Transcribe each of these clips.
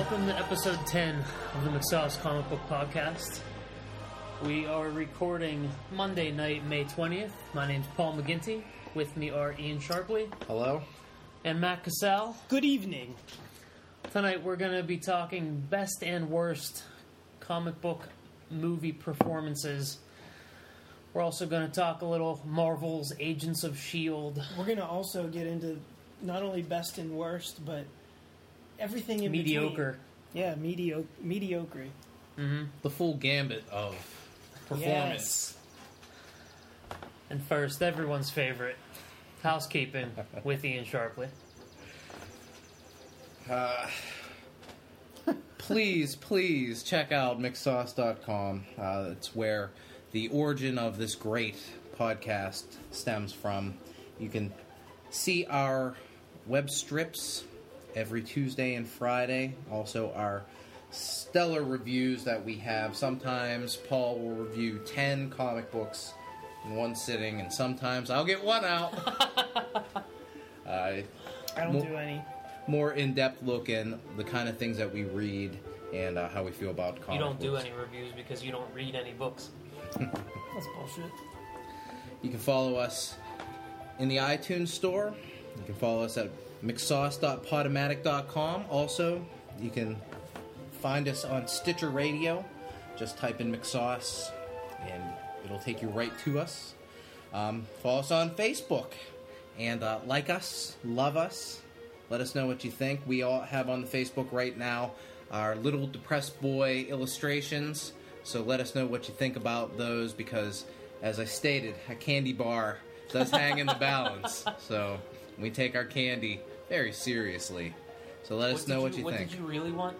Welcome to episode 10 of the McSauce Comic Book Podcast. We are recording Monday night, May 20th. My name's Paul McGinty. With me are Ian Sharpley Hello? and Matt Cassell. Good evening. Tonight we're going to be talking best and worst comic book movie performances. We're also going to talk a little Marvel's Agents of S.H.I.E.L.D. We're gonna also get into not only best and worst, but everything in Mediocre. Between. Yeah, mediocre. Mediocre. The full gambit of performance. Yes. And first, everyone's favorite housekeeping with Ian Sharpley. Please, please check out mcsauce.com. Uh, it's where the origin of this great podcast stems from. You can see our web strips every Tuesday and Friday. Also, our stellar reviews that we have. Sometimes Paul will review 10 comic books in one sitting, and sometimes I'll get one out. uh, I don't Mo- do any. more in-depth look in the kind of things that we read and uh, how we feel about comic You don't do any reviews because you don't read any books. That's bullshit. You can follow us in the iTunes store. You can follow us at mcsauce.podomatic.com. Also, you can find us on Stitcher Radio. Just type in McSauce and it'll take you right to us. Um, follow us on Facebook and uh, like us, love us. Let us know what you think. We all have on the Facebook right now our little depressed boy illustrations. So let us know what you think about those because, as I stated, a candy bar does hang in the balance. So we take our candy very seriously. So let us know what you what think. did you really want?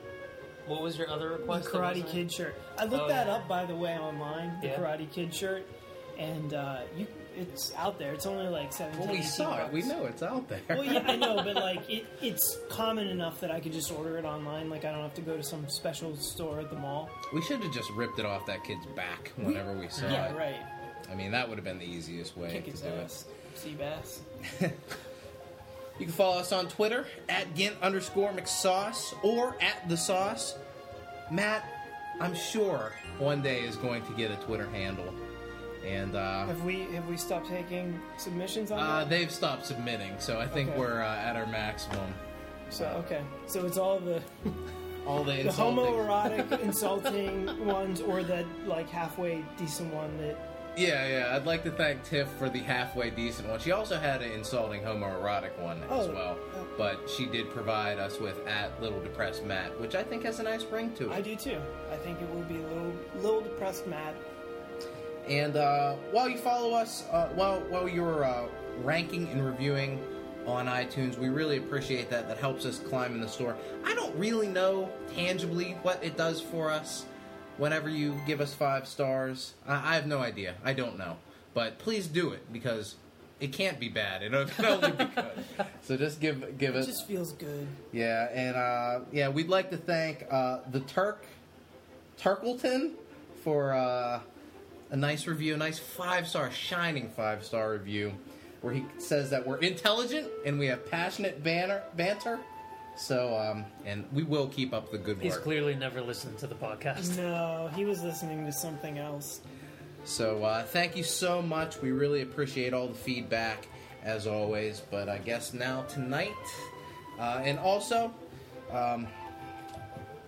What was your other request? that Karate Kid shirt. I looked Oh, that yeah. up by the way online. The Yeah. Karate Kid shirt, and uh, you, it's out there. It's only like seventeen. Well, we 18 saw it. We know it's out there. Well, yeah, I know, but like it, it's common enough that I could just order it online. Like I don't have to go to some special store at the mall. We should have just ripped it off that kid's back whenever we saw yeah, it. Yeah, right. I mean, that would have been the easiest way Kick to his do ass. Seabass. it. You can follow us on Twitter at Gint underscore McSauce or at the Sauce. Matt, I'm sure one day is going to get a Twitter handle, and uh, Have we have we stopped taking submissions on uh, that? they've stopped submitting, so I think Okay. we're uh, at our maximum. So okay, so it's all the All the the insulting. homoerotic, insulting ones, or the like halfway decent one that. Yeah, yeah. I'd like to thank Tiff for the halfway decent one. She also had an insulting homoerotic one as Oh, well, oh. but she did provide us with at Little Depressed Matt, which I think has a nice ring to it. I do too. I think it will be a little little depressed, Matt. And uh, while you follow us, uh, while while you're uh, ranking and reviewing on iTunes, we really appreciate that. That helps us climb in the store. I don't really know tangibly what it does for us whenever you give us five stars. I, I have no idea. I don't know, but please do it because it can't be bad. It can only be good. So just give give It us just feels good. yeah, and uh, yeah, we'd like to thank uh, the Turk Turkleton for uh, a nice review, a nice five star, shining five star review, where he says that we're intelligent and we have passionate banner banter. So, um, and we will keep up the good He's work. clearly never listened to the podcast. No, he was listening to something else. So, uh, thank you so much. We really appreciate all the feedback as always. But I guess now tonight, uh, and also, um,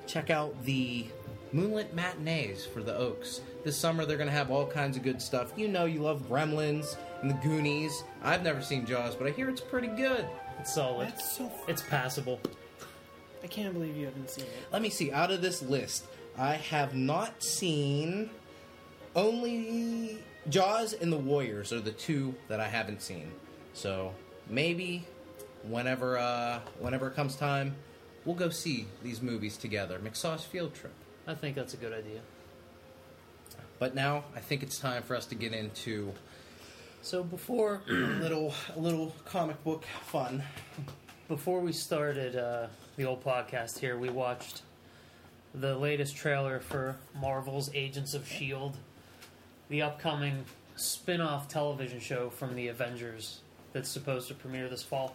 check out the Moonlit Matinees for the Oaks. This summer, they're going to have all kinds of good stuff. You know, you love Gremlins and the Goonies. I've never seen Jaws, but I hear it's pretty good. It's solid. That's so. F- It's passable. I can't believe you haven't seen it. Let me see. Out of this list, I have not seen only Jaws and The Warriors are the two that I haven't seen. So maybe whenever uh, whenever it comes time, we'll go see these movies together. McSauce field trip. I think that's a good idea. But now I think it's time for us to get into So before a little a little comic book fun. before we started uh, the old podcast here, we watched the latest trailer for Marvel's Agents of S.H.I.E.L.D., the upcoming spin off television show from the Avengers that's supposed to premiere this fall.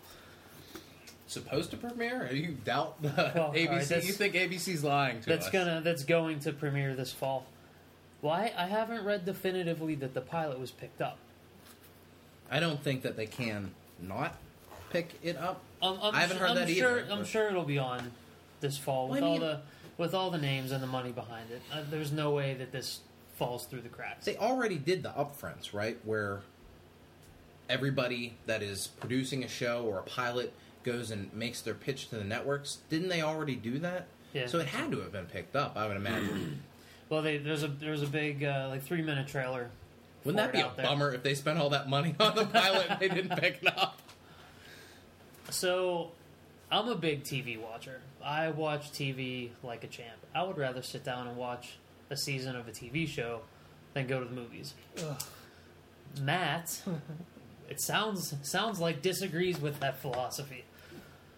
supposed to premiere? Or you doubt Well, ABC? that's- you think ABC's lying to That's us? gonna that's going to premiere this fall. Why I haven't read definitively that the pilot was picked up. I don't think that they can not pick it up. Um, I'm I haven't su- heard I'm that sure, either, I'm but- sure it'll be on this fall with Well, I all mean- the with all the names and the money behind it. Uh, there's no way that this falls through the cracks. They already did the upfronts, right? Where everybody that is producing a show or a pilot goes and makes their pitch to the networks. Didn't they already do that? Yeah. So it had to have been picked up, I would imagine. Well, they, there's a there's a big uh, like three minute trailer. Wouldn't that be a out there. bummer if they spent all that money on the pilot and they didn't pick it up? So, I'm a big TV watcher. I watch TV like a champ. I would rather sit down and watch a season of a TV show than go to the movies. Ugh. Matt, it sounds sounds like disagrees with that philosophy.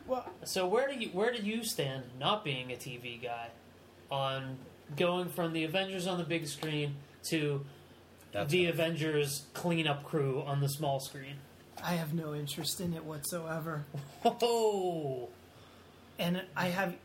Well, So where do you where do you stand, not being a TV guy, on going from the Avengers on the big screen to That's the fine. Avengers cleanup crew on the small screen? I have no interest in it whatsoever, Oh, and I have.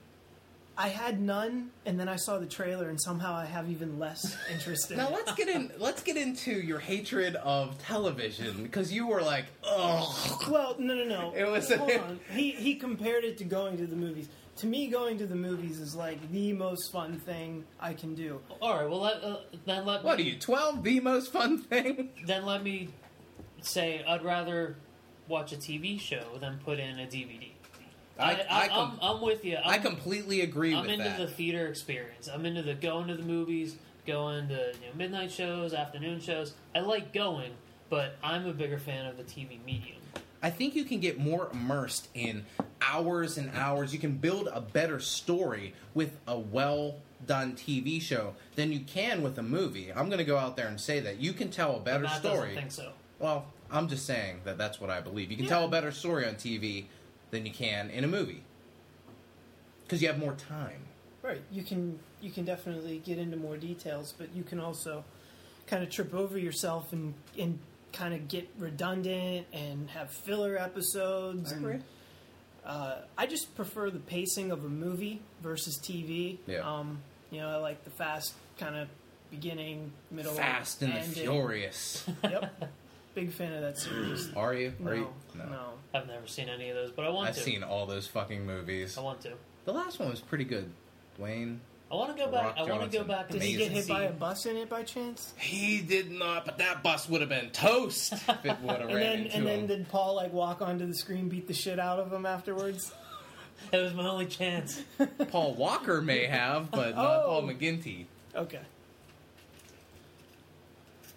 I had none, and then I saw the trailer, and somehow I have even less interest in Now it. let's get in. Let's get into your hatred of television because you were like, "Oh, Well, no, no, no. It was- Hold on. He he compared it to going to the movies. To me, going to the movies is like the most fun thing I can do. all right. Well, let, uh, then let what are you? Twelve? The most fun thing? then let me say I'd rather watch a TV show than put in a DVD. I, I- I, I com- am I'm with you. I'm, I completely agree I'm into that. the theater experience. I'm into the going to the movies, going to you know, midnight shows, afternoon shows. I like going, but I'm a bigger fan of the TV medium. I think you can get more immersed in hours and hours. You can build a better story with a well done TV show than you can with a movie. I'm going to go out there and say that you can tell a better story. think so. Well, I'm just saying that that's what I believe. You can Yeah. tell a better story on TV than you can in a movie because you have more time. Right. You can you can definitely get into more details, but you can also kind of trip over yourself and and kind of get redundant and have filler episodes. I agree. Uh, I just prefer the pacing of a movie versus TV. Yeah. Um, you know, I like the fast kind of beginning, middle, Fast and the. Furious. Yep. Big fan of that series. Are you? No, Are you? no. I've never seen any of those, but I want to I've to. seen all those fucking movies. I want to. The last one was pretty good. Dwayne. I want to go Rock back. I want to go Johnson. back and Did he get hit by a bus in it by chance? He did not, but that bus would have been toast if it would have And ran then into and then him. did Paul like walk onto the screen, beat the shit out of him afterwards? It was my only chance. Paul Walker may have, but not Oh. Paul McGinty. Okay.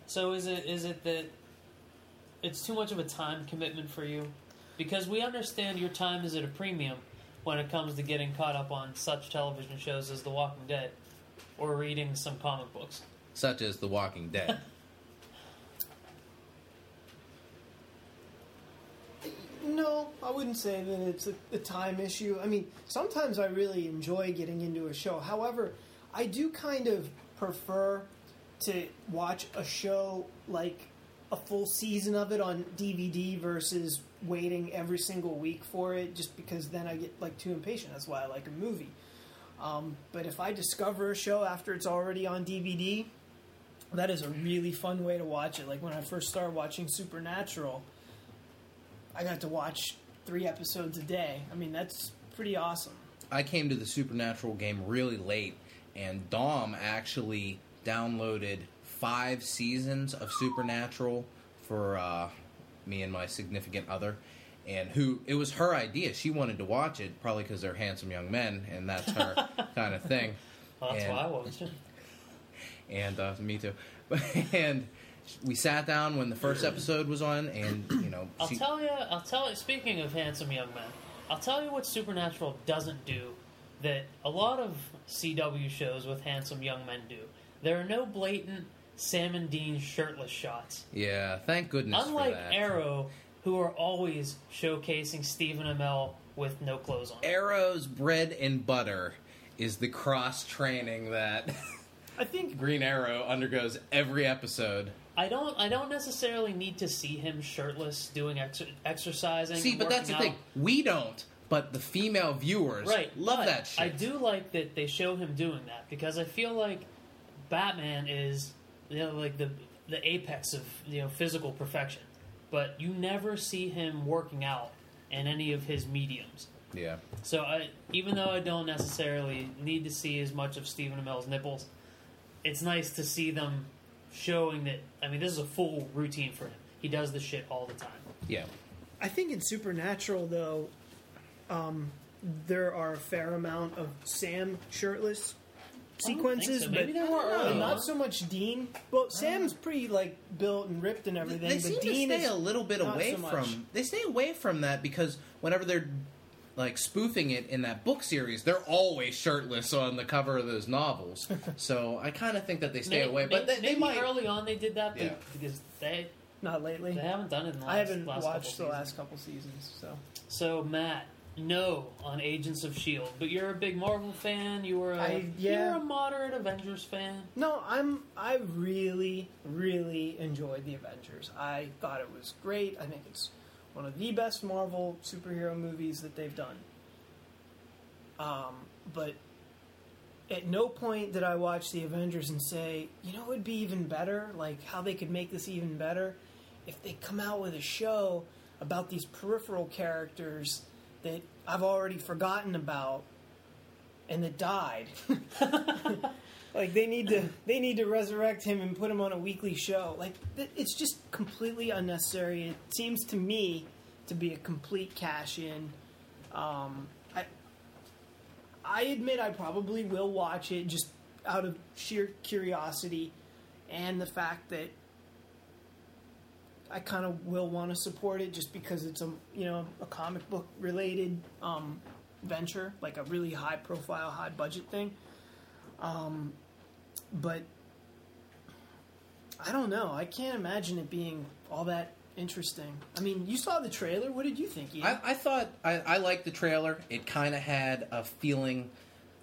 So is it is it that it's too much of a time commitment for you? Because we understand your time is at a premium when it comes to getting caught up on such television shows as The Walking Dead or reading some comic books. Such as The Walking Dead. No, I wouldn't say that it's a, a time issue. I mean, sometimes I really enjoy getting into a show. However, I do kind of prefer to watch a show like a full season of it on DVD versus waiting every single week for it just because then I get like too impatient. That's why I like a movie. Um, but if I discover a show after it's already on DVD, that is a really fun way to watch it. Like when I first started watching Supernatural, I got to watch three episodes a day. I mean, that's pretty awesome. I came to the Supernatural game really late, and Dom actually downloaded five seasons of Supernatural for uh, me and my significant other. And who it was her idea. She wanted to watch it, probably because they're handsome young men, and that's her kind of thing. Well, that's And- why I watched it. and uh, me too. and we sat down when the first episode was on, and you know, I'll she, tell you. I'll tell you. Speaking of handsome young men, I'll tell you what Supernatural doesn't do that a lot of CW shows with handsome young men do. There are no blatant Sam and Dean shirtless shots. yeah, thank goodness Unlike for that. Arrow, who are always showcasing Stephen Amell with no clothes on. Arrow's bread and butter is the cross training that I think Green Arrow undergoes every episode. I don't. I don't necessarily need to see him shirtless doing exer- exercising. See, but that's the working thing. We don't, but the female viewers right. love that shit. I do like that they show him doing that because I feel like Batman is you know like the the apex of you know physical perfection, but you never see him working out in any of his mediums. Yeah. So I, even though I don't necessarily need to see as much of Stephen Amell's nipples, it's nice to see them showing that. I mean, this is a full routine for him. He does this shit all the time. Yeah. I think in Supernatural though, um, there are a fair amount of Sam shirtless I don't Oh, sequences, think so. Maybe but there were early not so much Dean. Well, Sam's pretty like built and ripped and everything, They but seem Dean to stay is a little bit away so much. from. They stay away from that because whenever they're like spoofing it in that book series, they're always shirtless on the cover of those novels. so I kind of think that they stay May- away. may- But they, they maybe might. early on they did that Yeah. because they not lately. they haven't done it in the last, I haven't last watched the couple last couple seasons, so So Matt, no on Agents of Shield, but you're a big Marvel fan. You were a I- yeah. you were a moderate Avengers fan. no, I'm I really really enjoyed the Avengers. I thought it was great. I think it's one of the best Marvel superhero movies that they've done. Um, but at no point did I watch the Avengers and say, you know, it would be even better, like how they could make this even better if they come out with a show about these peripheral characters that I've already forgotten about and that died. like they need to they need to resurrect him and put him on a weekly show. Like it's just completely unnecessary. It seems to me to be a complete cash in. Um, I I admit I probably will watch it just out of sheer curiosity and the fact that I kind of will want to support it just because it's a you know a comic book related um, venture, like a really high profile, high budget thing. Um, but I don't know. I can't imagine it being all that interesting. I mean, you saw the trailer. What did you think? Ian? I, I thought I, I liked the trailer. It kind of had a feeling.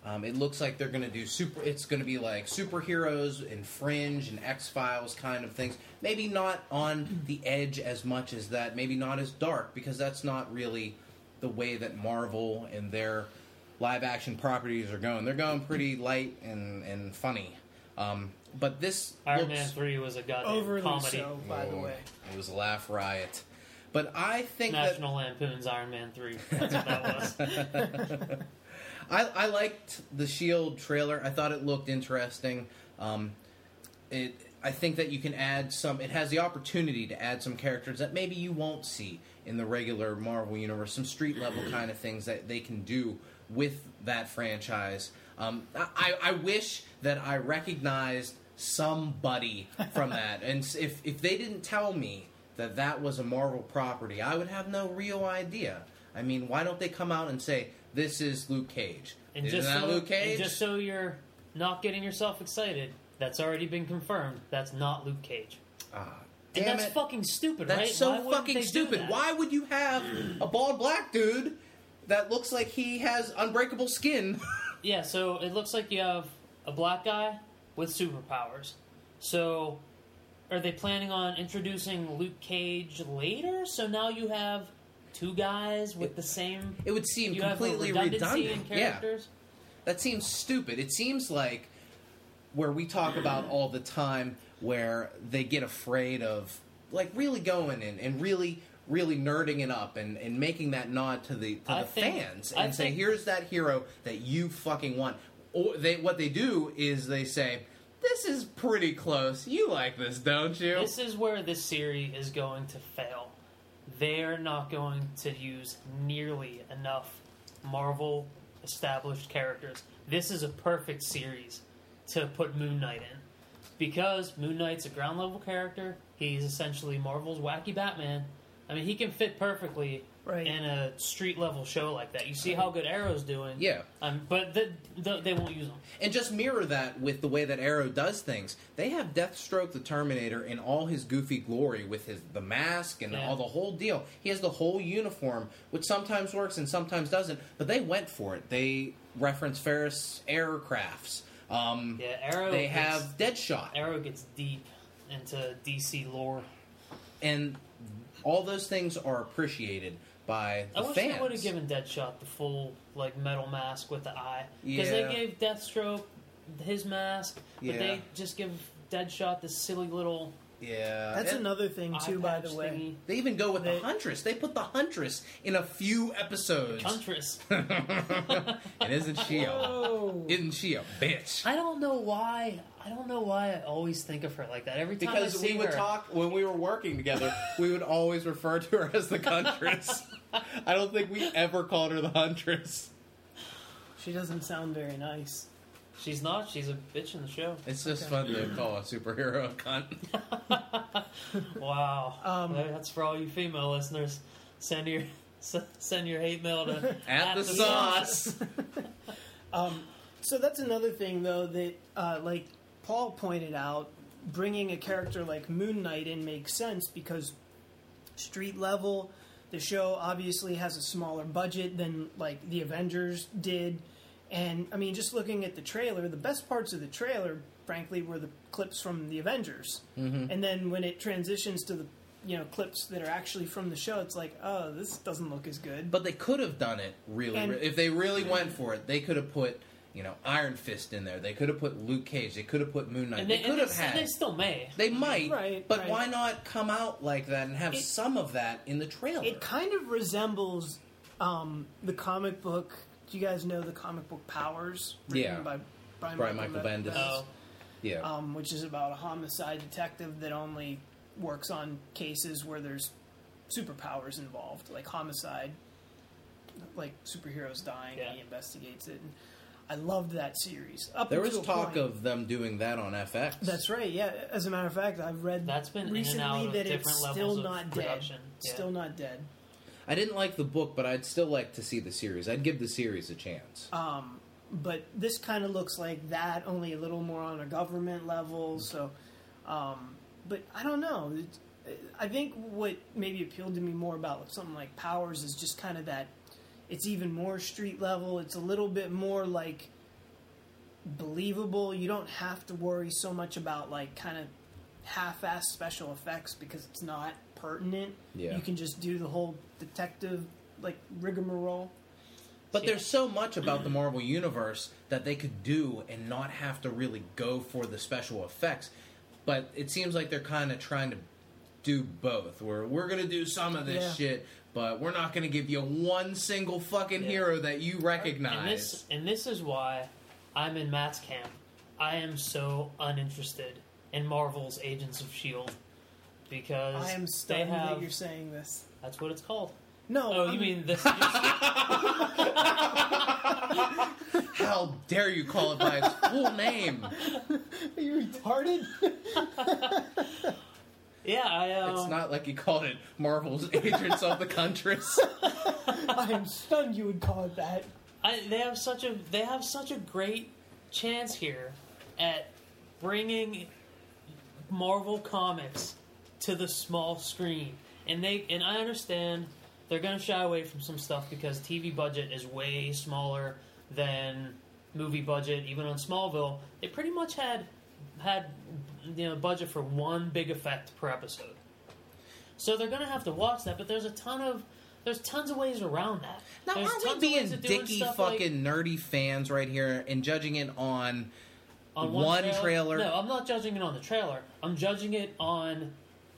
Um, it looks like they're going to do super. It's going to be like superheroes and Fringe and X Files kind of things. Maybe not on the edge as much as that. Maybe not as dark because that's not really the way that Marvel and their live action properties are going. They're going pretty light and and funny. Um, but this Iron looks, Man three was a goddamn Overly comedy. so, by the Oh, way. it was a laugh riot. But I think that National Lampoon's Iron Man three. That's what that was. I, I liked the Shield trailer. I thought it looked interesting. Um, it I think that you can add some. It has the opportunity to add some characters that maybe you won't see in the regular Marvel universe. Some street level kind of things that they can do with that franchise. Um, I, I wish that I recognized somebody from that, and if if they didn't tell me that that was a Marvel property, I would have no real idea. I mean, why don't they come out and say this is Luke Cage? And Isn't just that so, Luke Cage? and just so you're not getting yourself excited, that's already been confirmed. That's not Luke Cage. Ah, And damn that's it. fucking stupid, That's right? so Why wouldn't they fucking stupid. Why would you have a bald black dude that looks like he has unbreakable skin? Yeah, so it looks like you have a black guy with superpowers. So, are they planning on introducing Luke Cage later? So now you have two guys with the same. It would seem You have a completely redundant. Yeah, characters. that seems stupid. It seems like where we talk about all the time where they get afraid of like really going in and really really nerding it up and, and making that nod to the to I the think- fans I and say think- here's that hero that you fucking want or they what they do is they say this is pretty close you like this don't you This is where this series is going to fail. They're not going to use nearly enough Marvel established characters. This is a perfect series to put Moon Knight in. Because Moon Knight's a ground level character, he's essentially Marvel's wacky Batman. I mean, he can fit perfectly Right. in a street level show like that. You see how good Arrow's doing. yeah Um, but the, the, they won't use them. And just mirror that with the way that Arrow does things. They have Deathstroke the Terminator in all his goofy glory with his the mask and Yeah. all the whole deal. He has the whole uniform, which sometimes works and sometimes doesn't. But they went for it. They reference Ferris aircrafts. Um, Yeah, Arrow. they gets- have Deadshot, Arrow gets deep into DC lore. and all those things are appreciated. By the I wish fans. they would have given Deadshot the full like metal mask with the eye because Yeah. they gave Deathstroke his mask, but Yeah. they just give Deadshot this silly little yeah, That's and another thing too, by the way. thingy. They even go with They- the Huntress. They put the Huntress in a few episodes. Huntress. and isn't she a Oh, isn't she a bitch? I don't know why. I don't know why I always think of her like that. Every time I Because see we would her, talk when we were working together, we would always refer to her as the Huntress. I don't think we ever called her the Huntress. she doesn't sound very nice. She's not. She's a bitch in the show. It's just fun to call a superhero a cunt. Wow. Um, That's for all you female listeners. Send your send your hate mail to At the sauce. Um, so that's another thing, though, that uh, like Paul pointed out, bringing a character like Moon Knight in makes sense because street level, the show obviously has a smaller budget than like the Avengers did, and I mean, just looking at the trailer, the best parts of the trailer, frankly, were the clips from the Avengers, mm-hmm. and then when it transitions to the you know clips that are actually from the show, it's like, oh, this doesn't look as good. But they could have done it really, And- re- if they really went for it. They could have put, you know, Iron Fist in there. They could have put Luke Cage. They could have put Moon Knight. and they, they, could have had. they still may. They might, Right, but right. why not come out like that and have It- some of that in the trailer? It kind of resembles um, the comic book. Do you guys know the comic book Powers? Written Yeah. by Brian, Brian Michael, Michael Bendis. Oh, yeah, um, which is about a homicide detective that only works on cases where there's superpowers involved, like homicide, like superheroes dying. Yeah. And he investigates it. And I loved that series. Up there was talk point. of them doing that on FX. That's right. Yeah. As a matter of fact, I've read That's been recently that it's still of not production. dead. Yeah. Still not dead. I didn't like the book, but I'd still like to see the series. I'd give the series a chance. Um, but this kind of looks like that, only a little more on a government level. So, um, but I don't know. I think what maybe appealed to me more about something like Powers is just kind of that. It's even more street level. It's a little bit more like believable. You don't have to worry so much about like kind of half-ass special effects because it's not pertinent. Yeah. You can just do the whole detective like rigmarole. But Yeah. there's so much about the Marvel Universe that they could do and not have to really go for the special effects. But it seems like they're kind of trying to do both. Where we're going to do some of this Yeah. shit, but we're not going to give you one single fucking Yeah. hero that you and recognize. this and this is why I'm in Matt's camp. I am so uninterested in Marvel's Agents of Shield because I am stunned have. that you're saying this. That's what it's called. No, Oh, I'm- you mean this? How dare you call it by its full name? Are you retarded? yeah, I. Um, It's not like you called it Marvel's Agents of the Huntress. I am stunned you would call it that. I, they have such a they have such a great chance here at bringing Marvel comics to the small screen, and they and I understand they're going to shy away from some stuff because TV budget is way smaller than movie budget. Even on Smallville, they pretty much had had you know budget for one big effect per episode. So they're going to have to watch that, but there's a ton of there's tons of ways around that. Now, There's aren't we being ways of doing dicky stuff like- fucking nerdy fans right here and judging it on on one trailer? No, I'm not judging it on the trailer. I'm judging it on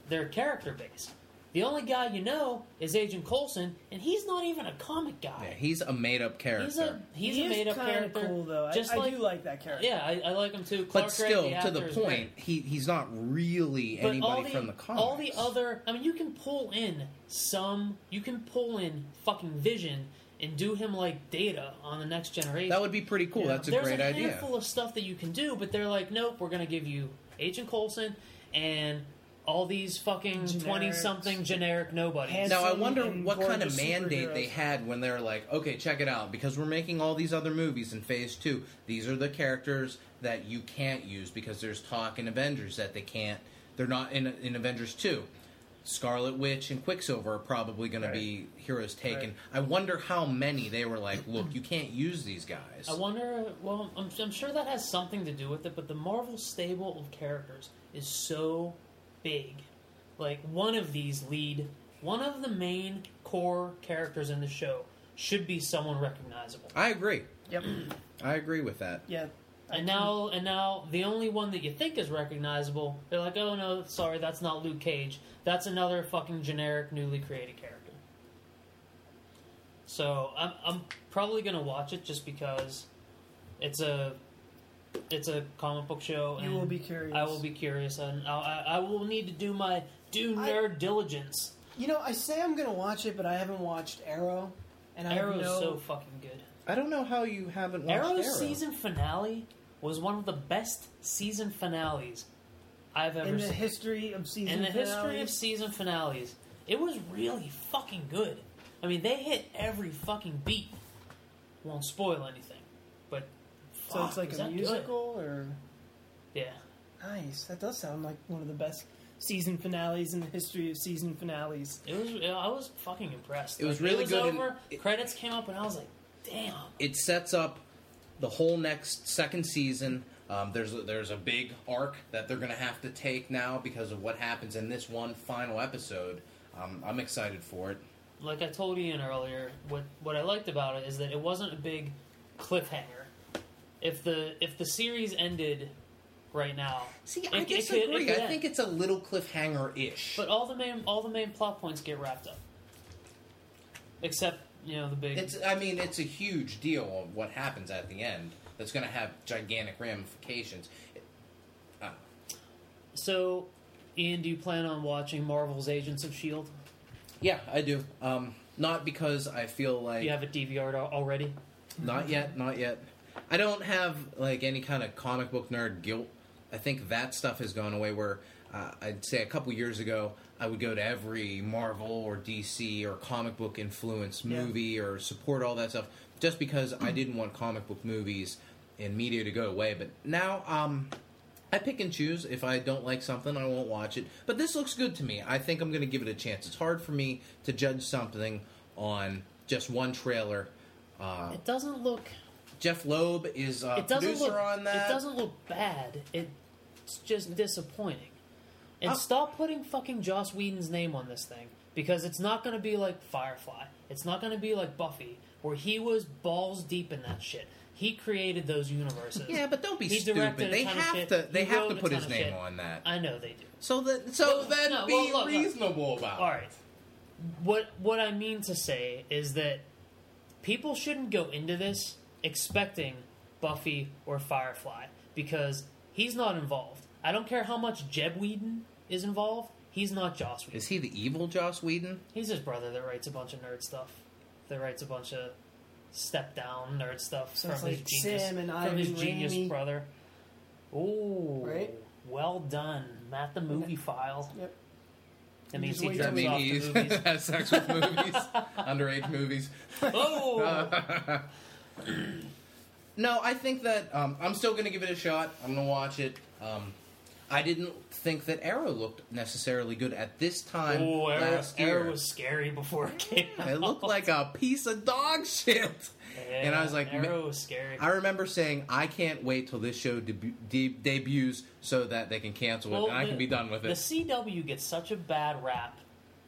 their character base. The only guy you know is Agent Coulson, and he's not even a comic guy. Yeah, he's a made up character. he's a he's he a made up kinda character. cool though. I, Just I like do like that character. yeah, I, I like him too. Clark but still, Gregg, to the point, he he's not really But anybody the, from the comics. all the other, I mean, you can pull in some, you can pull in fucking Vision and do him like Data on the Next Generation. that would be pretty cool. Yeah. That's a There's great a idea. handful of stuff that you can do, but they're like, nope, we're going to give you Agent Coulson and all these fucking twenty something generic nobodies. Now I wonder and what kind of gorgeous mandate superheroes. they had when they're like, okay, check it out, because we're making all these other movies in Phase Two. These are the characters that you can't use because there's talk in Avengers that they can't. They're not in in Avengers Two. Scarlet Witch and Quicksilver are probably going Right. to be heroes taken. Right. I wonder how many they were like, look, you can't use these guys. I wonder. Well, I'm, I'm sure that has something to do with it, but the Marvel stable of characters is so big. Like one of these lead, one of the main core characters in the show should be someone recognizable. I agree. Yep. I agree with that. Yeah. I And now, and now, the only one that you think is recognizable, they're like, "Oh no, sorry, that's not Luke Cage. That's another fucking generic, newly created character." So I'm, I'm probably gonna watch it just because it's a, it's a comic book show. You and will be curious. I will be curious, and I'll, I, I will need to do my due I- nerd diligence. You know, I say I'm gonna watch it, but I haven't watched Arrow, and I have Arrow's no. so fucking good. I don't know how you haven't watched Arrow's Arrow. season finale was one of the best season finales I've ever seen. in the seen. history of season finales. in the history of season finales, it was really fucking good. I mean, they hit every fucking beat. Won't spoil anything, but so it's like was a that good. musical, or Yeah, nice. That does sound like one of the best season finales in the history of season finales. it was. I was fucking impressed. It was Like, really it was good Over, it- credits came up, and I was like, "Damn!" it sets up the whole next second season. Um, there's a, there's a big arc that they're going to have to take now because of what happens in this one final episode. Um, I'm excited for it. Like I told Ian earlier, what what I liked about it is that it wasn't a big cliffhanger. If the if the series ended right now, See, It- I it could- it could I think it's a little cliffhanger-ish. But all the main all the main plot points get wrapped up, except you know the big. It's I mean it's a huge deal of what happens at the end. That's going to have gigantic ramifications. Uh, so, Ian, do you plan on watching Marvel's Agents of Shield? yeah, I do. Um, not because I feel like You have a DVR'd already. Not yet, not yet. I don't have like any kind of comic book nerd guilt. I think that stuff has gone away. Where uh, I'd say a couple years ago, I would go to every Marvel or DC or comic book influenced Yeah. movie or support all that stuff, just because I didn't want comic book movies and media to go away. But now, um, I pick and choose. If I don't like something, I won't watch it. But this looks good to me. I think I'm going to give it a chance. It's hard for me to judge something on just one trailer. Uh, It doesn't look. Jeph Loeb is a It doesn't producer look. on that. It doesn't look bad. It's just disappointing. And Uh, stop putting fucking Joss Whedon's name on this thing because it's not going to be like Firefly. It's not going to be like Buffy, where he was balls deep in that shit. He created those universes. Yeah, but don't be He stupid. They have to. They He have to put his name shit. on that. I know they do. So that. So Well, then no, be well, look, look. reasonable about. All it. right. What what I mean to say is that people shouldn't go into this expecting Buffy or Firefly because he's not involved. I don't care how much Jed Whedon is involved. He's not Joss Whedon. Is he the evil Joss Whedon? He's his brother that writes a bunch of nerd stuff. That writes a bunch of step down nerd stuff So from it's his genius Sam and from his Ivan genius Raimi. brother. Ooh, Right? Well done, Matt the movie file. Yep. That means he that jumps mean off he's the movies. has sex with movies, underage movies? Oh, No, I think that um, I'm still going to give it a shot. I'm going to watch it. Um, I didn't think that Arrow looked necessarily good at this time oh, Arrow. Arrow was scary before it came out. It looked like a piece of dog shit. and I was like, Arrow was scary. I remember saying, I can't wait till this show debu- de- debuts so that they can cancel it Well, and I can be done with it. The. CW gets such a bad rap,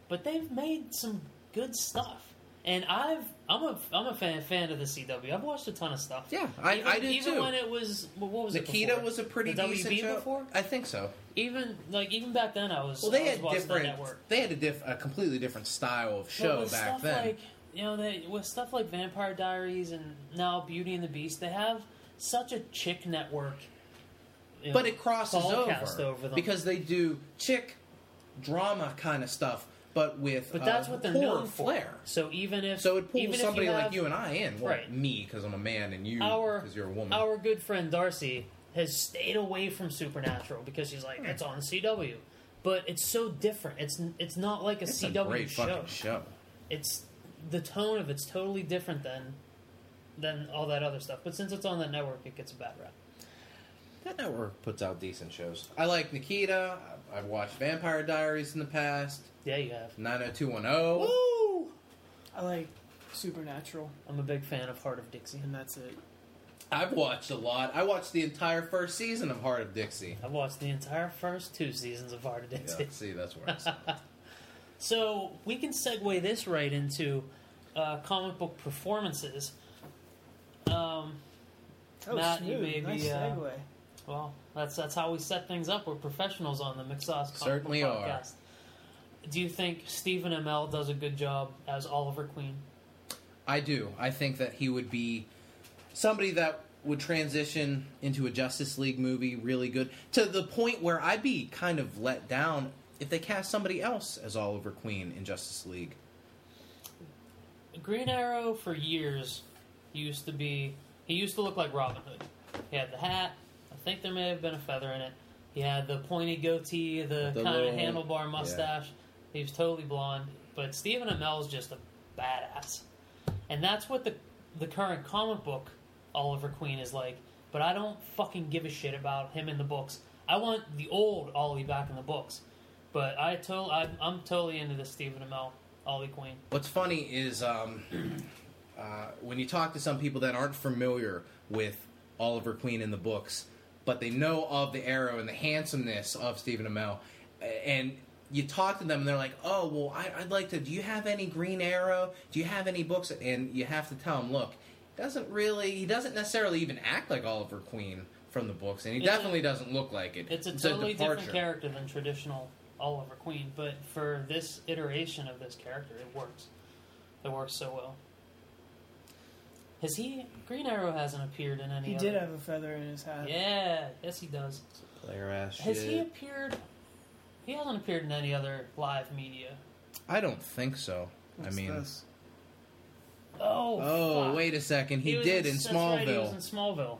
but they've made some good stuff. And I've I'm a I'm a fan fan of the CW. I've watched a ton of stuff. Yeah, I- even, I did even too. when it was what was it? Nikita before? was a pretty the decent WB show. before. I think so. Even like even back then, I was Well, they was had different. They had a, diff- a completely different style of show back then. Like, you know, they, with stuff like Vampire Diaries and now Beauty and the Beast, they have such a chick network. you but know, it crosses over, over them. because they do chick drama kind of stuff, but with But that's uh, what they're known for. flair. So even if So it pulls somebody you like you and I in. Well, Right. me because I'm a man, and you because you're a woman. our good friend Darcy has stayed away from Supernatural because she's like it's on CW, but it's so different. It's it's not like a it's CW a great show. fucking show. It's the tone of it's totally different than than all that other stuff. But since it's on that network, it gets a bad rap. That network puts out decent shows. I like Nikita. I've watched Vampire Diaries in the past. Yeah, you have. 90210. Woo! I like Supernatural, I'm a big fan of Hart of Dixie. and that's it. I've watched a lot. I watched the entire first season of Hart of Dixie. I've watched the entire first two seasons of Hart of Yeah, Dixie. see, that's where I So we can segue this right into uh, comic book performances. Um, Oh, Matt, you smooth. may be, nice uh, segue. Well, that's that's how we set things up. We're professionals on the McSauce Comic Certainly Book are. Do you think Stephen Amell does a good job as Oliver Queen? I do. I think that he would be somebody that would transition into a Justice League movie really good to the point where I'd be kind of let down if they cast somebody else as Oliver Queen in Justice League. Green Arrow for years used to be he used to look like Robin Hood. He had the hat. I think there may have been a feather in it. He had the pointy goatee, the, The kind little- of handlebar mustache. He was totally blonde. But Stephen Amell's just a badass, and that's what the the current comic book Oliver Queen is like. But I don't fucking give a shit about him in the books. I want the old Ollie back in the books. But I to- I'm, I'm totally into the Stephen Amell Ollie Queen. What's funny is um, uh, when you talk to some people that aren't familiar with Oliver Queen in the books, but they know of the Arrow and the handsomeness of Stephen Amell, and you talk to them and they're like, "Oh, well, I, I'd like to. Do you have any Green Arrow? Do you have any books?" And you have to tell them, "Look, doesn't really. He doesn't necessarily even act like Oliver Queen from the books, and he It's a- definitely doesn't look like it. It's a totally different character than traditional Oliver Queen, but for this iteration of this character, it works. It works so well. Has he? Green Arrow hasn't appeared in any. He other, did have a feather in his hat. Yeah, yes, he does. Player ass shit. Has he appeared? He hasn't appeared in any other live media. I don't think so. What's I mean, this? Oh, oh, fuck. wait a second. He, was did in that's Smallville. Right, he was in Smallville,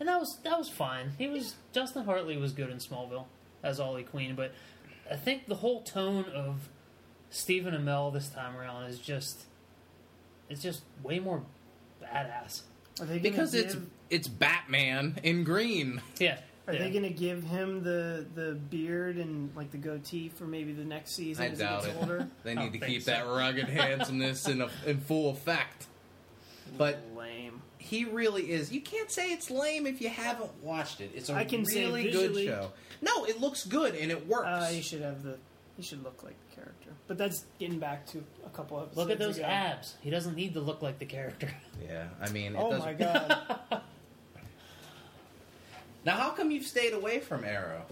and that was that was fine. He was Justin Hartley was good in Smallville as Ollie Queen, but I think the whole tone of Stephen Amell this time around is just it's just way more badass. Are they because give, it's it's Batman in green. Yeah, Are yeah. they going to give him the the beard and like the goatee for maybe the next season I as he gets it. older? They need to keep so. that rugged handsomeness in a, in full effect. But lame. he really is. You can't say it's lame if you haven't watched it. It's a I can say really good show. No, it looks good and it works. Uh, he should have the. He should look like the character. But that's getting back to a couple of. Look at those ago. abs. He doesn't need to look like the character. yeah, I mean, it Oh doesn't- my god. Now, how come you've stayed away from Arrow?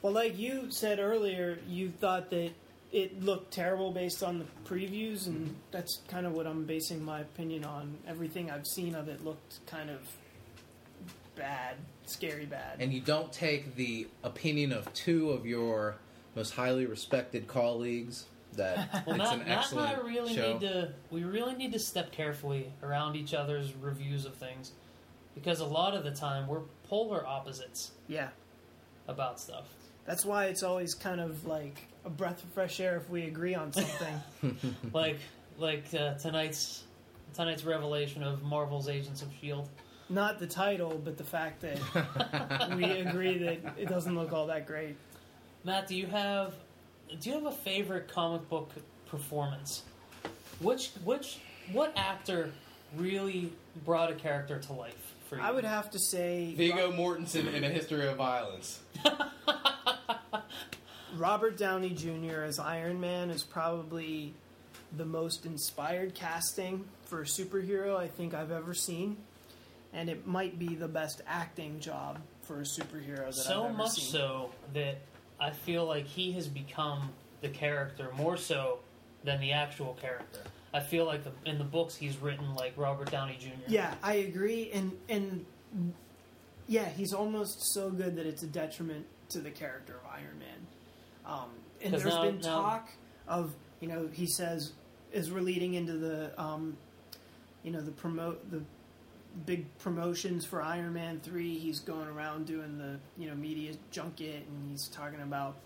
well, like you said earlier, you thought that it looked terrible based on the previews, and mm-hmm. that's kind of what I'm basing my opinion on. Everything I've seen of it looked kind of bad, scary bad. And you don't take the opinion of two of your most highly respected colleagues that Well, it's Matt, an Matt and excellent I really show. need to. We really need to step carefully around each other's reviews of things, because a lot of the time we're polar opposites yeah. about stuff. That's why it's always kind of like a breath of fresh air if we agree on something. like like uh, tonight's tonight's revelation of Marvel's Agents of Shield. Not the title, but the fact that we agree that it doesn't look all that great. Matt, do you have do you have a favorite comic book performance? Which which what actor really brought a character to life for you? I would have to say Viggo Mortensen in A History of Violence. Robert Downey Jr. as Iron Man is probably the most inspired casting for a superhero I think I've ever seen, and it might be the best acting job for a superhero that so I've ever much so that I feel like he has become the character more so than the actual character. I feel like the, in the books he's written like Robert Downey Jr. Yeah, I agree, and and yeah, he's almost so good that it's a detriment to the character of Iron Man. Um, and there's now- been now- talk of you know he says as we're leading into the um, you know the promote the big promotions for Iron Man three. He's going around doing the you know media junket, and he's talking about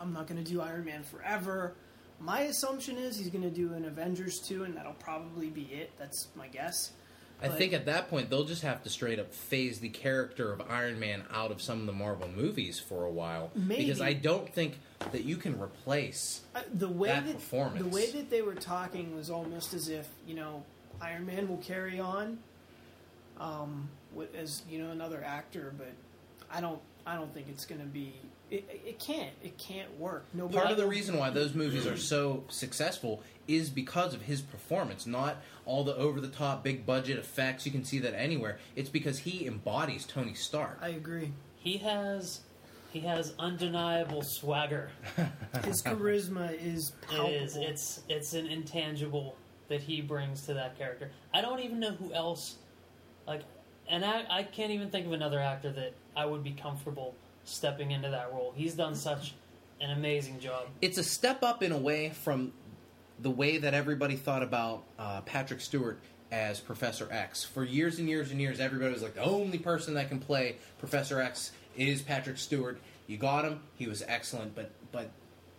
I'm not going to do Iron Man forever. My assumption is he's going to do an Avengers two, and that'll probably be it. That's my guess. I But- think at that point they'll just have to straight up phase the character of Iron Man out of some of the Marvel movies for a while Maybe. because I don't think that you can replace. Uh, the way That that, performance. the way that they were talking was almost as if you know Iron Man will carry on, um, as you know another actor, but I don't I don't think it's going to be it, it can't. It can't work. Nobody. Part of the reason why those movies are so successful is because of his performance, not all the over the top big budget effects. You can see that anywhere. It's because he embodies Tony Stark. I agree. He has he has undeniable swagger. His charisma is palpable. It is. It's it's an intangible that he brings to that character. I don't even know who else like and I, I can't even think of another actor that I would be comfortable stepping into that role. He's done such an amazing job. It's a step up in a way from the way that everybody thought about uh, Patrick Stewart as Professor X. For years and years and years, everybody was like, the only person that can play Professor X is Patrick Stewart. You got him; he was excellent. But but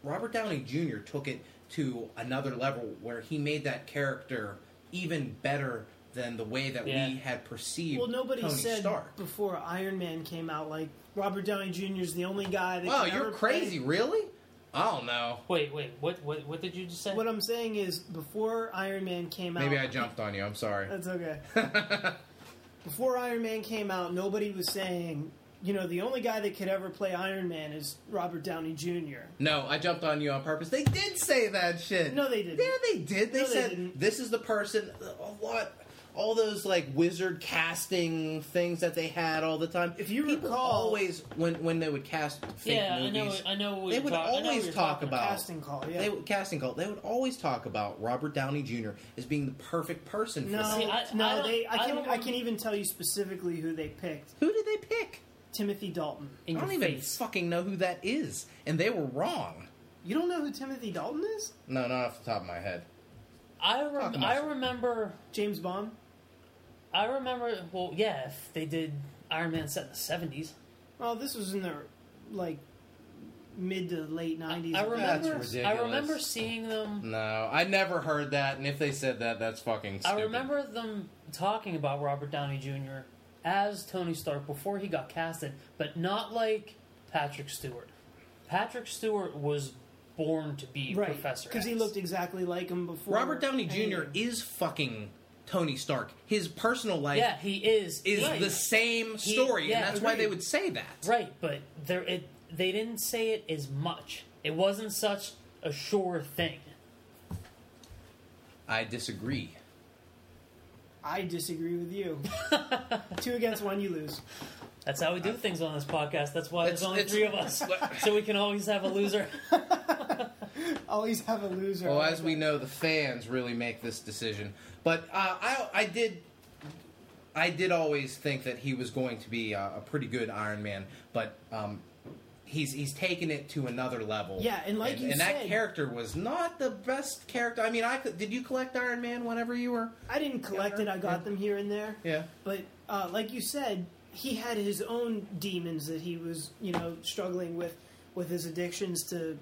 Robert Downey Jr. took it to another level where he made that character even better than the way that Yeah. we had perceived well, nobody Tony said Stark. before Iron Man came out like Robert Downey Jr. is the only guy that. Wow, you're ever play- crazy, really? I don't know. Wait, wait, what what what did you just say? What I'm saying is, before Iron Man came out, Maybe I jumped on you. I'm sorry. That's okay. Before Iron Man came out, nobody was saying, you know, the only guy that could ever play Iron Man is Robert Downey Jr. No, I jumped on you on purpose. They did say that shit. No, they didn't. Yeah, they did. They No, they said didn't. this is the person. Uh, A lot. All those like wizard casting things that they had all the time. If you People recall- always when when they would cast fake yeah, I know, I know. What they would talk- I know what always talk talking about Casting call, yeah. they would casting call. They would always talk about Robert Downey Jr. as being the perfect person. For no, that. See, I- no, I they. I I can. don't I, can even tell you specifically who they picked. Who did they pick? Timothy Dalton. in I don't even face. fucking know who that is, and they were wrong. You don't know who Timothy Dalton is? No, not off the top of my head. I rem- I remember James Bond. I remember. Well, yeah, if they did Iron Man set in the seventies. Well, this was in the like mid to late nineties. I remember. That's I remember seeing them. No, I never heard that, and if they said that, that's fucking stupid. I remember them talking about Robert Downey Jr. as Tony Stark before he got casted, but not like Patrick Stewart. Patrick Stewart was born to be right Professor because he looked exactly like him before. Robert Downey Jr. anything. is fucking Tony Stark. His personal life Yeah, he is. is right. the same He- story, yeah, and that's why they would say that. Right, but there it they didn't say it as much. It wasn't such a sure thing. I disagree. I disagree with you. Two against one, you lose. That's how we do uh, things on this podcast. That's why It's- there's only it's- three of us, so we can always have a loser. Always have a loser. Well, as we know, the fans really make this decision. But uh, I, I did, I did always think that he was going to be a, a pretty good Iron Man. But um, he's he's taken it to another level. Yeah, and like and, you and that character was not the best character. I mean, I could, did you collect Iron Man whenever you were? I didn't collect it. I got them here and there. Yeah. But uh, like you said, he had his own demons that he was, you know, struggling with, with his addictions to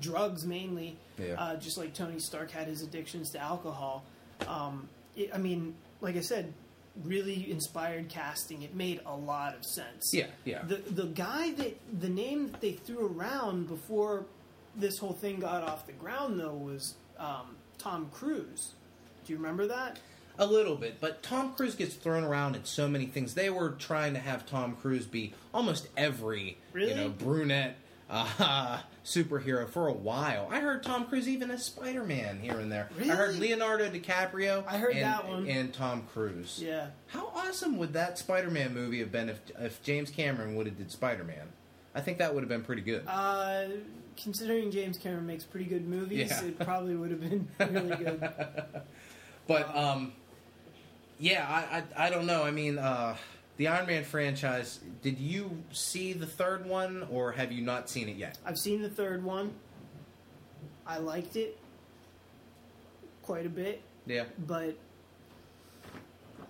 drugs mainly. Yeah. Uh, just like Tony Stark had his addictions to alcohol. Um, it, I mean, like I said, really inspired casting. It made a lot of sense. Yeah, yeah. The the guy that the name that they threw around before this whole thing got off the ground though was um, Tom Cruise. Do you remember that? A little bit, but Tom Cruise gets thrown around in so many things. They were trying to have Tom Cruise be almost every, Really? you know, brunette uh, superhero for a while. I heard Tom Cruise even as Spider Man here and there. Really? I heard Leonardo DiCaprio. I heard and, that one. and Tom Cruise. Yeah. How awesome would that Spider Man movie have been if if James Cameron would have did Spider Man? I think that would have been pretty good. Uh, considering James Cameron makes pretty good movies, Yeah. it probably would have been really good. But um, yeah, I, I I don't know. I mean, uh, the Iron Man franchise. Did you see the third one, or have you not seen it yet? I've seen the third one. I liked it quite a bit, Yeah. but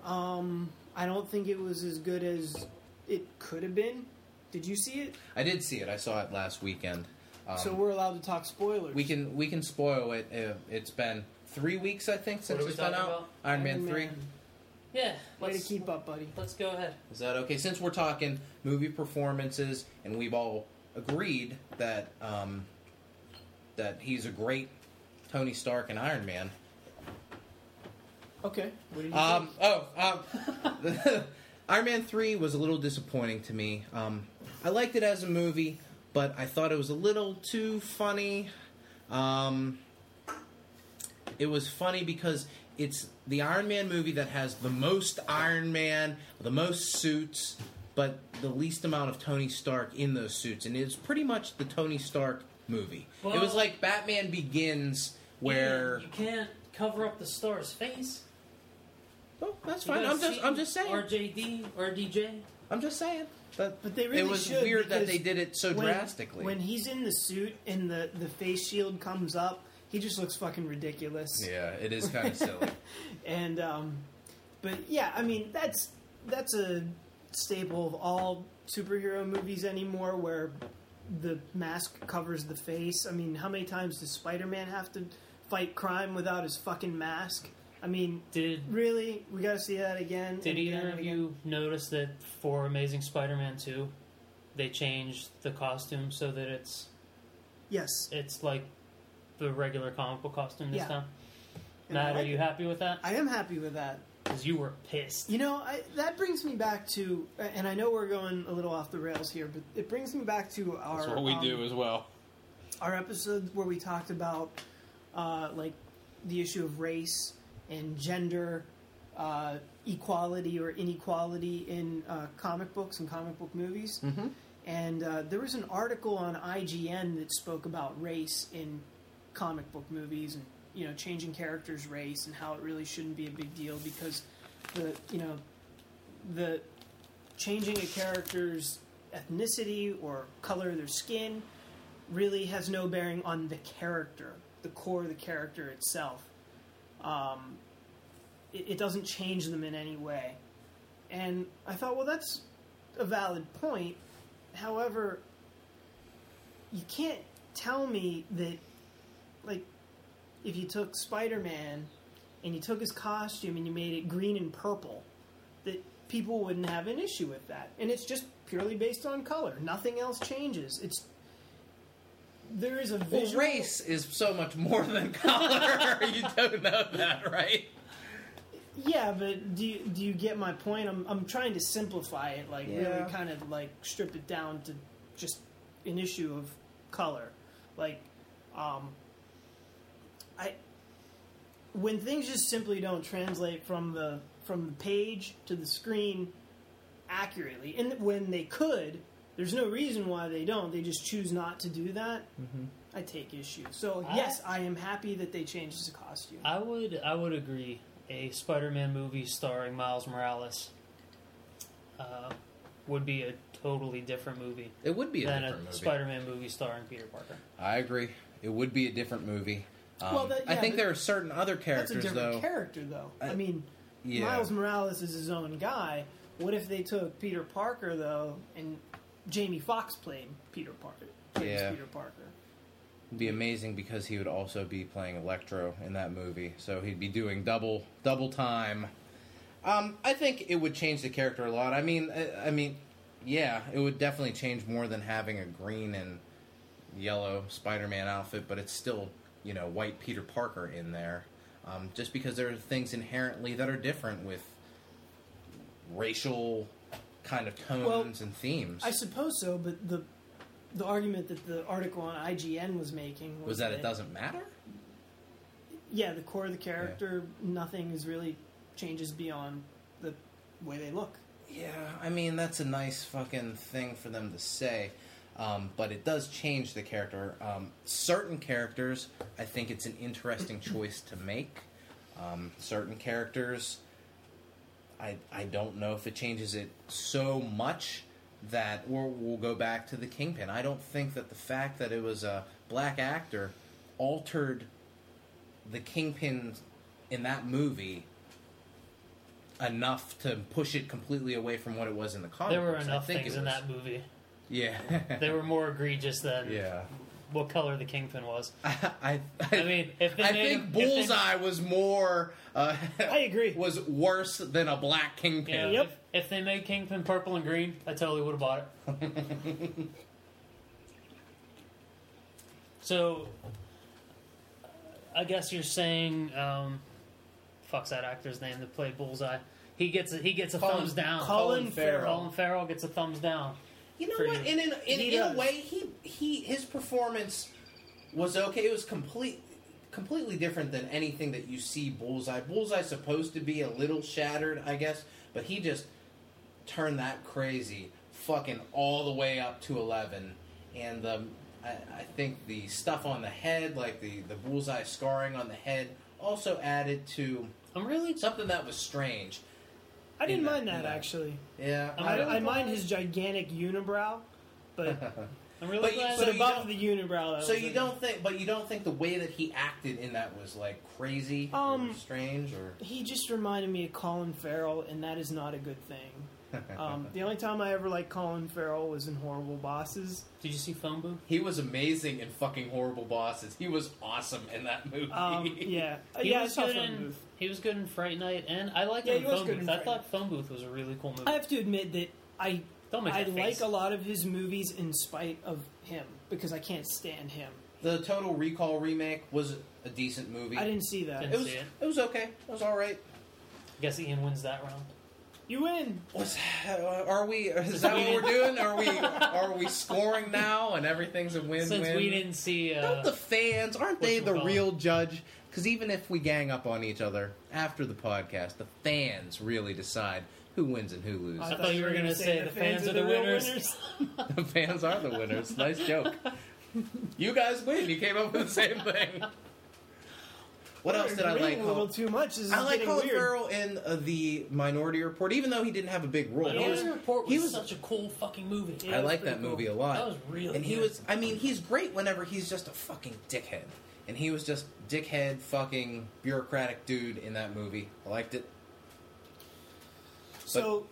um, I don't think it was as good as it could have been. Did you see it? I did see it. I saw it last weekend. Um, so we're allowed to talk spoilers. we can we can spoil it. Uh, it's been three weeks, I think, since are we it's been talking out. about? Iron Man three. Yeah, Way to let's keep up, buddy. let's go ahead. Is that okay? Since we're talking movie performances, and we've all agreed that um, that he's a great Tony Stark and Iron Man. Okay. What did you Um, think? oh, um, Iron Man 3 was a little disappointing to me. Um, I liked it as a movie, but I thought it was a little too funny. Um, it was funny because it's the Iron Man movie that has the most Iron Man, the most suits, but the least amount of Tony Stark in those suits, and it's pretty much the Tony Stark movie. it was like Batman Begins, where you can't cover up the star's face. oh, that's fine. I'm just I'm just saying. RJD or DJ. I'm just saying. But, But they really it was weird that they did it so when, drastically. When he's in the suit and the, the face shield comes up, he just looks fucking ridiculous. yeah, it is kind of silly. And um, but yeah, I mean that's that's a staple of all superhero movies anymore, where the mask covers the face. I mean, how many times does Spider-Man have to fight crime without his fucking mask? I mean, Did really, we got to see that again. Did and again either of again? you notice that for Amazing Spider-Man 2, they changed the costume so that it's Yes, it's like the regular comic book costume this Yeah. time? And I Matt, are you it. happy with that? I am happy with that. Because you were pissed. You know, I, that brings me back to, and I know we're going a little off the rails here, but it brings me back to our That's what we um, do as well. our episode where we talked about uh, like the issue of race and gender uh, equality or inequality in uh, comic books and comic book movies. Mm-hmm. And uh, there was an article on IGN that spoke about race in comic book movies and you know changing characters' race and how it really shouldn't be a big deal because the you know the changing a character's ethnicity or color of their skin really has no bearing on the character, the core of the character itself. Um, it, it doesn't change them in any way. And I thought, well, that's a valid point. However, you can't tell me that, like, if you took Spider Man and you took his costume and you made it green and purple, that people wouldn't have an issue with that. And it's just purely based on color. Nothing else changes. It's there is a Well, race is so much more than color. you don't know that, right? Yeah, but do you, do you get my point? I'm I'm trying to simplify it, like Yeah. really kind of like strip it down to just an issue of color. Like, um, I when things just simply don't translate from the from the page to the screen accurately, and when they could, there's no reason why they don't. They just choose not to do that. Mm-hmm. I take issue. So I- yes, I am happy that they changed the costume. I would I would agree. A Spider-Man movie starring Miles Morales uh, would be a totally different movie It would be a than different a movie. Spider-Man movie starring Peter Parker. I agree. It would be a different movie. Um, Well, that- I think there are certain other characters. That's a different though. character, though. I, I- mean, yeah. Miles Morales is his own guy. What if they took Peter Parker though, and Jamie Foxx played Peter Parker? Yeah. Peter Parker. It'd be amazing because he would also be playing Electro in that movie, so he'd be doing double double time. Um, I think it would change the character a lot. I mean, I, I mean, yeah, it would definitely change more than having a green and yellow Spider-Man outfit, but it's still you know white Peter Parker in there. Um, just because there are things inherently that are different with racial kind of tones Well, and themes. I suppose so, but the the argument that the article on IGN was making was, was that it doesn't matter? Yeah, the core of the character, nothing is really changes beyond the way they look. Yeah, I mean that's a nice fucking thing for them to say, um, but it does change the character. Um, certain characters, I think it's an interesting choice to make. Um, certain characters, I I don't know if it changes it so much that, or we'll go back to the Kingpin. I don't think that the fact that it was a black actor altered the Kingpin in that movie enough to push it completely away from what it was in the comic. There were books. Enough things in that movie. Yeah, They were more egregious than yeah. what color the Kingpin was. I, I, I mean, if they I made think him- if they- Bullseye was more. Uh, I agree. Was worse than a black Kingpin. Yeah, Yep. if, if they made Kingpin purple and green, I totally would have bought it. so, I guess you're saying, um, fuck's that actor's name that played Bullseye? He gets a, he gets a Colin- thumbs down. Colin Farrell. Colin Farrell gets a thumbs down. You know what? In in, in, in a way, he he his performance was okay. It was complete completely different than anything that you see Bullseye. Bullseye's supposed to be a little shattered, I guess, but he just turned that crazy, fucking all the way up to eleven. And the I, I think the stuff on the head, like the the bullseye scarring on the head, also added to I'm really something something that was strange. I didn't that- mind that that. actually. Yeah, I'm I, really I mind his gigantic unibrow, but I'm really But you- glad. so but you above the unibrow. That So was you a- don't think, but you don't think the way that he acted in that was like crazy Um, or strange or He just reminded me of Colin Farrell, and that is not a good thing. Um, the only time I ever liked Colin Farrell was in Horrible Bosses. Did you see Phone Booth? he was amazing in fucking horrible bosses. He was awesome in that movie. Um, yeah, Uh, He yeah, I was saw good Phone in. Booth. He was good in Fright Night, and I liked Yeah, him in Phone good Booth. in I thought Phone Booth was a really cool movie. I have to admit that I Don't make I that like face. a lot of his movies in spite of him because I can't stand him. the Total Recall remake was a decent movie. I didn't see that. Didn't It was see it. it was okay. It was all right. I guess Ian wins that round. You win. Was are we? Is that what we're doing? Are we? Are we scoring now and everything's a win? Since win? we didn't see, uh, Don't the fans aren't they the whatchamacallit? real judge? Because even if we gang up on each other after the podcast, the fans really decide who wins and who loses. I thought you were gonna say the fans are the real winners. the fans are the winners. Nice joke. You guys win. You came up with the same thing. What else did I like? A little too much. This is I like getting Colin weird. Farrell in uh, the Minority Report, even though he didn't have a big role. He Minority was- Report was, he was- such a cool fucking movie. Yeah, I it was like pretty that cool. movie a lot. That was really and he good. was. I mean, he's great whenever he's just a fucking dickhead, and he was just dickhead, fucking bureaucratic dude in that movie. I liked it. So,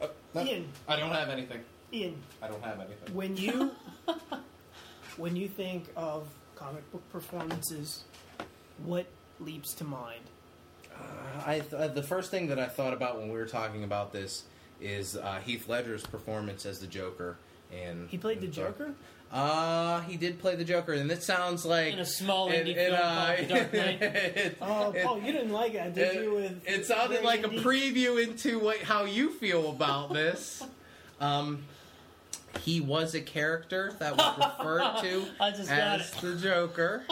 Uh, no, Ian. I don't have anything. Ian, I don't have anything. when you when you think of comic book performances, what leaps to mind? Uh, I th- uh, the first thing that I thought about when we were talking about this is uh, Heath Ledger's performance as the Joker. And He played the Joker. Uh, he did play the Joker, and it sounds like In a small indie it, film uh, called Dark Knight. it- Oh, it- you didn't like that, did it, you? With it sounded very like a preview into what, how you feel about this. Um, he was a character that was referred to I just as the Joker.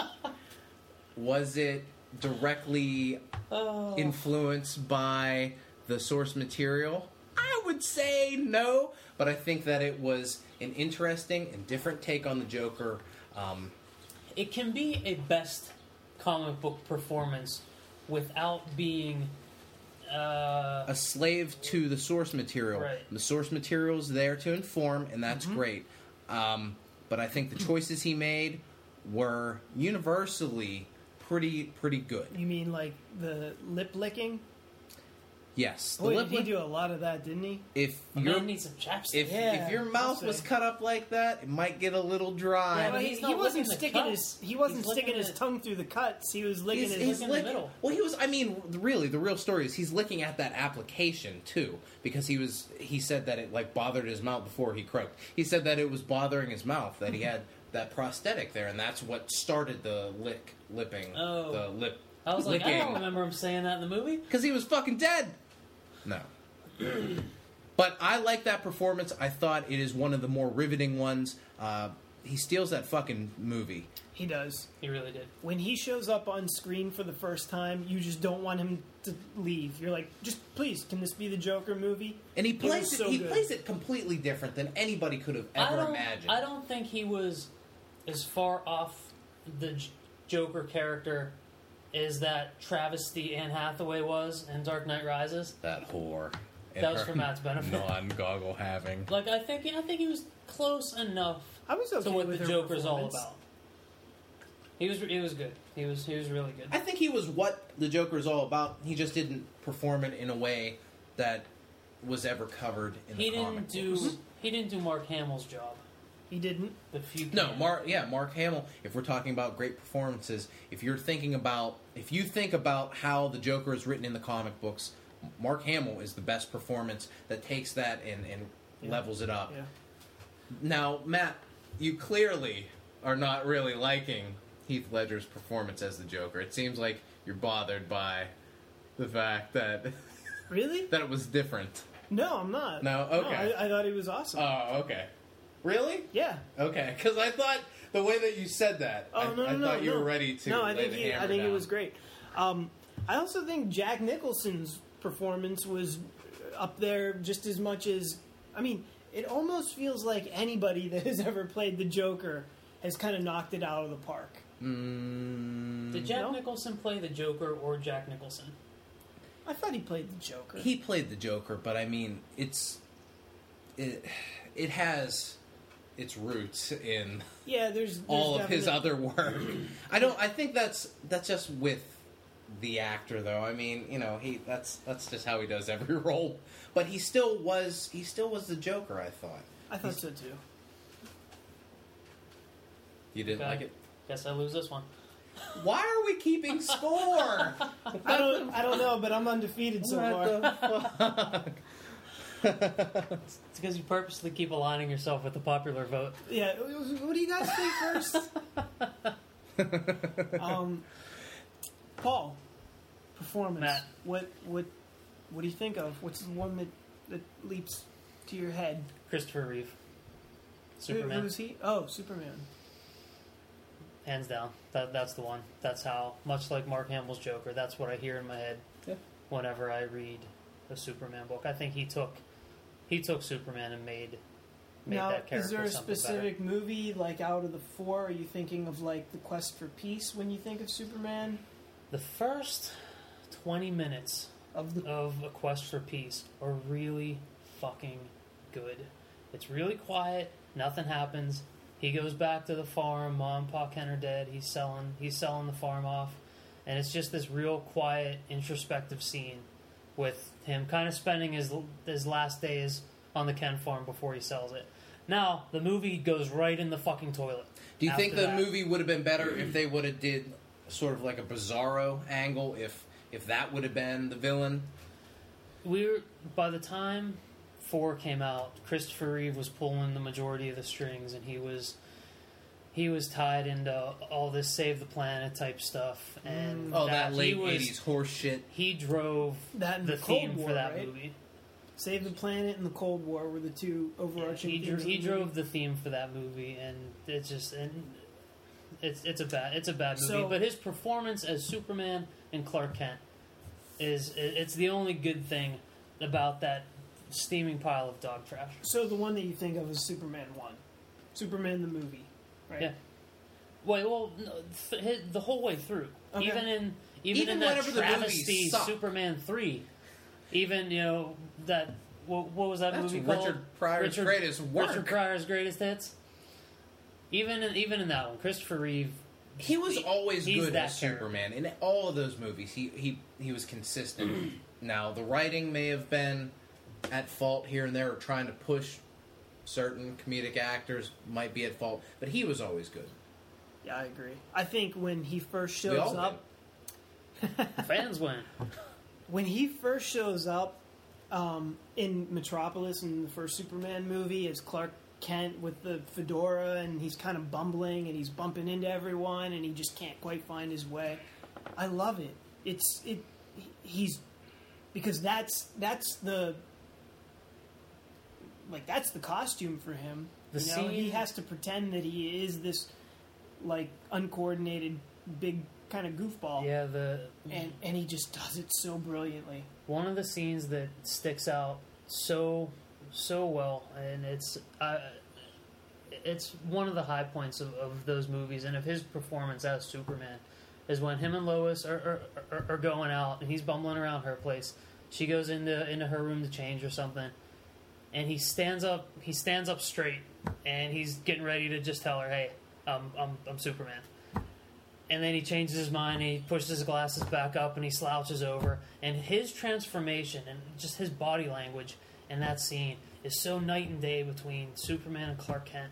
Was it directly Oh. influenced by the source material? I would say no, but I think that it was an interesting and different take on the Joker. Um, it can be a best comic book performance without being uh, a slave to the source material. Right. The source material is there to inform, and that's Mm-hmm. great. Um, but I think the choices he made were universally pretty pretty good. You mean like the lip licking? Yes, the Boy, lip did he lick- do a lot of that, didn't he? if a your man needs some chapstick. if Yeah, if your I'll mouth say. was cut up like that, it might get a little dry. Yeah, but he, he's he not wasn't licking the sticking cuts. his he wasn't He's sticking his it. tongue through the cuts. He was licking He's, his. he's in the lick- middle. Well, he was. I mean, really, the real story is he's licking at that application too, because he was. He said that it like bothered his mouth before he croaked. He said that it was bothering his mouth that he had that prosthetic there, and that's what started the lick lipping. Oh. the lip. I was like, I don't remember him saying that in the movie. because he was fucking dead. No. but I like that performance. I thought it is one of the more riveting ones. Uh, he steals that fucking movie. He does. He really did. When he shows up on screen for the first time, you just don't want him to leave. You're like, just please, can this be the Joker movie? And he was plays it. so he good. plays it completely different than anybody could have I ever don't. imagined. I don't think he was as far off the J- Joker character as that travesty Anne Hathaway was in Dark Knight Rises. That whore. That was for Matt's benefit. Non-goggle having. Like I think I think he was close enough I was okay to what with the her Joker's all performance. about. He was he was good. He was he was really good. I think he was what the Joker's all about. He just didn't perform it in a way that was ever covered in He the comic didn't books. do he didn't do Mark Hamill's job. He didn't. The few No. Mark. Yeah, Mark Hamill. If we're talking about great performances, if you're thinking about, if you think about how the Joker is written in the comic books, Mark Hamill is the best performance that takes that and, and Yeah. levels it up. Yeah. Now, Matt, you clearly are not really liking Heath Ledger's performance as the Joker. It seems like you're bothered by the fact that Really? that it was different. No, I'm not. No? Okay. I, I thought he was awesome. Oh, okay. Really? yeah. Okay, because I thought the way that you said that, Oh I, no, no, I no, thought you no. were ready to. No, I lay think the he, I hammer think it was great. Um, I also think Jack Nicholson's performance was up there just as much as. I mean, it almost feels like anybody that has ever played the Joker has kind of knocked it out of the park. Mm, Did Jack No. Nicholson play the Joker or Jack Nicholson? I thought he played the Joker. he played the Joker, but I mean, it's it. It has its roots in yeah, there's, there's all of his other work. I don't. I think that's that's just with the actor, though. I mean, you know, he that's that's just how he does every role. But he still was he still was the Joker. I thought. I thought so too. You didn't Okay. like it. Guess I lose this one. Why are we keeping score? I don't, I don't know, but I'm undefeated so far. It's because you purposely keep aligning yourself with the popular vote. Yeah, what do you guys think first? um, Paul, performance. Matt. What what what do you think of? What's the one that that leaps to your head? Christopher Reeve. Superman. Who, who's he? Oh, Superman. Hands down. That that's the one. That's how much like Mark Hamill's Joker, that's what I hear in my head Yeah. whenever I read a Superman book. I think he took he took Superman and made made now, that character is there a specific movie like out of the four? Are you thinking of like the Quest for Peace when you think of Superman? The first twenty minutes Of the of A Quest for Peace are really fucking good. It's really quiet, nothing happens. He goes back to the farm, mom and pa Kent are dead, he's selling he's selling the farm off. And it's just this real quiet, introspective scene with him kind of spending his his last days on the Kent farm before he sells it. Now, the movie goes right in the fucking toilet. Do you think the that. movie would have been better if they would have did sort of like a Bizarro angle? If if that would have been the villain? we were by the time four came out, Christopher Reeve was pulling the majority of the strings, and he was he was tied into all this save the planet type stuff, and mm. Oh, that, he late was- '80s horse shit. He drove that and the the Cold theme War, for that right? movie. Save the Planet and the Cold War were the two overarching. he, themes dro- he the drove movie. the theme for that movie, and it's just and it's it's a bad it's a bad movie. So- but his performance as Superman and Clark Kent is it's the only good thing about that steaming pile of dog trash. So the one that you think of is Superman one, Superman the movie, right? Yeah. Wait, well, no, th- hi- the whole way through, Okay. even in even, Even in that whenever the movies travesty. Superman three, even you know that what, what was that That's movie Richard called? Pryor's greatest work. Richard Pryor's greatest hits. Even in, even in that one, Christopher Reeve. He was he- always good as character. Superman in all of those movies. He he he was consistent. now the writing may have been at fault here and there, or trying to push certain comedic actors might be at fault, but he was always good. Yeah, I agree. I think when he first shows up, Fans win. when he first shows up um, in Metropolis in the first Superman movie as Clark Kent with the fedora and he's kind of bumbling and he's bumping into everyone and he just can't quite find his way. I love it. It's it. He's because that's that's the like that's the costume for him. The you know, he has to pretend that he is this like uncoordinated big kind of goofball Yeah, the and and he just does it so brilliantly. one of the scenes that sticks out so so well, and it's uh, it's one of the high points of, of those movies and of his performance as Superman is when him and Lois are, are, are, are going out and he's bumbling around her place. She goes into into her room to change or something, and he stands up. He stands up straight, and he's getting ready to just tell her, "Hey, I'm I'm, I'm Superman." And then he changes his mind. And he pushes his glasses back up, and he slouches over. And his transformation and just his body language in that scene is so night and day between Superman and Clark Kent.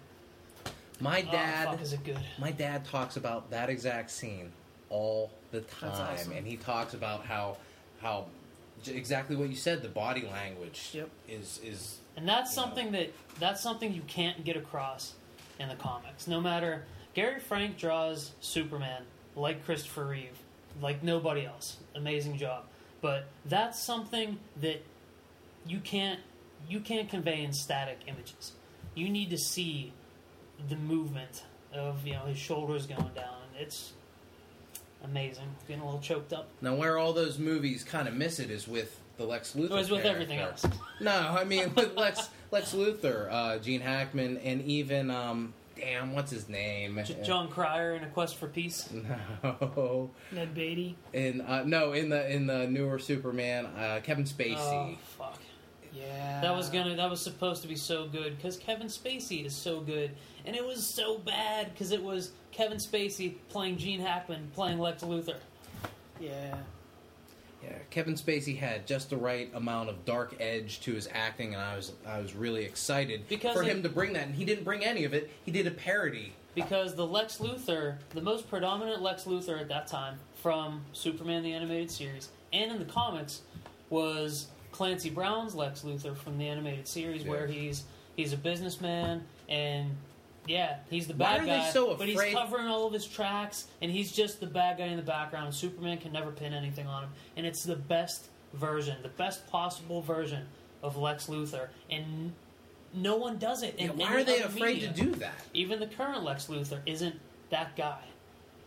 My Oh, dad, fuck, is it good? my dad talks about that exact scene all the time, awesome. and he talks about how how exactly what you said. The body language Yep. is is And that's you something that that's something you can't get across in the comics. No matter Gary Frank draws Superman like Christopher Reeve, like nobody else. Amazing job. But that's something that you can't you can't convey in static images. You need to see the movement of you know his shoulders going down. It's amazing. Getting a little choked up. Now, where all those movies kind of miss it is with the Lex Luthor. It was with everything else. No, I mean with Lex Lex Luthor, uh, Gene Hackman, and even um, damn, what's his name? J- Jon Cryer in A Quest for Peace. No, Ned Beatty. in uh, no in the in the newer Superman, uh, Kevin Spacey. Oh fuck. Yeah. That was gonna. That was supposed to be so good because Kevin Spacey is so good, and it was so bad because it was Kevin Spacey playing Gene Hackman playing Lex Luthor. Yeah. Yeah, Kevin Spacey had just the right amount of dark edge to his acting, and I was I was really excited Because for it- him to bring that. And he didn't bring any of it. He did a parody. Because the Lex Luthor, the most predominant Lex Luthor at that time from Superman the Animated Series and in the comics was Clancy Brown's Lex Luthor from the animated series, Yeah. where he's he's a businessman and yeah, he's the Why bad are they guy. so But he's covering all of his tracks, and he's just the bad guy in the background. Superman can never pin anything on him, and it's the best version, the best possible version of Lex Luthor, and no one does it. In Yeah, why are they afraid media. to do that? Even the current Lex Luthor isn't that guy.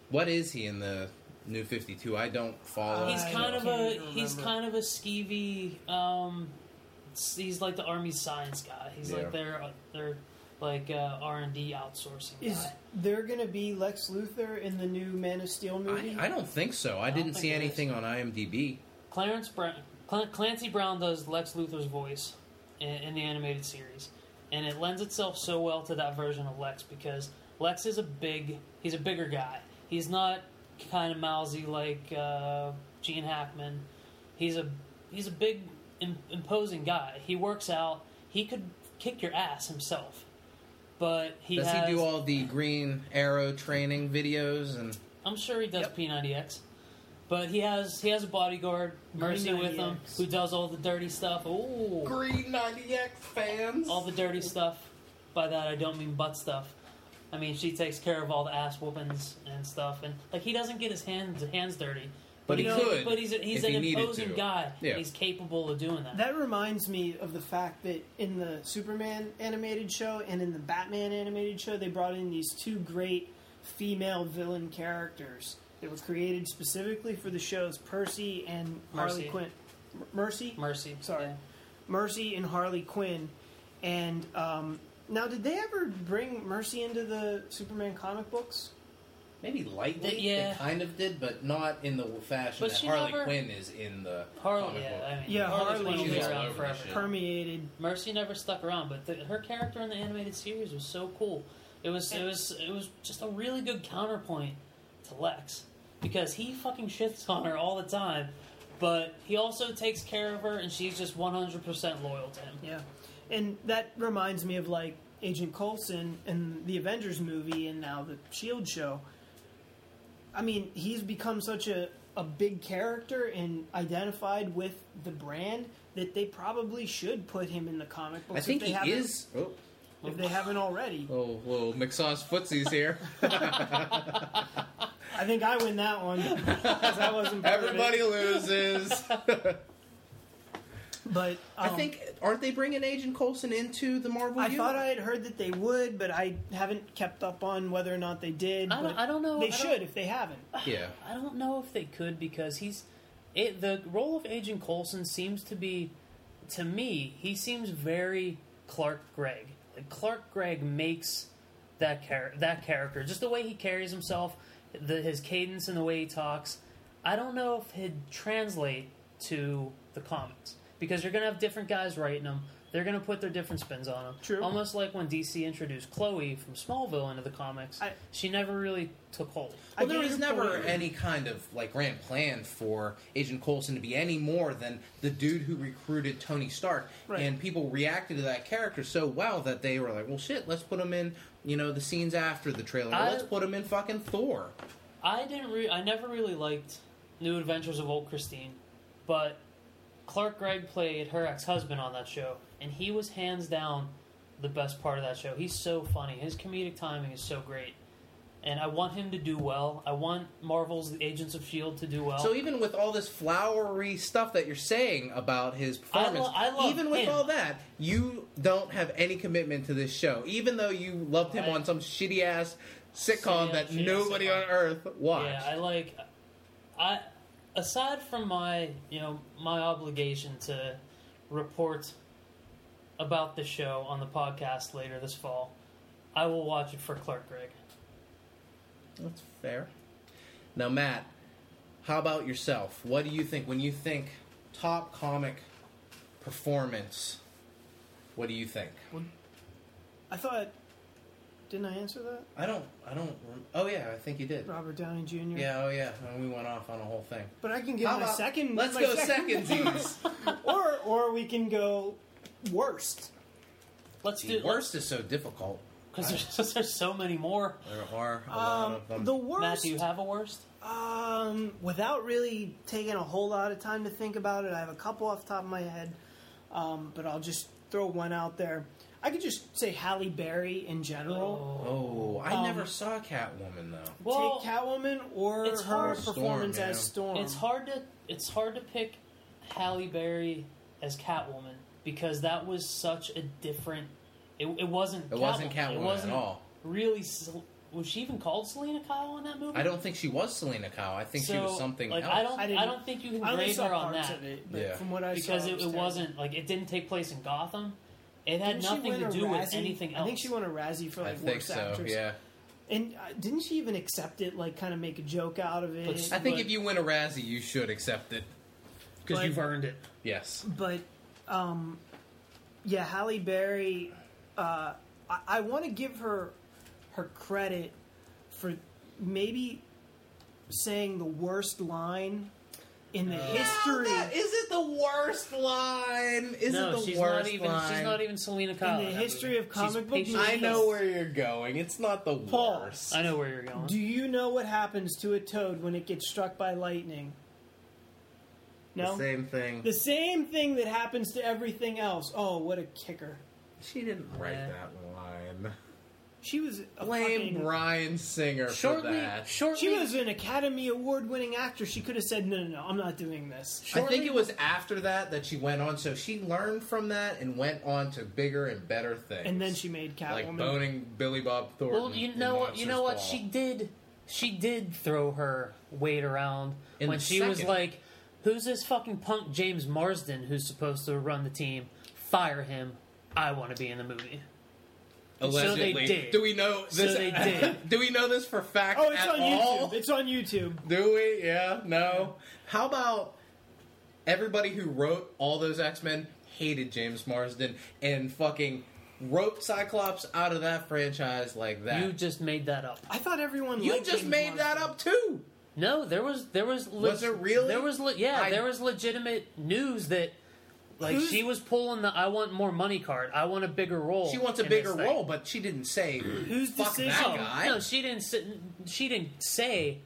What is he in the New Fifty Two? I don't follow. He's kind of a he's kind of a skeevy. Um, he's like the army science guy. He's Yeah. like their their like uh, R and D outsourcing Is guy. there going to be Lex Luthor in the new Man of Steel movie? I, I don't think so. I, don't didn't see it is. anything on IMDb. Clarence Brown, Cl- Clancy Brown does Lex Luthor's voice in, in the animated series, and it lends itself so well to that version of Lex because Lex is a big, he's a bigger guy. He's not kind of mousy like uh, Gene Hackman. He's a he's a big, imposing guy. He works out. He could kick your ass himself, but he Does has. he do all the Green Arrow training videos and? I'm sure he does Yep. P90X. But he has he has a bodyguard, Mercy, with him, who does all the dirty stuff. Ooh, Green 90X fans. all the dirty stuff. By that I don't mean butt stuff. I mean she takes care of all the ass whoopings and stuff, and like he doesn't get his hands hands dirty. But he you know, could But he's a, he's an he imposing guy. Yeah. and He's capable of doing that. That reminds me of the fact that in the Superman animated show and in the Batman animated show, they brought in these two great female villain characters that were created specifically for the shows Percy and Harley Mercy. Quinn. M- Mercy? Mercy. Sorry. Yeah. Mercy and Harley Quinn. And um, now, did they ever bring Mercy into the Superman comic books? Maybe lightly, Th- yeah. they kind of did, but not in the fashion But that Harley never- Quinn is in the Harley, comic yeah, book. I mean, Yeah, Harley Harley Quinn was around forever. Permeated. Mercy never stuck around, but the, her character in the animated series was so cool. It was it was it was just a really good counterpoint to Lex because he fucking shits on her all the time, but he also takes care of her and she's just one hundred percent loyal to him. Yeah, and that reminds me of like Agent Coulson in the Avengers movie and now the Shield show. I mean, he's become such a a big character and identified with the brand that they probably should put him in the comic books. I think they he haven't- is. Oh, if they haven't already. Oh, little, little McSauce footsies here. I think I win that one I wasn't. part of it. Everybody loses. but I um, think aren't they bringing Agent Coulson into the Marvel? I universe? thought I had heard that they would, but I haven't kept up on whether or not they did. I don't- but I don't know- They I should if they haven't. Yeah. I don't know if they could because he's it, the role of Agent Coulson seems to be to me he seems very Clark Gregg. Like Clark Gregg makes that char- that character just the way he carries himself, the, his cadence and the way he talks. I don't know if he'd translate to the comics because you're gonna have different guys writing them. They're gonna put their different spins on them. True. Almost like when DC introduced Chloe from Smallville into the comics, I- she never really took hold. I Well, there was never point. any kind of like grand plan for Agent Coulson to be any more than the dude who recruited Tony Stark, Right. and people reacted to that character so well that they were like, "Well, shit, let's put him in." You know, the scenes after the trailer. I- let's put him in fucking Thor. I didn't. Re- I never really liked New Adventures of Old Christine, but Clark Gregg played her ex-husband on that show, and he was hands down the best part of that show. He's so funny. His comedic timing is so great, and I want him to do well. I want Marvel's The Agents of Shield to do well. So even with all this flowery stuff that you're saying about his performance, lo- I love even with him. all that, you don't have any commitment to this show. Even though you loved him I- on some shitty ass sitcom Shitty- that shitty nobody sitcom. on earth watched. Yeah, I like. I aside from my you know my obligation to report about the show on the podcast later this fall, I will watch it for Clark Gregg. That's fair. Now, Matt, how about yourself? What do you think when you think top comic performance? What do you think? I thought. Didn't I answer that? I don't. I don't. rem- Oh yeah, I think you did. Robert Downey Jr. Yeah. Oh yeah. And we went off on a whole thing. But I can give How my about- second. Let's my go second- secondsies. or or we can go worst. Let's The do worst is so difficult. because there's, there's so many more. There are a lot Um, of them. the worst. Matt, do you have a worst? Um, without really taking a whole lot of time to think about it, I have a couple off the top of my head, um, but I'll just throw one out there. I could just say Halle Berry in general. oh, I um, never saw Catwoman though. Well, Take Catwoman or it's her hard. performance Storm, as. Storm. it's hard to it's hard to pick Halle Berry as Catwoman because that was such a different. It, it wasn't. It wasn't Catwoman It wasn't at all. Really, Sel- was she even called Selina Kyle in that movie? I don't think she was Selina Kyle. I think she was something like, else. I don't. I I, didn't- don't think you can I only grade saw her on parts that of it, but Yeah. from what I because saw, it, it terrible. wasn't like it didn't take place in Gotham. It had Didn't nothing to a do with anything else. I think she won a Razzie for I like think worst so. actress. Yeah. And uh, didn't she even accept it? Like, kind of make a joke out of it. But I think But- if you win a Razzie, you should accept it. because you've earned it. Yes. but um, yeah, Halle Berry. Uh, I, I want to give her her credit for maybe saying the worst line in the history. That- Is it the worst line? Is no, it the she's worst not even. line? She's not even Selina Kyle. In the history movie. of comic She's book patient- movies- I know where you're going. It's not the Paul. worst. I know where you're going. Do you know what happens to a toad when it gets struck by lightning? No. The same thing. The same thing that happens to everything else. Oh, what a kicker! She didn't write Yeah. that line. She was a Blame fucking- Bryan Singer for that. shortly, She was an Academy Award winning actress. She could have said, "No, no, no, I'm not doing this." I think it was after that that she went on. So she learned from that and went on to bigger and better things. And then she made like Catwoman. boning Billy Bob Thornton. Well, you know what? You know what? Monsters She did. She did throw her weight around In when the she was like, "Who's this fucking punk James Marsden who's supposed to run the team? Fire him. I want to be in the movie." So they did. Do we know this? So this? they did. do we know this for fact? Oh, it's at on all? YouTube. It's on YouTube. Do we? Yeah. No. How about everybody who wrote all those X Men hated James Marsden and fucking wrote Cyclops out of that franchise like that? You just made that up. I thought everyone. You liked just James made that up too. No, there was there was le- Was it really? There was le- yeah, I- there was legitimate news that like Who's- she was pulling the "I want more money" card. I want a bigger role. She wants a bigger this thing. role, but she didn't say Whose fuck decision? that No, guy. no, she didn't. s- She didn't say,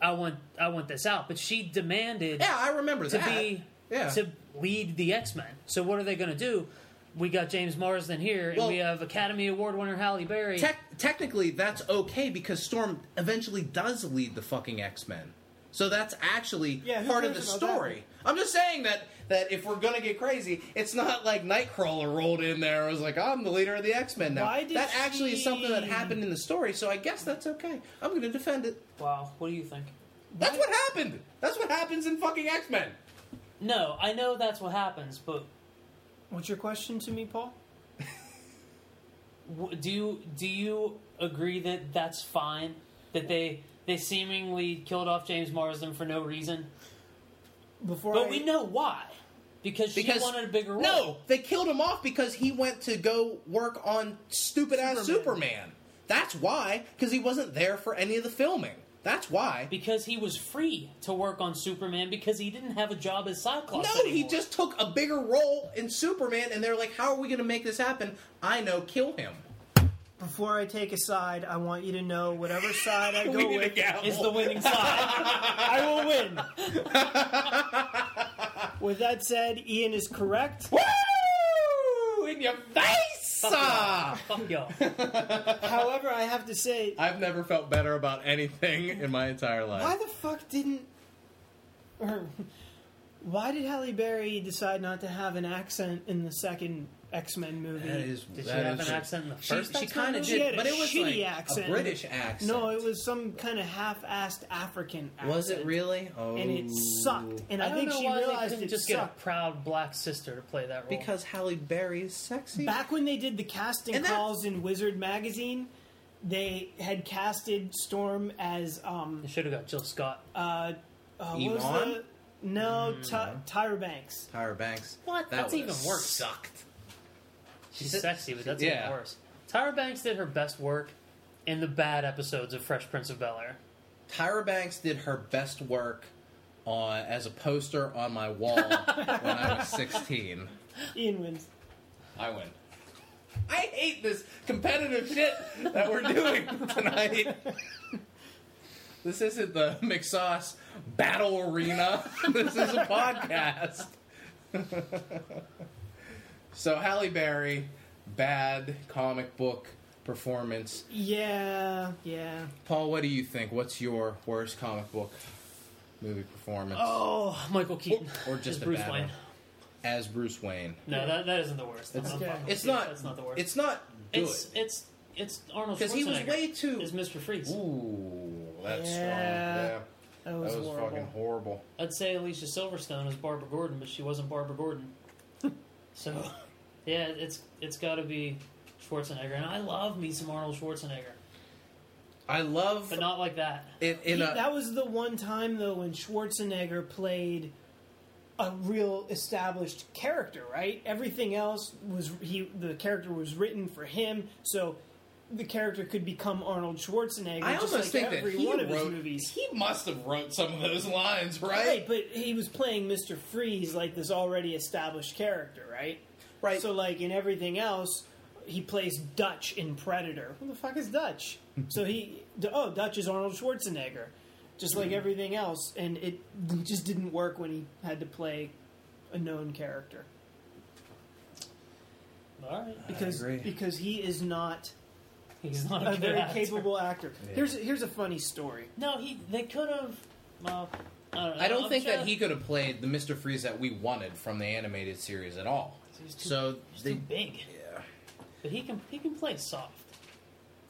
"I want, I want this out," but she demanded yeah, I remember to that. be yeah. to lead the X Men. So what are they going to do? We got James Marsden here, and we have Academy Award winner Halle Berry. Tec- technically, that's okay because Storm eventually does lead the fucking X Men. So that's actually Yeah, part of the cares that? story. I'm just saying that that if we're gonna get crazy, it's not like Nightcrawler rolled in there and was like, "I'm the leader of the X Men now." Why did that actually is something that happened in the story, so I guess that's okay. I'm gonna defend it. wow, what do you think? That's what happened. That's what happens in fucking X Men. No, I know that's what happens, but What's your question to me, Paul? do you do you agree that that's fine? That they they seemingly killed off James Marsden for no reason, Before but I, we know why. Because she Because wanted a bigger role. No, they killed him off because he went to go work on stupid ass Superman. Superman. That's why, because he wasn't there for any of the filming. That's why. Because he was free to work on Superman because he didn't have a job as Cyclops. No, he just took a bigger role in Superman, and they're like, "How are we going to make this happen?" I know, kill him. before I take a side, I want you to know whatever side I go with is the winning side. I will win. with that said, Ian is correct. Woo! In your face! Sa! Fuck y'all. Ah! However, I have to say, I've never felt better about anything in my entire life. why the fuck didn't or why did Halle Berry decide not to have an accent in the second X Men movie? That is, Did she that have is- an accent in the She, first she X-Men kind of movie? She did, had a but it was shitty like accent. a British accent. no, it was some kind of half-assed African accent. Was it really? Oh, And it sucked. And I, I don't think know she why they realized couldn't it just sucked. get a proud black sister to play that role. Because Halle Berry is sexy. Back when they did the casting And that- calls in Wizard magazine, they had casted Storm as um they should have got Jill Scott. uh, uh what was Yvonne? the no Ty- Tyra Banks. Tyra Banks. What? That That's even would've worse. Sucked. She's She's- sexy, but that's yeah. even worse. Tyra Banks did her best work in the bad episodes of Fresh Prince of Bel Air. Tyra Banks did her best work on as a poster on my wall when I was 16. Ian wins. I win. I hate this competitive shit that we're doing tonight. This isn't the McSauce Battle Arena. This is a podcast. so Halle Berry, bad comic book performance. Yeah, yeah. Paul, what do you think? What's your worst comic book movie performance Oh, Michael Keaton. or just as a Bruce bad Wayne. one? as Bruce Wayne? No, that, that isn't the worst. It's- not okay. fucking It's with not. That's not the worst. It's not good It's it's it's Arnold because he was way too. Is Mr. Freeze. Ooh, that's Yeah. strong. Yeah, That that was, was horrible. fucking horrible. I'd say Alicia Silverstone as Barbara Gordon, but she wasn't Barbara Gordon. so, yeah, it's it's got to be Schwarzenegger, and I love me some Arnold Schwarzenegger, I love but not like that. it in He- a. that was the one time though when Schwarzenegger played a real established character, right? Everything else was he the character was written for him, so the character could become Arnold Schwarzenegger. I just almost like think that every he one of wrote. his movies. He must have wrote some of those lines, right? Right, but he was playing Mr. Freeze like this already established character, right? Right. So like in everything else, he plays Dutch in Predator. Who the fuck is Dutch? so he oh Dutch is Arnold Schwarzenegger, just like mm-hmm. everything else, and it just didn't work when he had to play a known character All right, because agree. because he is not he's not a, a very actor. capable actor. Yeah. Here's here's a funny story. No, he they could have. Well, I don't know. I don't I'm think sure- that he could have played the Mister Freeze that we wanted from the animated series at all. He's too, So he's they, too big, yeah, but he can he can play soft.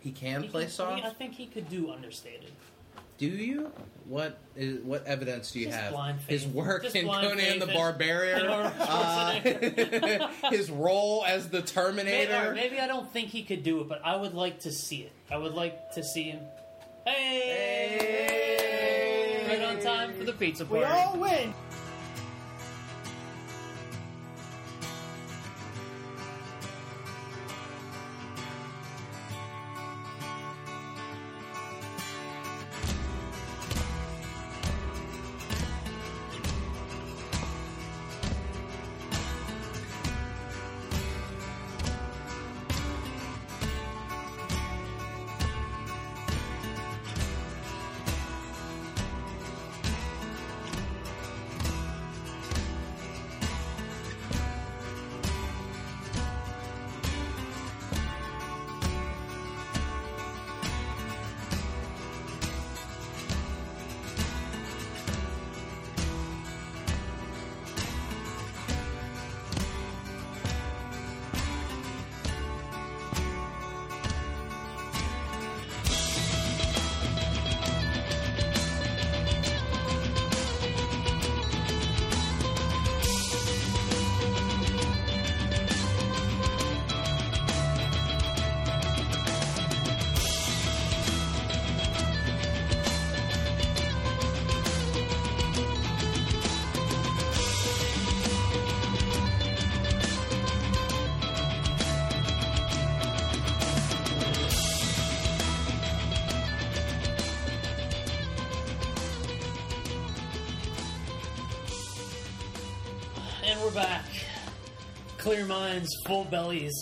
he can He play can- soft. I think he could do understated. Do you? What is what evidence do you Just have? His work Just in Conan the Barbarian, uh, his role as the Terminator. maybe I don't think he could do it, but I would like to see it. I would like to see him. Hey! Right on time for the pizza party. We all win. Clear full bellies.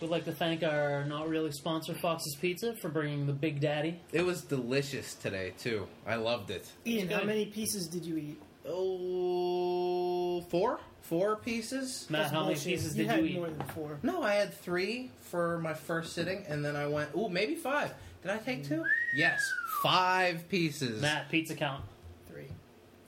We'd like to thank our not really sponsor, Fox's Pizza, for bringing the Big Daddy. It was delicious today too. I loved it. Ian, how many pieces did you eat? Oh, four, four pieces. Matt, That's how many bullshit. pieces you did had you eat? more than four. No, I had three for my first sitting, and then I went, ooh, maybe five. Did I take two? Yes, five pieces. Matt, pizza count. Three.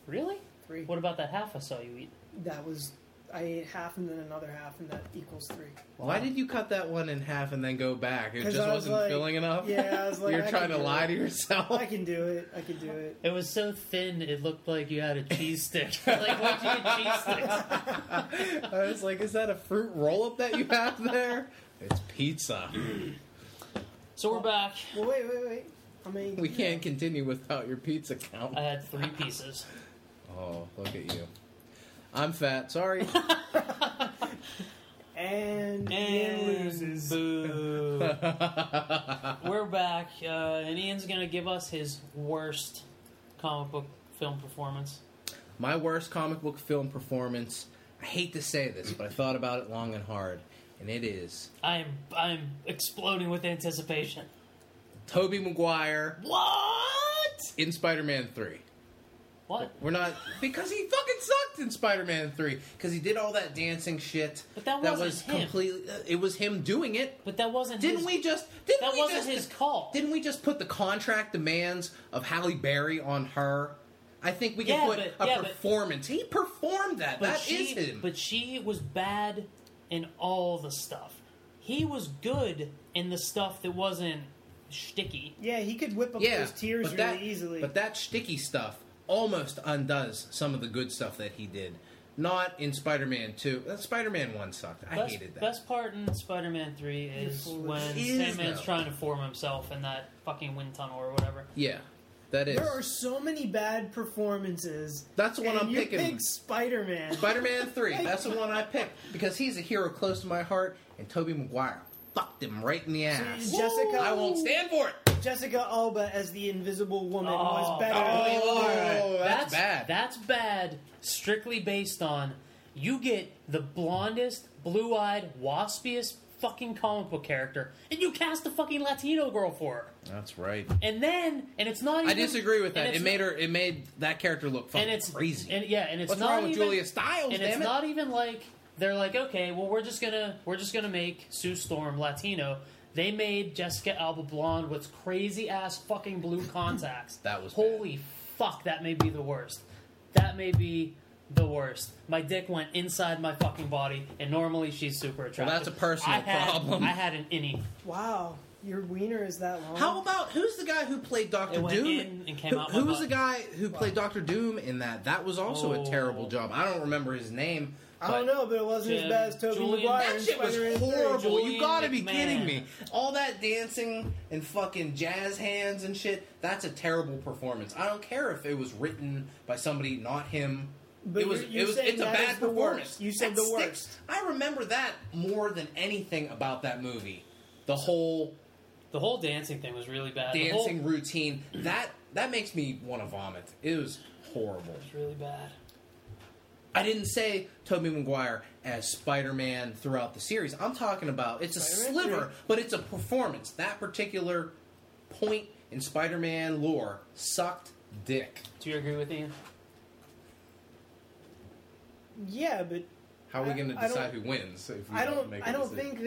Really? Three. What about that half I saw you eat? That was. I ate half and then another half, and that equals three. Why did you cut that one in half and then go back? It 'Cause just I was wasn't like- filling enough. Yeah, I was like, You're I trying can to do lie it. to yourself. I can do it. I can do it. It was so thin, it looked like you had a cheese stick. like, why'd you get cheese sticks? I was like, is that a fruit roll up that you have there? It's pizza. So we're back. Well, wait, wait, wait. I mean, We can't continue without your pizza count. I had three pieces. Oh, look at you. I'm fat. Sorry. And, Ian loses. boo. we're back, uh, and Ian's gonna give us his worst comic book film performance. My worst comic book film performance. I hate to say this, but I thought about it long and hard, and it is I'm I'm exploding with anticipation. Tobey Maguire What? in Spider-Man 3. What? We're not because he fucking sucked in Spider-Man 3 because he did all that dancing shit. But that wasn't was him. completely. uh, it was him doing it. But that wasn't. Didn't his, we just? Didn't That we wasn't just, his call. Didn't we just put the contract demands of Halle Berry on her? I think we can Yeah, put but- a yeah, but- performance. he performed that. But That she, is him. But she was bad in all the stuff. He was good in the stuff that wasn't sticky. Yeah, he could whip up yeah, those tears really that, easily. But that sticky stuff almost undoes some of the good stuff that he did. Not in Spider-Man 2. Uh, Spider-Man 1 sucked. I best, hated that. Best part in Spider-Man Three is foolish. when It is, Sandman's though. trying to form himself in that fucking wind tunnel or whatever. yeah, that is. there are so many bad performances. That's the one and I'm you picking. pick Spider-Man. Spider-Man 3. That's the one I picked because he's a hero close to my heart, and Tobey Maguire fucked him right in the ass. Jessica, I won't stand for it. Jessica Alba as the Invisible Woman oh, was Oh, better. oh, than oh, oh, that's bad. That's bad. Strictly based on you get the blondest, blue-eyed, waspiest fucking comic book character, and you cast a fucking Latino girl for her. That's right. And then, and it's not. Even, I disagree with and that. it's It made her. It made that character look fucking and it's crazy. And yeah, and it's What's not wrong with even, Julia Stiles? And damn it's it. not even like they're like, okay, well, we're just gonna we're just gonna make Sue Storm Latino. They made Jessica Alba blonde with crazy ass fucking blue contacts. That was holy fuck. That may be the worst. That may be the worst. My dick went inside my fucking body, and normally she's super attractive. that's a personal I had, problem. I had an innie. Wow, your wiener is that long. How about who's the guy who played Doctor Doom? in and came who, out my who was butt. the guy who played Doctor Doom in that? That was also a Oh. terrible job. I don't remember his name. I don't know, but it wasn't as Jim- bad as Tobey Julian- Maguire That shit was Spider-Man 3. horrible. You gotta be McMahon. kidding me. All that dancing and fucking jazz hands and shit, that's a terrible performance. I don't care if it was written by somebody, not him. But it was, you're, you're it was, it's a bad performance. You said That the sticks. worst. I remember that more than anything about that movie. The whole The whole dancing thing was really bad. The whole- dancing routine that that makes me want to vomit. It was horrible. It was really bad. I didn't say Tobey Maguire as Spider-Man throughout the series. I'm talking about it's a Spider-Man sliver, three. but it's a performance. That particular point in Spider-Man lore sucked dick. Do you agree with Ian? Yeah, but How are we going to decide who wins? If we I don't. make a I don't decision? think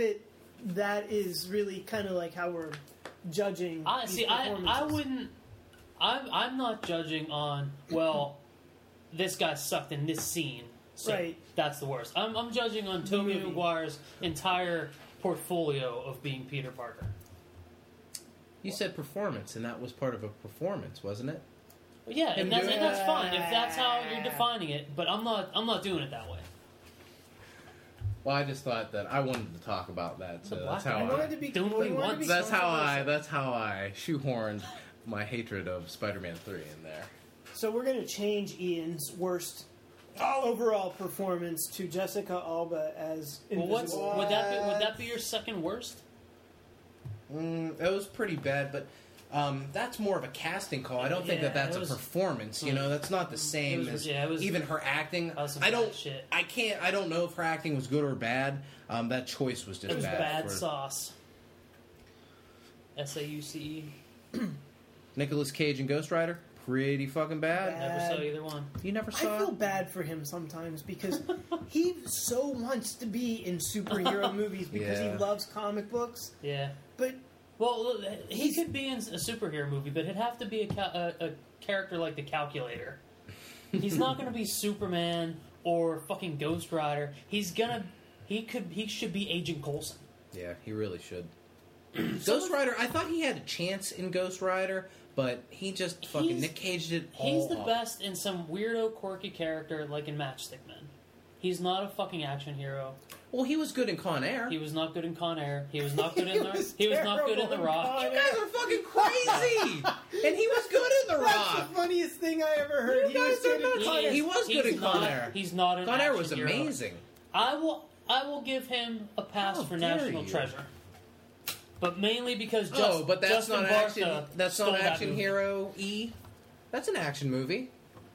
that that is really kind of like how we're judging. I these see. I I wouldn't. I'm I'm not judging on well, this guy sucked in this scene, so Right. that's the worst. I'm I'm judging on The Tobey movie. Maguire's entire portfolio of being Peter Parker. You said performance, and that was part of a performance, wasn't it? Yeah, and that's, and that's fine if that's how you're defining it. But I'm not I'm not doing it that way. Well, I just thought that I wanted to talk about that, so that's how I. I, wanted to be. Doing I what he to be that's how I that's how I shoehorned my hatred of Spider-Man Three in there. So we're going to change Ian's worst overall performance to Jessica Alba as Well, what's Invisible. would that be? Would that be your second worst? Mm, it was pretty bad, but um, that's more of a casting call. I don't think Yeah, that that's it was- a performance. You know, that's not the same was- as yeah, it was- even her acting. was some I don't. bad shit. I can't. I don't know if her acting was good or bad. Um, that choice was just It was bad. bad for sauce. S A U C E. Nicolas Cage and Ghost Rider, pretty fucking bad. Bad. Never saw either one. You never saw. I feel it? bad for him sometimes because he so wants to be in superhero movies because Yeah. he loves comic books. Yeah. But Well, he could be in a superhero movie, but it'd have to be a, ca- a, a character like the Calculator. He's not going to be Superman or fucking Ghost Rider. He's gonna. He could. He should be Agent Coulson. Yeah, he really should. Ghost Rider, I thought he had a chance in Ghost Rider, but he just fucking He's- Nick Caged it all He's the up. best in some weirdo, quirky character like in Matchstick Men. He's not a fucking action hero. Well, he was good in Con Air. He was not good in Con Air. He was not good in the. was he was not good in terrible The in Rock. Con you guys are fucking crazy! and he was good in The that's Rock! the funniest thing I ever heard. You he was guys are good in nuts. Con He- Air. he was good he's in Con not- Air. He's not an Con Air action was hero. amazing. I will I will give him a pass How for dare National you. Treasure. But mainly because just, oh, but that's Justin not Bartha action. That's not that action movie. hero E. That's an action movie.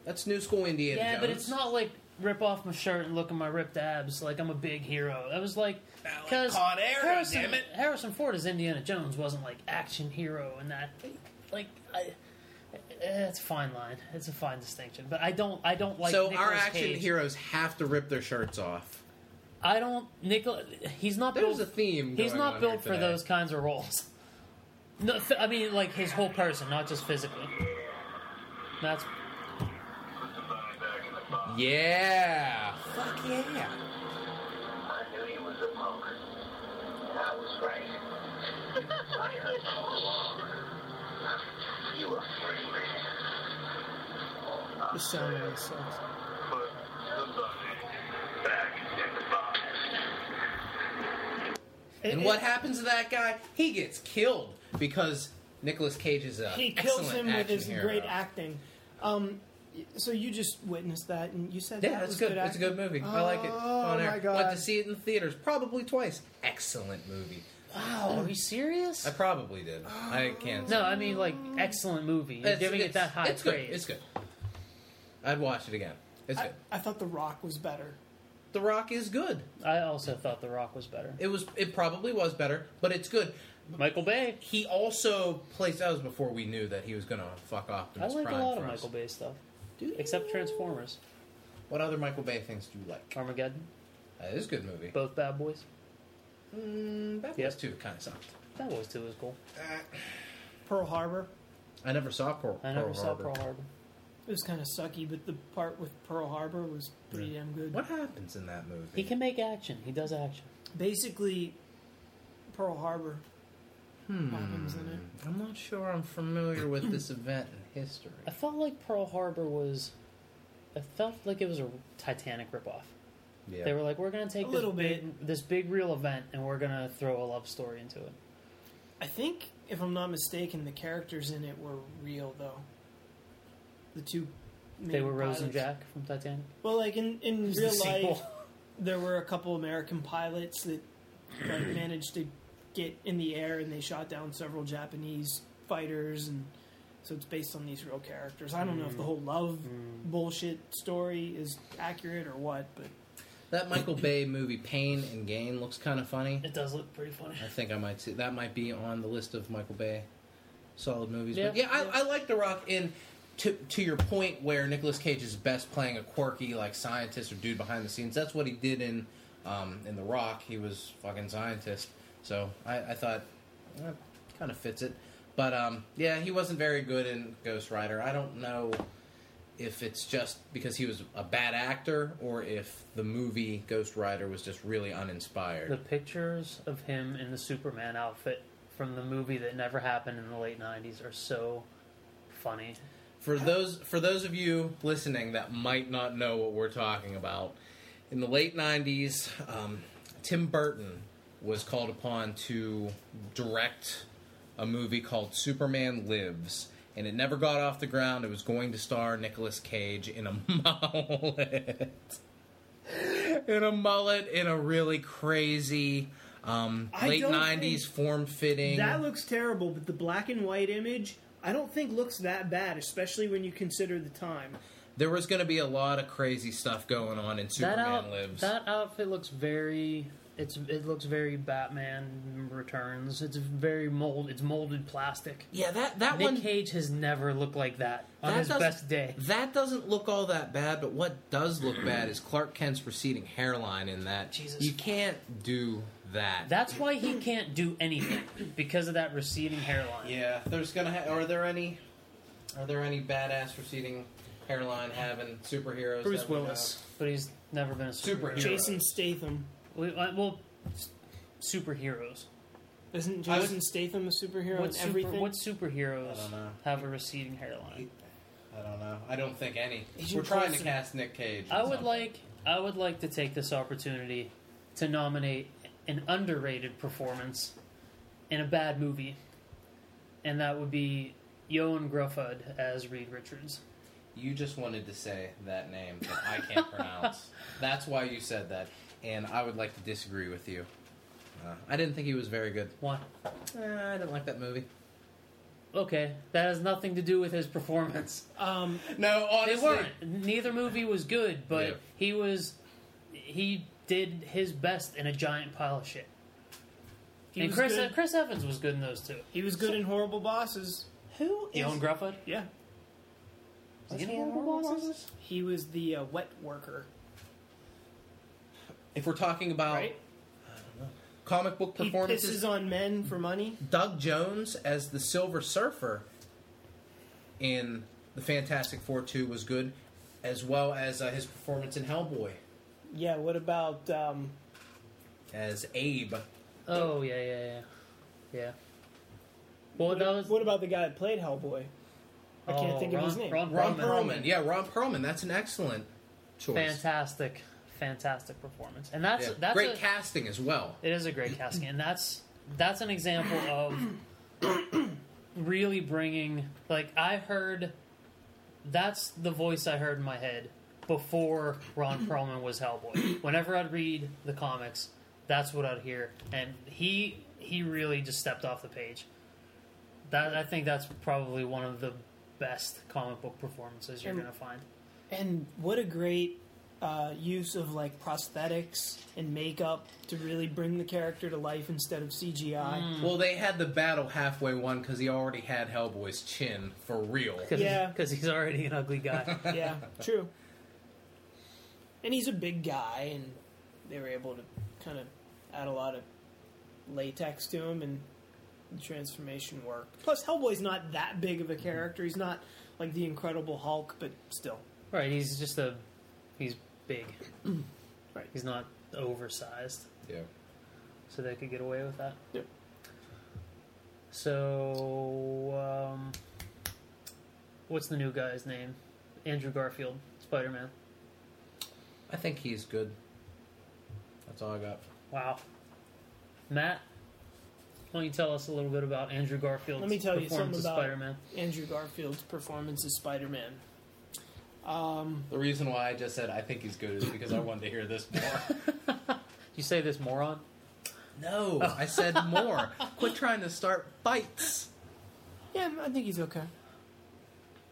That's New School Indiana Yeah, Jones. but it's not like rip off my shirt and look at my ripped abs like I'm a big hero. That was like because Air, Harrison. Harrison Ford as Indiana Jones wasn't like action hero and that like I. It's a fine line. It's a fine distinction, but I don't. I don't like. so Nicolas our action Cage. heroes have to rip their shirts off. I don't. Nicolas. He's not There's built. a theme. He's going not on built here for those kinds of roles. No, f- I mean like his whole person, not just physically. That's Yeah. Fuck yeah. I knew he was a punk. I was right. I heard all along. You were free. The sound really sucks. And It- what it- happens to that guy? He gets killed because Nicolas Cage is a He kills him with his hero. great acting. Um, so you just witnessed that, and you said Yeah, that it's was good. it's a good movie. I like it. Oh, Con my God. Went to see it in the theaters probably twice. Excellent movie. wow. Are you serious? I probably did. I can't. No, I mean like excellent movie. You're It's- giving it that high it's praise. Good. It's good. I'd watch it again. It's I, good. I thought The Rock was better. The Rock is good. I also thought The Rock was better. It was. It probably was better, but it's good. Michael Bay. He also plays. That was before we knew that he was gonna fuck off. I Optimus like a Prime lot for of us. Michael Bay stuff, Do you? except Transformers, What other Michael Bay things do you like? Armageddon, That is a good movie. both Bad Boys. Mm, Bad Yep. Boys Two kind of sucked. Bad Boys Two was cool. Pearl Harbor. I never saw Pearl, I never Pearl saw Harbor. Pearl Harbor. It was kind of sucky, but the part with Pearl Harbor was pretty damn good. What happens in that movie? He can make action. He does action. Basically, Pearl Harbor Hmm. happens in it. I'm not sure I'm familiar with this event in history. I felt like Pearl Harbor was. I felt like it was a Titanic ripoff. Yeah. They were like, we're gonna take A this little big, this big real event, and we're gonna throw a love story into it. I think, if I'm not mistaken, the characters in it were real, though. The two. They main were Rose and pilots. Jack from Titanic. Well, like in, in It was real the life, there were a couple American pilots that like, managed to get in the air and they shot down several Japanese fighters, and so it's based on these real characters. I don't know if the whole love Mm. bullshit story is accurate or what, but That Michael Bay movie, Pain and Gain, looks kind of funny. It does look pretty funny. I think I might see that might be on the list of Michael Bay solid movies. Yeah, but yeah, yeah. I, I like The Rock. In to to your point, where Nicolas Cage is best playing a quirky like scientist or dude behind the scenes. That's what he did in um, in The Rock. He was fucking scientist. So I, I thought eh, kind of fits it. But um, yeah, he wasn't very good in Ghost Rider. I don't know if it's just because he was a bad actor or if the movie Ghost Rider was just really uninspired. The pictures of him in the Superman outfit from the movie that never happened in the late '90s are so funny. For those for those of you listening that might not know what we're talking about, in the late '90s, um, Tim Burton was called upon to direct a movie called Superman Lives, and it never got off the ground. It was going to star Nicolas Cage in a mullet, in a mullet, in a really crazy um, late '90s form fitting. that looks terrible. But the black and white image, I don't think looks that bad, especially when you consider the time. There was going to be a lot of crazy stuff going on in that Superman out, Lives. that outfit looks very It's it looks very Batman Returns. It's very mold. It's molded plastic. Yeah, that that Nick one Cage has never looked like that on That his best day. that doesn't look all that bad, but what does look bad is Clark Kent's receding hairline in that. Jesus. You can't do that. That's why he can't do anything because of that receding hairline. Yeah, there's gonna. Ha- are there any? Are there any badass receding hairline having superheroes? Bruce that we know Willis, but he's never been a superhero. Superhero. Jason Statham. We- uh, Well, s- superheroes. Isn't I would- Jason Statham a superhero What, in super, everything? what superheroes I don't know. have a receding hairline? of? I don't know. I don't think any. Agent We're trying Coulson. to cast Nick Cage. I would something. like I would like to take this opportunity to nominate an underrated performance in a bad movie, and that would be Ioan Gruffudd as Reed Richards. You just wanted to say that name that I can't pronounce. That's why you said that, and I would like to disagree with you. Uh, I didn't think he was very good. Why? Eh, I didn't like that movie. Okay, that has nothing to do with his performance. um, No, They honestly, weren't. Neither movie was good, but Yeah. he was he did his best in a giant pile of shit. he and was Chris good. Chris Evans was good in those two. He was good in Horrible Bosses. who is Ioan Gruffudd. Yeah, was Is he he in in Horrible Horrible Bosses? Bosses? he was the uh, wet worker. If we're talking about Right? comic book performances, He performances, pisses on men for money. Doug Jones as the Silver Surfer in the Fantastic Four 2 was good, as well as uh, his performance in Hellboy Yeah. What about um, as Abe. Oh yeah, yeah, yeah, yeah. Well, what, that was what about the guy that played Hellboy? I can't Oh, think of his Ron- name. Ron Ron Perlman. Perlman. Yeah, Ron Perlman. That's an excellent choice. fantastic, fantastic performance, and that's Yeah. that's Great a, casting as well. It is a great casting, and that's that's an example of really bringing. Like I heard, that's the voice I heard in my head before Ron Perlman was Hellboy. Whenever I'd read the comics, that's what I'd hear, and he he really just stepped off the page. That I think that's probably one of the best comic book performances you're And- gonna find. And what a great uh, use of like prosthetics and makeup to really bring the character to life instead of CGI. Well, they had the battle halfway won because he already had Hellboy's chin for real. Cause, Yeah. because he's already an ugly guy. yeah, true. And he's a big guy, and they were able to kind of add a lot of latex to him, and the transformation worked. Plus, Hellboy's not that big of a character. He's not like the Incredible Hulk, but still. Right, he's just a he's big. Right. He's not oversized, Yeah. so they could get away with that. Yep. So, um, what's the new guy's name? Andrew Garfield, Spider Man. I think he's good. That's all I got. Wow. Matt, why don't you tell us a little bit about Andrew Garfield's Let me tell you performance something as about- Spider Man? Andrew Garfield's performance as Spider Man. Um, The reason why I just said I think he's good is because I wanted to hear this more. You say this moron? no, I said more. Quit trying to start fights. yeah, I think he's okay.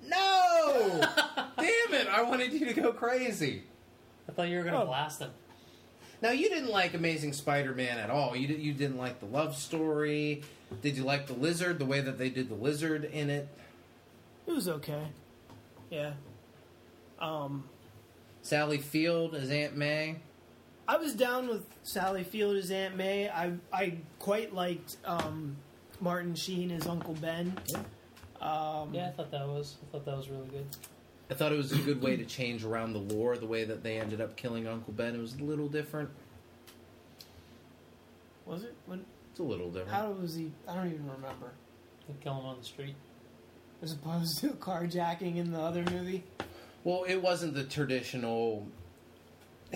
No! Damn it! I wanted you to go crazy. I thought you were going to Oh. blast him. Now you didn't like Amazing Spider-Man at all. You did, you didn't like the love story. Did you like the lizard? The way that they did the lizard in it. It was okay. Yeah. Um, Sally Field as Aunt May. I was down with Sally Field as Aunt May. I I quite liked um, Martin Sheen as Uncle Ben. Um, Yeah, I thought that was I thought that was really good. I thought it was a good way to change around the lore. The way that they ended up killing Uncle Ben it was a little different. Was it? When, It's a little different. how was he? I don't even remember. They kill him on the street. As opposed to carjacking in the other movie. Well, it wasn't the traditional.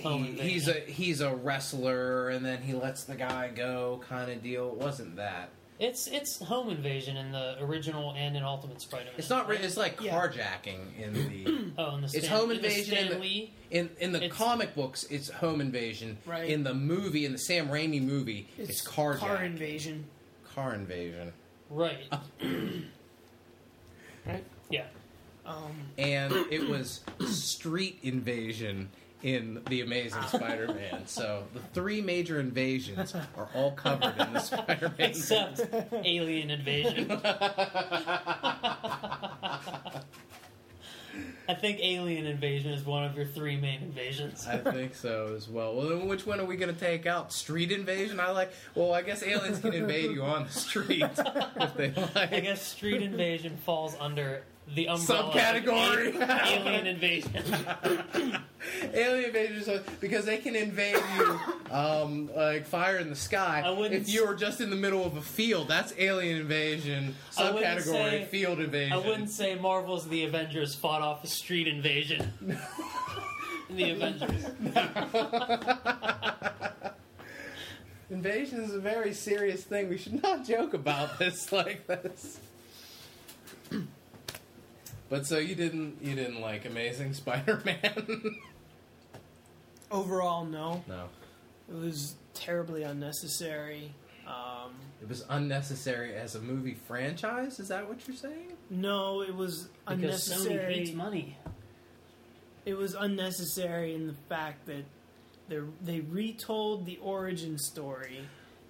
Home He, invasion. he's a he's a wrestler, and then he lets the guy go, kind of deal. It wasn't that. It's it's home invasion in the original and in Ultimate Spider-Man. It's not. Re- it's like Yeah. carjacking in the Oh, in the Stan, It's home in the invasion in the- Lee. in in the comic books. It's home invasion. Right. In the movie, in the Sam Raimi movie, it's, carjack. car invasion. Car invasion. Right. Right. Yeah. Um, and it was street invasion in the Amazing Spider-Man. So the three major invasions are all covered in the Spider-Man. Except alien invasion. I think alien invasion is one of your three main invasions. I think so as well. Well, then which one are we going to take out? Street invasion? I like. Well, I guess aliens can invade you on the street if they like. I guess street invasion falls under the umbrella Subcategory. alien invasion. Alien invaders are, because they can invade you um, like fire in the sky. I wouldn't if you're just in the middle of a field, that's alien invasion. Subcategory say- field invasion. I wouldn't say Marvel's The Avengers fought off a street invasion. the Avengers. Invasion is a very serious thing. We should not joke about this like this. But so you didn't you didn't like Amazing Spider-Man? Overall, no. no. It was terribly unnecessary. Um, It was unnecessary as a movie franchise. Is that what you're saying? no, it was Because Sony unnecessary. hates money. It was unnecessary in the fact that they they retold the origin story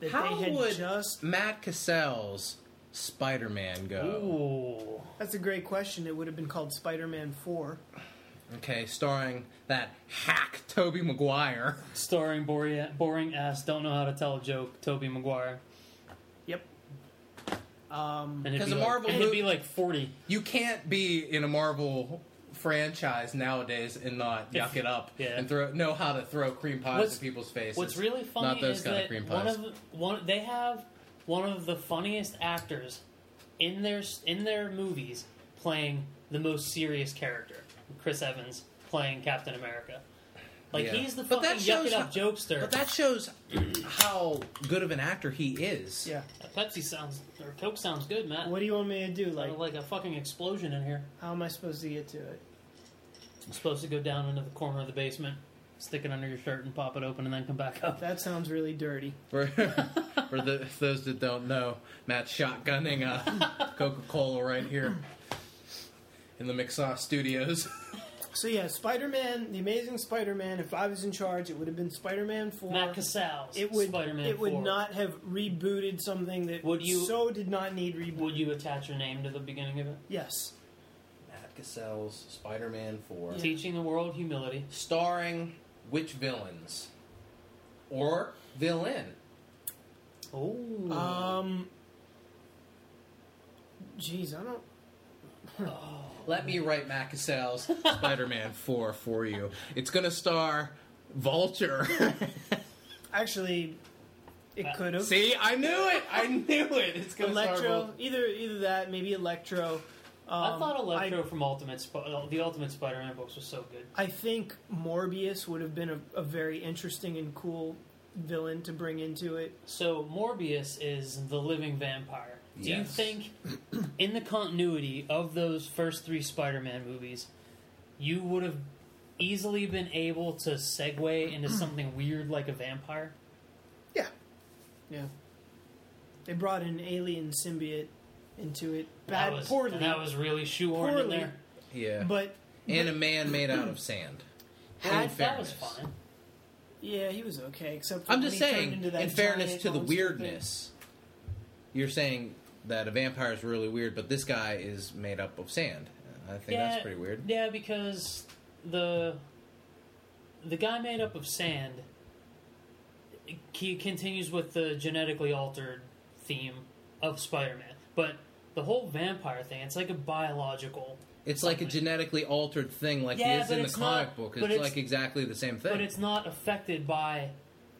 that How they had would just. Matt Cassell's Spider-Man go? Ooh. That's a great question. It would have been called Spider-Man Four. Okay, starring that hack Tobey Maguire. Starring boring, boring ass, don't know how to tell a joke, Tobey Maguire. Yep. Um, And it'd 'Cause be a like, Marvel and it'd mo- be like 40. You can't be in a Marvel franchise nowadays and not If- yuck it up yeah. and throw know how to throw cream pies What's- in people's faces. What's really funny Not those is kind that of cream one pies. of the, one they have one of the funniest actors in their in their movies playing the most serious character, Chris Evans playing Captain America. Like Yeah. he's the But that fucking yuck it up how- jokester. But that shows how good of an actor he is. yeah. Pepsi sounds or Coke sounds good, Matt. What do you want me to do? like, Like, like a fucking explosion in here. how am I supposed to get to it? I'm supposed to go down into the corner of the basement, stick it under your shirt, and pop it open, and then come back up. That sounds really dirty. For, for the, those that don't know, Matt's shotgunning uh, a Coca Cola right here in the McSauce Studios. So yeah, Spider-Man, the Amazing Spider-Man. If I was in charge, it would have been Spider-Man Four. Matt Casals, it would Spider-Man it would 4. not have rebooted something that Would you- so did not need reboot. Would you attach your name to the beginning of it? Yes. Matt Cassell's Spider-Man 4. Yeah. Teaching the world humility. Starring which villains? Or villain? Oh. Um. Jeez, I don't. Let me write Matt Spider-Man 4 for you. It's going to star Vulture. Actually, it Uh, could have. See, I knew it. I knew it. It's going to star Electro, either either that, maybe Electro. I Um, thought Electro from Ultimate Sp- uh, the Ultimate Spider-Man books was so good. I, I think Morbius would have been a, a very interesting and cool villain to bring into it. So Morbius is the living vampire. Do you think, in the continuity of those first three Spider-Man movies, you would have easily been able to segue into something weird like a vampire? Yeah, yeah. They brought an alien symbiote into it, bad, that was, poorly, and that was really shoehorned in there. Yeah. but and a man made out of sand. had In That was fine. yeah, he was okay. Except for I'm just saying, into that in fairness to the monster thing. weirdness, you're saying that a vampire is really weird, but this guy is made up of sand. I think yeah, that's pretty weird. Yeah, because the the guy made up of sand. He continues with the genetically altered theme of Spider-Man, but the whole vampire thing, it's like a biological. It's like a genetically altered thing, like Yeah, he is in the comic not- book. It's, it's- like exactly the same thing. But it's not affected by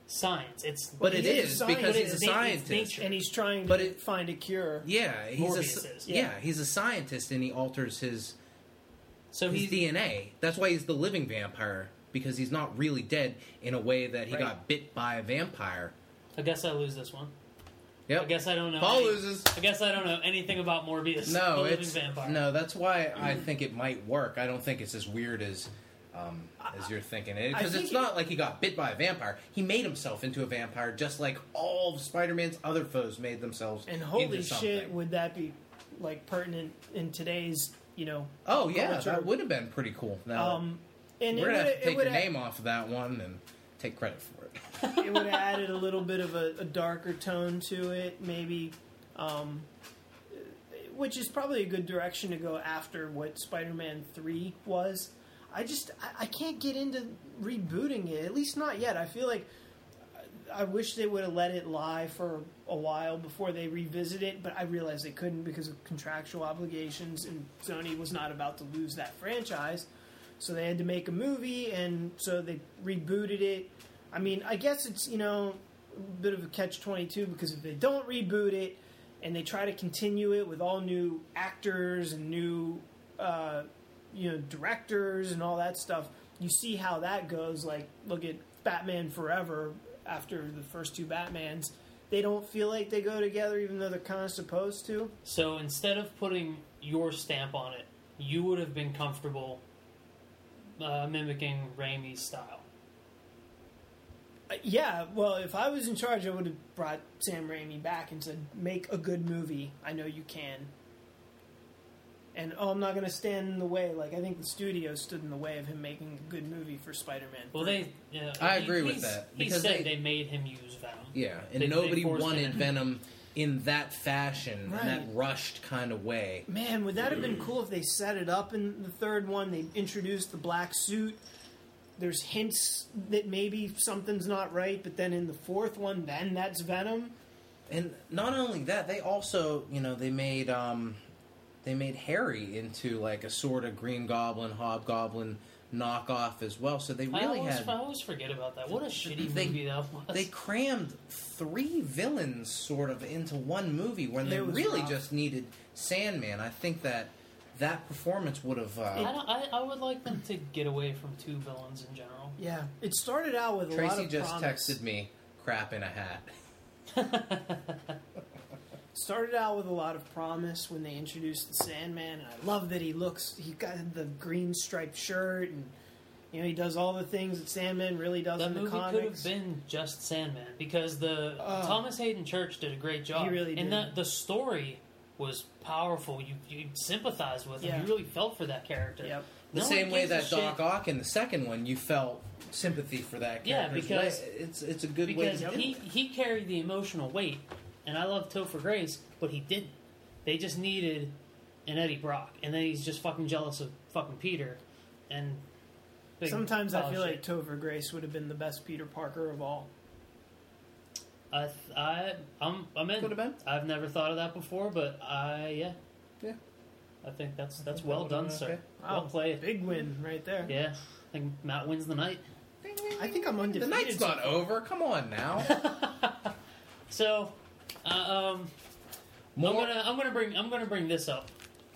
science. It's But it is He is a is scientist. because he's a it's na- scientist. and he's trying But to it- find a cure. Yeah, he's a Morbius s- yeah. yeah. he's a scientist and he alters his so his he's DNA. That's why he's the living vampire because he's not really dead in a way that he Right. got bit by a vampire. I guess I lose this one. Yep. I guess I don't know. Paul any- loses. I guess I don't know anything about Morbius. No, the living it's vampire. no. That's why I think it might work. I don't think it's as weird as um, as you're thinking it because think it's it- not like he got bit by a vampire. He made himself into a vampire, just like all of Spider-Man's other foes made themselves. And holy into shit, would that be like pertinent in today's you know? Oh yeah, culture. that would have been pretty cool. Now, Um, And We're gonna have would've- to take the would've- name off of that one and take credit for it. would have added a little bit of a, a darker tone to it, maybe, um, which is probably a good direction to go after what Spider-Man Three was. I just I, I can't get into rebooting it, at least not yet. I feel like I wish they would have let it lie for a while before they revisit it, but I realized they couldn't because of contractual obligations, and Sony was not about to lose that franchise. So they had to make a movie, and so they rebooted it. I mean, I guess it's you know a bit of a catch twenty two because if they don't reboot it and they try to continue it with all new actors and new uh, you know directors and all that stuff, you see how that goes. Like look at Batman Forever after the first two Batmans. They don't feel like they go together, even though they're kind of supposed to. So instead of putting your stamp on it, you would have been comfortable uh, mimicking Raimi's style. Uh, yeah, well, if I was in charge, I would have brought Sam Raimi back and said, "Make a good movie. I know you can." And oh, I'm not going to stand in the way. Like I think the studio stood in the way of him making a good movie for Spider-Man. Well, 3. they. Yeah, I he- agree with he's- that, He because said they- they, made him use Venom. Yeah, and They- they nobody forced wanted him. Venom in that fashion, in that rushed kind of way. Man, would that have been cool if they set it up in the third one? They introduced the black suit. There's hints that maybe something's not right, but then in the fourth one, then that's Venom. And not only that, they also, you know, they made um, they made Harry into like a sort of Green Goblin, Hobgoblin knockoff as well. So they I really always, had I always forget about that. What a shitty they- movie that was. they crammed three villains sort of into one movie when they It was really rough. just needed Sandman. I think that that performance would have. I, Uh, don't, I, I would like them to get away from two villains in general. Yeah, it started out with a lot Tracy of just promise. texted me, "Crap in a hat." started out with a lot of promise when they introduced the Sandman, and I love that he looks. He got the green striped shirt, and you know he does all the things that Sandman really does That in the movie could have been just Sandman because the Oh. Thomas Haden Church did a great job. He really and did. that the story was powerful. You you sympathized with him. Yeah. You really felt for that character. Yep. The No same way gives a that shit Doc Ock in the second one, you felt sympathy for that character. Yeah, character. because- it's it's a good because way to do he it. he carried the emotional weight, and I love Topher Grace, but he didn't. They just needed an Eddie Brock, and then he's just fucking jealous of fucking Peter, and Sometimes I pile of feel like shit. Topher Grace would have been the best Peter Parker of all. I th- I I'm I'm in. Could have been. I've never thought of that before, but I yeah Yeah. I think that's that's think well that done, sir. okay. Well Wow, played. Big win right there. Yeah, I think Matt wins the night. I think I'm under The night's so not over. Come on now. So, uh, um, More. I'm gonna I'm gonna bring I'm gonna bring this up.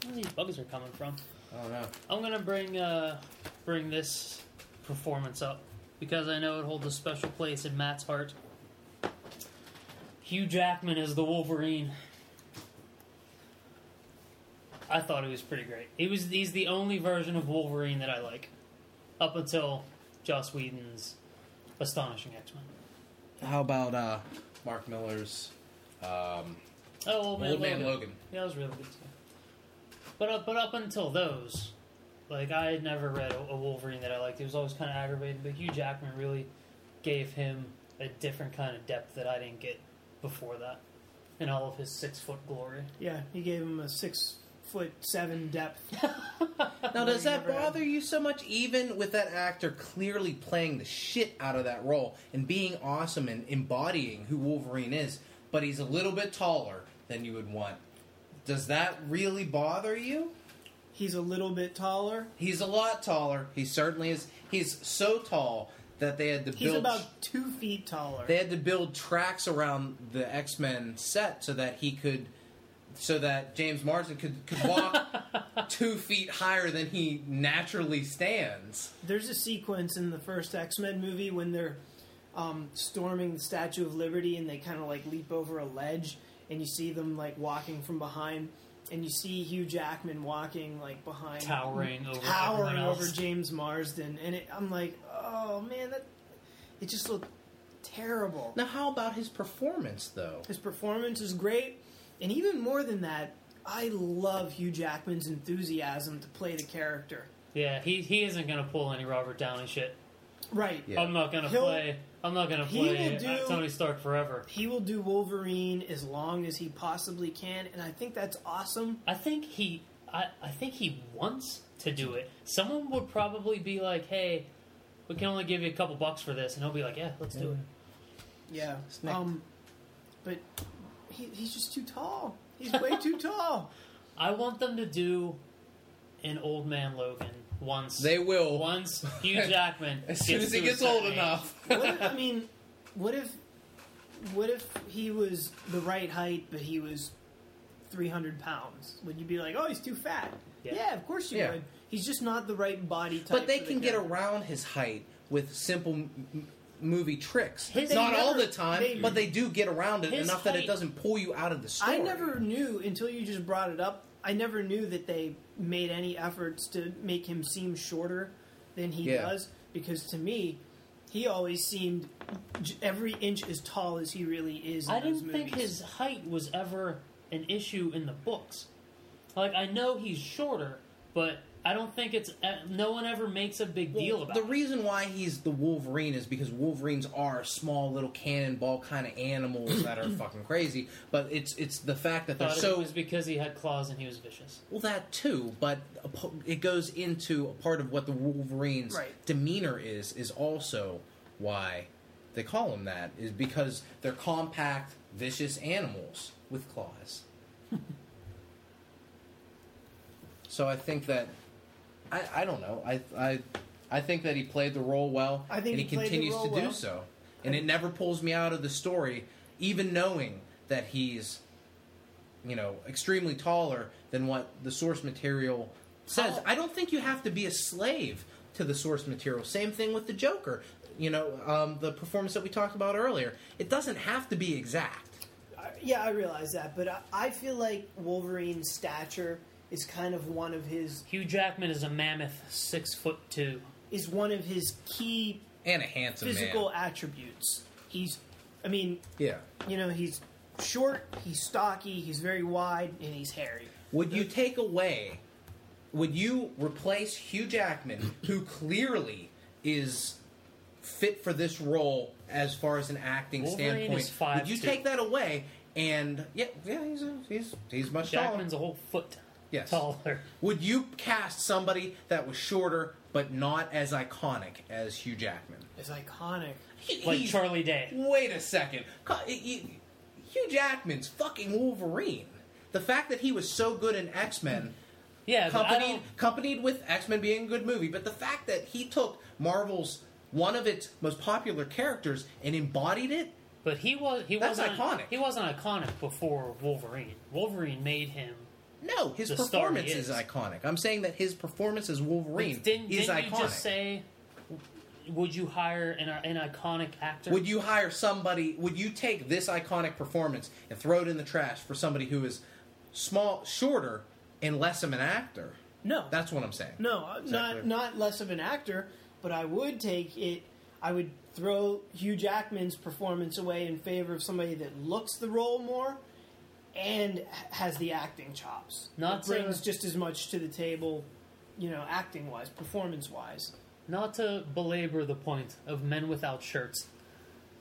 Where these bugs are coming from? Oh no. I'm gonna bring uh, bring this performance up because I know it holds a special place in Matt's heart. Hugh Jackman as the Wolverine. I thought it was pretty great. He was he's the only version of Wolverine that I like, up until Joss Whedon's astonishing X Men. How about uh, Mark Millar's um, Oh, Old Man, Old Man Logan. Logan? Yeah, that was really good too. But up, but up until those, like I had never read a, a Wolverine that I liked. It was always kind of aggravating. But Hugh Jackman really gave him a different kind of depth that I didn't get before that, in all of his six foot glory. Yeah, he gave him a six foot seven depth. Now, does that Never had. bother you so much, even with that actor clearly playing the shit out of that role and being awesome and embodying who Wolverine is, but he's a little bit taller than you would want? Does that really bother you? He's a little bit taller. He's a lot taller. He certainly is. He's so tall that they had to He's build. about two feet taller. they had to build tracks around the X Men set so that he could, so that James Marsden could could walk two feet higher than he naturally stands. There's a sequence in the first X Men movie when they're um, storming the Statue of Liberty and they kind of like leap over a ledge and you see them like walking from behind and you see Hugh Jackman walking like behind Towering over towering everyone else. over James Marsden and it, I'm like oh man that it just looked terrible. Now, how about his performance, though? His performance is great, and even more than that, I love Hugh Jackman's enthusiasm to play the character. Yeah, he he isn't gonna pull any Robert Downey shit. Right. Yeah. I'm not gonna He'll- play. I'm not gonna play will uh, do- Tony Stark forever. He will do Wolverine as long as he possibly can, and I think that's awesome. I think he. I, I think he wants to do it. Someone would probably be like, "Hey, we can only give you a couple bucks for this," and he'll be like, "Yeah, let's do it." Yeah. Snake. Um, but he, he's just too tall. He's way too tall. I want them to do an old man Logan once. They will. once Hugh Jackman as soon as he to a gets old age. enough. What if, I mean, what if, what if he was the right height, but he was three hundred pounds? Would you be like, oh, he's too fat? Yeah. Yeah, of course you Yeah. would. He's just not the right body type. But they for the can get character. around his height with simple m- m- movie tricks. His- Not They all never- the time, they- but they do get around it His enough that it height- doesn't pull you out of the story. I never knew until you just brought it up. I never knew that they made any efforts to make him seem shorter than he Yeah. does. Because to me, he always seemed every inch as tall as he really is. In I those didn't think his height was ever an issue in the books. Like I know he's shorter, but I don't think it's. Uh, no one ever makes a big deal Well, about the it. reason why he's the Wolverine is because Wolverines are small little cannonball kind of animals that are fucking crazy. But it's it's the fact that they're Thought so it was because he had claws and he was vicious. well that too. But it goes into a part of what the Wolverine's Right. demeanor is is also why they call him that is because they're compact, vicious animals with claws. so I think that I, I don't know. I, I I think that he played the role well, I think and he, he continues to do so. And it never pulls me out of the story, even knowing that he's, you know, extremely taller than what the source material says. How- I don't think you have to be a slave to the source material. Same thing with the Joker. You know, um, the performance that we talked about earlier. It doesn't have to be exact. Yeah, I realize that, but I, I feel like Wolverine's stature is kind of one of his Hugh Jackman is a mammoth, six foot two. is one of his key And a handsome physical man. attributes. He's, I mean, Yeah. you know, he's short, he's stocky, he's very wide, and he's hairy. Would you take away? Would you replace Hugh Jackman, who clearly is fit for this role as far as an acting Wolverine standpoint? is 5'2". would you take that away? And yeah, yeah, he's a, he's he's much Jackman's taller. a whole foot Yes. taller. Would you cast somebody that was shorter but not as iconic as Hugh Jackman? As iconic. He- Like he's- Charlie Day. Wait a second. Co- y- y- Hugh Jackman's fucking Wolverine. The fact that he was so good in X Men, Yeah, but I accompanied, don't. accompanied with X Men being a good movie, but the fact that he took Marvel's one of its most popular characters and embodied it, But he was he That's wasn't iconic. He wasn't iconic before Wolverine. Wolverine made him. No, his The performance is. is. iconic. I'm saying that his performance as Wolverine Didn't, is didn't iconic. you just say? Would you hire an, an iconic actor? Would you hire somebody? Would you take this iconic performance and throw it in the trash for somebody who is small, shorter, and less of an actor? No, That's what I'm saying. no, uh, not not less of an actor, but I would take it. I would throw Hugh Jackman's performance away in favor of somebody that looks the role more and has the acting chops. Not That brings to- just as much to the table, you know, acting wise, performance wise. Not to belabor the point of men without shirts,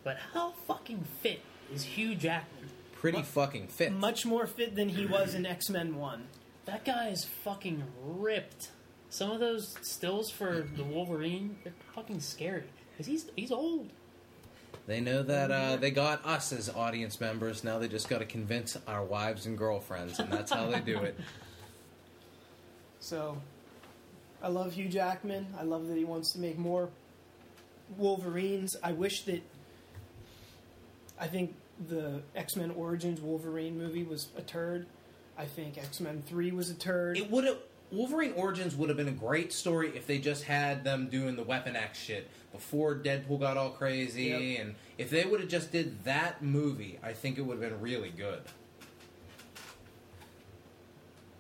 but how fucking fit is Hugh Jackman? Pretty fucking fit. Much more fit than he was in X Men One. That guy is fucking ripped. Some of those stills for the Wolverine, they're fucking scary. Cause he's he's old. They know that uh, they got us as audience members. Now they just got to convince our wives and girlfriends, and that's how they do it. So, I love Hugh Jackman. I love that he wants to make more Wolverines. I wish that. I think the X Men Origins Wolverine movie was a turd. I think X Men Three was a turd. It would have Wolverine Origins would have been a great story if they just had them doing the Weapon X shit before Deadpool got all crazy, Yep. and if they would have just did that movie, I think it would have been really good.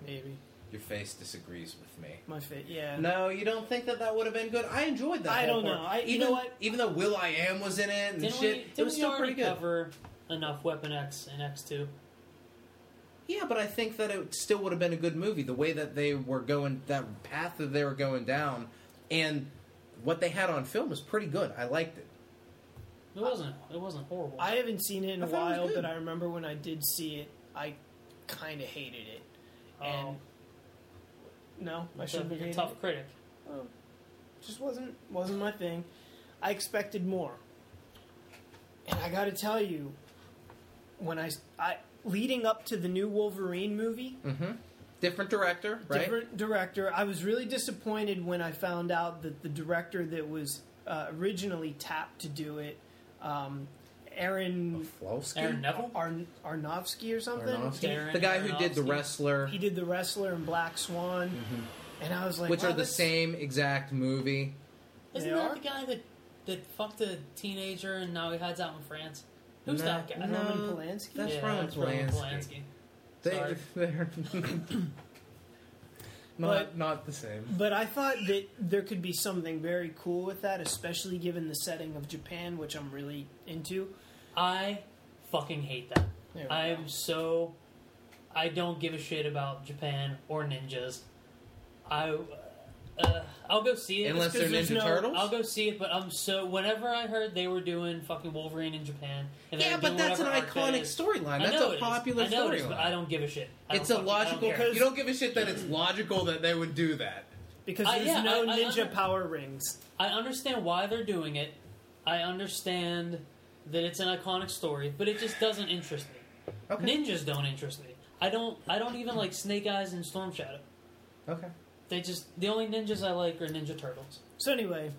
Maybe Your face disagrees with me. my fit. Yeah. No, you don't think that that would have been good? I enjoyed that. I don't know. I- you even, know what? Even though will.i.am was in it and Didn't shit, we, it was still pretty good. cover enough Weapon X and X two? Yeah, but I think that it still would have been a good movie. The way that they were going, that path that they were going down, and what they had on film was pretty good. I liked it. It wasn't. It wasn't horrible. I haven't seen it in I a thought it was while, but I remember when I did see it, I kind of hated it. And Oh. no, I shouldn't a, a tough it. critic. Oh, just wasn't wasn't my thing. I expected more, and I got to tell you, when I, I leading up to the new Wolverine movie, Mm-hmm. Different director, right? different director. I was really disappointed when I found out that the director that was uh, originally tapped to do it, um, Aaron Flowski? Aaron Neville. Arn- Arnofsky or something. Aronofsky? Darren the guy who did The Aronofsky. Wrestler, He did the wrestler and Black Swan, and I was like, Mm-hmm. which wow, are the that's- same exact movie. Isn't They that are? the guy that that fucked a teenager and now he hides out in France? Who's No, that guy? no. Roman Polanski. That's yeah, Roman that's Roman Polanski. Polanski. They, Sorry. they're not But- not the same. But I thought that there could be something very cool with that, especially given the setting of Japan, which I'm really into. I fucking hate that. There we I'm go. so. I don't give a shit about Japan or ninjas. I. Uh, I'll go see it. Unless they're 'cause there's Ninja no- Turtles. I'll go see it, but I'm so. Whenever I heard they were doing fucking Wolverine in Japan, and yeah, but that's an whatever arc that iconic storyline. That's a popular I know it is, but I don't give a shit. I It's a fucking- I don't logical. You don't give a shit that it's logical that they would do that. Because Uh, there's yeah, no I- I ninja under- power rings. I understand why they're doing it. I understand that it's an iconic story, but it just doesn't interest me. Okay. Ninjas don't interest me. I don't. I don't even like Snake Eyes and Storm Shadow. Okay. They just the only ninjas I like are Ninja Turtles. So anyway,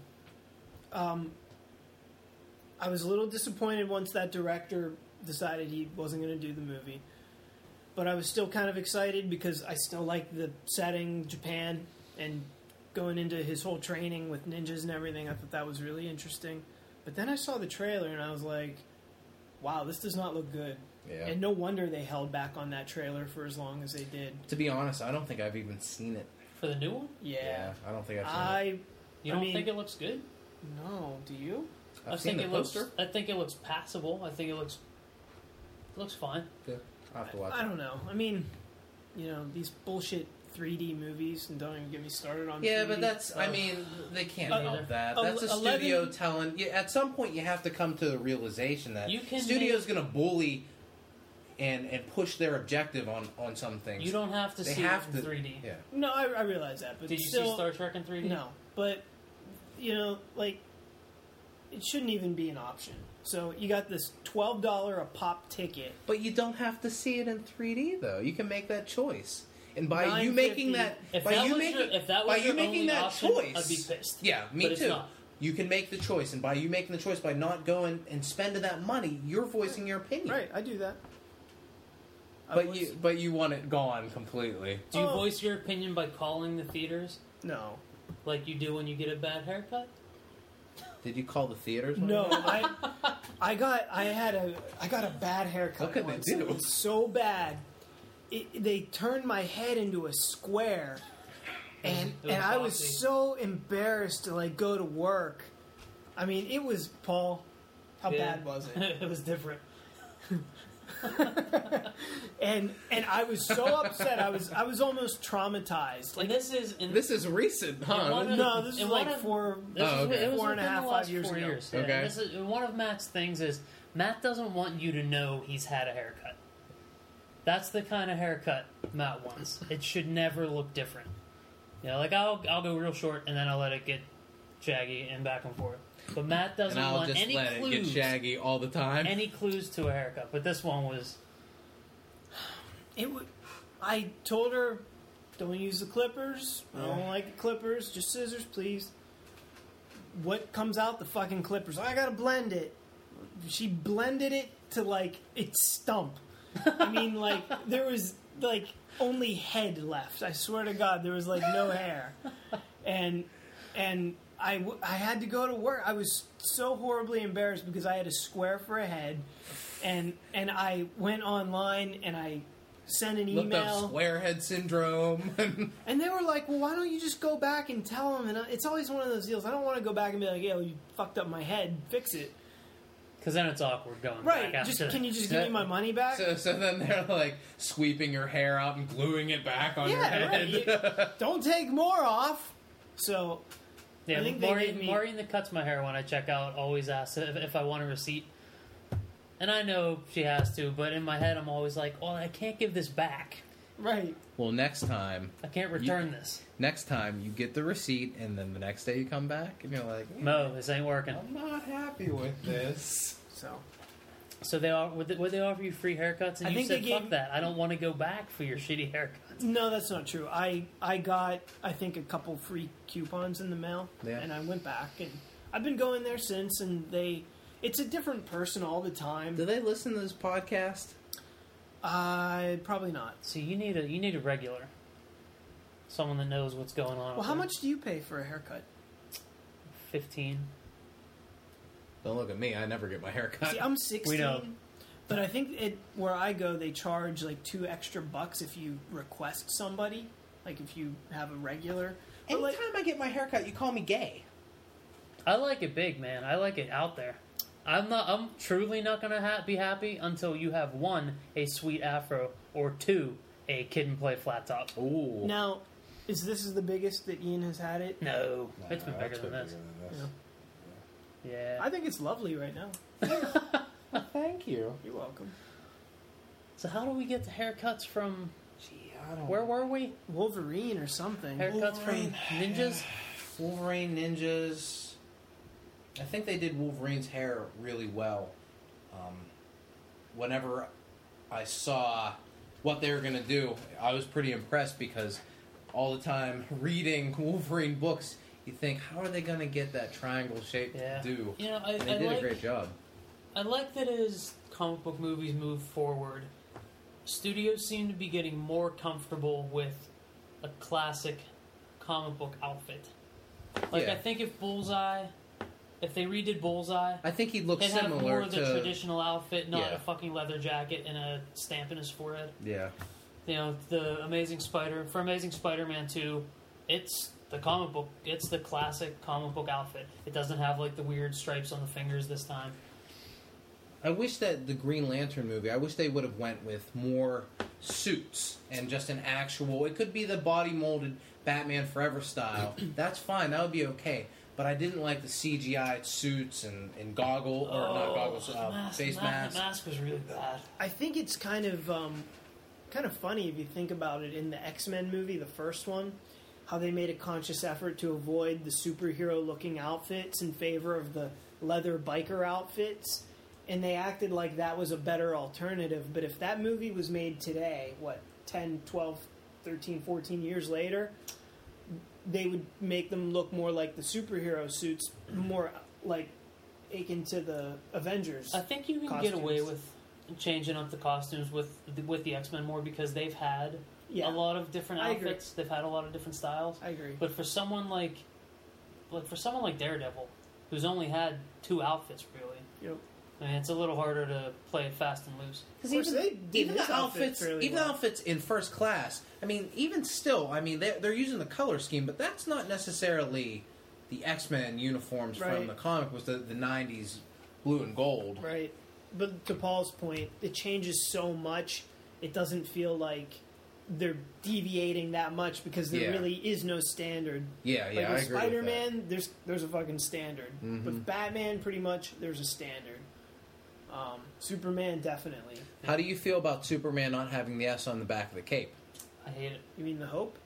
um, I was a little disappointed once that director decided he wasn't going to do the movie, but I was still kind of excited because I still like the setting, Japan, and going into his whole training with ninjas and everything. I thought that was really interesting. But then I saw the trailer and I was like, "Wow, this does not look good." Yeah. And no wonder they held back on that trailer for as long as they did. to be honest, I don't think I've even seen it. For the new one, Yeah, I don't think I've seen it. I you I don't mean- think it looks good? no. Do you? I've I seen think the it looks. poster. I think it looks passable. I think it looks. Looks fine. Yeah, I'll have to watch I it. don't know. I mean, you know, these bullshit 3D movies, and don't even get me started on. Yeah, 3D. but that's. I Uh, mean, they can't uh, help that. uh, That's a 11 studio telling. Yeah, at some point, you have to come to the realization that You can studio's going to bully and and push their objective on on some things. You don't have to They see have it in to- 3D. Yeah. no, I, I realize that, but Did you still, see Star Trek in 3D? no, but you know, like it shouldn't even be an option. So you got this twelve dollar a pop ticket. But you don't have to see it in 3D though. You can make that choice. And by you making that, If by that you making, your- if that by was you your making that option, choice, I'd be pissed. Yeah, me But too. You can make the choice, and by you making the choice, by not going and spending that money, you're voicing your opinion. Right, I do that. I But was- you, but you want it gone completely. Do you Oh. voice your opinion by calling the theaters no, like you do when you get a bad haircut? Did you call the theaters? no, you did that? I, I got, I had a, I got a bad haircut. What could they once. do? It was so bad. It, they turned my head into a square, and It was and I was so embarrassed to like go to work. I mean, it was Paul. How Yeah. bad was it? it was different. and and I was so upset. I was I was almost traumatized. Like Like this is in, This is recent, huh? of- no, this is one like of- four. This Oh, is, okay. It was Four and a within half, the five last years four ago. years. Yeah, Okay. This is, one of Matt's things is Matt doesn't want you to know he's had a haircut. That's the kind of haircut Matt wants. It should never look different. You know, like I'll I'll go real short and then I'll let it get shaggy and back and forth. But Matt doesn't and I'll want just any let clues. it get shaggy all the time. Any clues to a haircut. But this one was It would. I told her, don't use the clippers. I don't like the clippers. Just scissors, please. What comes out? The fucking clippers. I gotta blend it. She blended it to like its stump. I mean, like there was like only head left. I swear to God, there was like no hair, and and I w- I had to go to work. I was so horribly embarrassed because I had a square for a head, and and I went online and I sent an Looked up email. squarehead syndrome. And they were like, "Well, why don't you just go back and tell them?" And I- it's always one of those deals. I don't want to go back and be like, "Yo, you fucked up my head. Fix it." Because then it's awkward going Right. back Just after. can you just give me my money back? So, so then they're like sweeping your hair out and gluing it back on your Yeah, head. right. You- Don't take more off. So Yeah, I think they Maureen, gave me- Maureen that cuts my hair when I check out always asks if, if I want a receipt. And I know she has to, but in my head I'm always like, oh, I can't give this back. right. well, next time, I can't return this. next time you get the receipt, and then the next day you come back, and you're like, hmm, Mo, this ain't working. I'm not happy with this. So So they are, would they, would they offer you free haircuts? And I you think said, they fuck gave- that. I don't want to go back for your shitty haircut. No, that's not true. I I got I think a couple free coupons in the mail, Yeah. and I went back and I've been going there since. And they it's a different person all the time. Do they listen to this podcast? Uh, probably not. So you need a you need a regular, someone that knows what's going on. Well, how there. much do you pay for a haircut? Fifteen. Don't look at me. I never get my hair cut. See, I'm 16. know. But I think it where I go, they charge like two extra bucks if you request somebody, like if you have a regular. But Anytime like, I get my haircut, you call me gay. I like it big, man. I like it out there. I'm not. I'm truly not gonna ha- be happy until you have one a sweet afro or two a Kid 'n Play flat top. Ooh. now, is this is the biggest that Ian has had it? No, it's been bigger than this. Yeah. I think it's lovely right now. Thank you. You're welcome. so how do we get the haircuts from? Gee, I don't. Where were we? Wolverine or something. Haircuts Wolverine. from ninjas. Wolverine ninjas. I think they did Wolverine's hair really well. Um, whenever I saw what they were going to do, I was pretty impressed because all the time reading Wolverine books, you think, how are they going to get that triangle shape Yeah. to do? You know, I, And they I did like a great job. I like that as comic book movies move forward, studios seem to be getting more comfortable with a classic comic book outfit. Like Yeah. I think if Bullseye, if they redid Bullseye, I think he looks they'd have more of the to. traditional outfit, not Yeah. a fucking leather jacket and a stamp in his forehead. Yeah. You know, the Amazing Spider for Amazing Spider-Man two, it's the comic book. It's the classic comic book outfit. It doesn't have like the weird stripes on the fingers this time. I wish that the Green Lantern movie, I wish they would have went with more suits and just an actual. It could be the body molded Batman Forever style. That's fine. That would be okay. But I didn't like the CGI suits and, and goggle or not goggles, the uh, mask, face the ma- mask. The mask was really bad. I think it's kind of um, kind of funny if you think about it. In the X Men movie, the first one, how they made a conscious effort to avoid the superhero looking outfits in favor of the leather biker outfits, and they acted like that was a better alternative. But if that movie was made today, what 10, 12, 13, 14 years later, they would make them look more like the superhero suits, more like akin to the Avengers. I think you can get away with changing up the costumes with the, with the X Men more because they've had Yeah. a lot of different outfits. They've had a lot of different styles. I agree. But for someone like like for someone like Daredevil, who's only had two outfits really, Yep. I mean, it's a little harder to play it fast and loose. Because even, they did even the outfit outfits, fairly even well. outfits in first class. I mean, even still, I mean, they're, they're using the color scheme, but that's not necessarily the X Men uniforms Right. from the comic. Was the the '90s blue and gold? Right. But to Paul's point, it changes so much, it doesn't feel like they're deviating that much because there Yeah. really is no standard. Yeah, yeah, like I with agree. Spider with that. Man, there's there's a fucking standard. Mhm. With Batman, pretty much there's a standard. Um, Superman, definitely. How do you feel about Superman not having the S on the back of the cape? I hate it. You mean the Hope?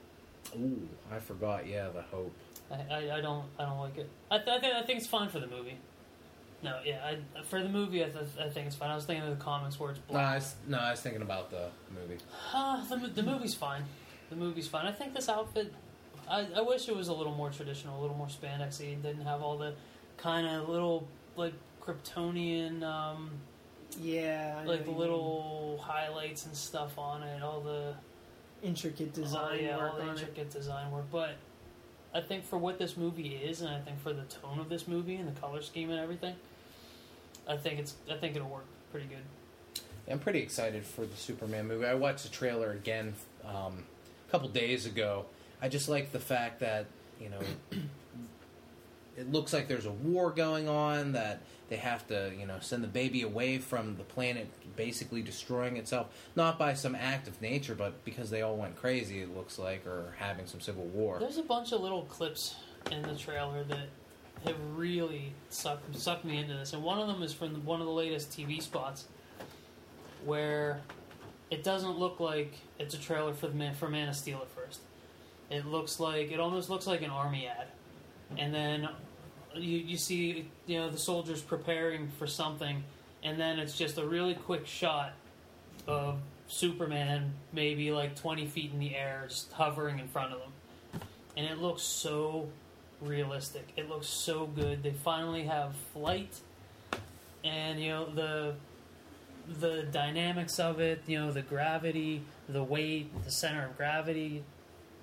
Ooh, I forgot. Yeah, the hope. I, I, I don't I don't like it. I, th- I think I think it's fine for the movie. No, yeah, I, for the movie, I, th- I think it's fine. I was thinking of the comics where it's No, I black. was, no, I was thinking about the movie. Uh, the, the movie's fine. The movie's fine. I think this outfit. I, I wish it was a little more traditional, a little more spandexy. Didn't have all the kind of little like Kryptonian, um, Yeah. I like what you little highlights and stuff on it. All the intricate design oh, yeah, work all the on it. intricate design work. But I think for what this movie is, and I think for the tone of this movie and the color scheme and everything, I think it's I think it'll work pretty good. I'm pretty excited for the Superman movie. I watched the trailer again um, a couple days ago. I just like the fact that you know it looks like there's a war going on that they have to you know send the baby away from the planet basically destroying itself. Not by some act of nature but because they all went crazy it looks like or having some civil war. There's a bunch of little clips in the trailer that have really sucked sucked me into this, and one of them is from one of the latest TV spots where it doesn't look like it's a trailer for the Man, for Man of Steel at first. It looks like it almost looks like an army ad, and then you you see you know the soldiers preparing for something, and then it's just a really quick shot of Superman maybe like twenty feet in the air, just hovering in front of them, and it looks so realistic. It looks so good. They finally have flight, and you know the the dynamics of it. You know the gravity, the weight, the center of gravity.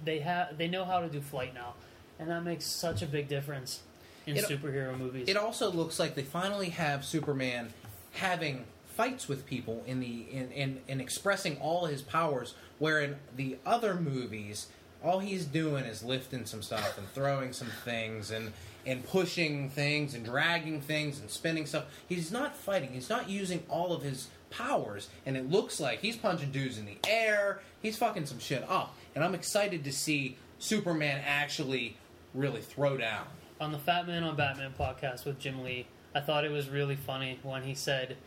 They have they know how to do flight now, and that makes such a big difference in It- superhero movies. it also looks like they finally have superman having fights with people in the in, in, in expressing all his powers where in the other movies all he's doing is lifting some stuff and throwing some things and and pushing things and dragging things and spinning stuff. He's not fighting. He's not using all of his powers. And it looks like he's punching dudes in the air. He's fucking some shit up. And i'm excited to see superman actually really throw down on the Fatman on Batman podcast with Jim Lee, I thought it was really funny when he said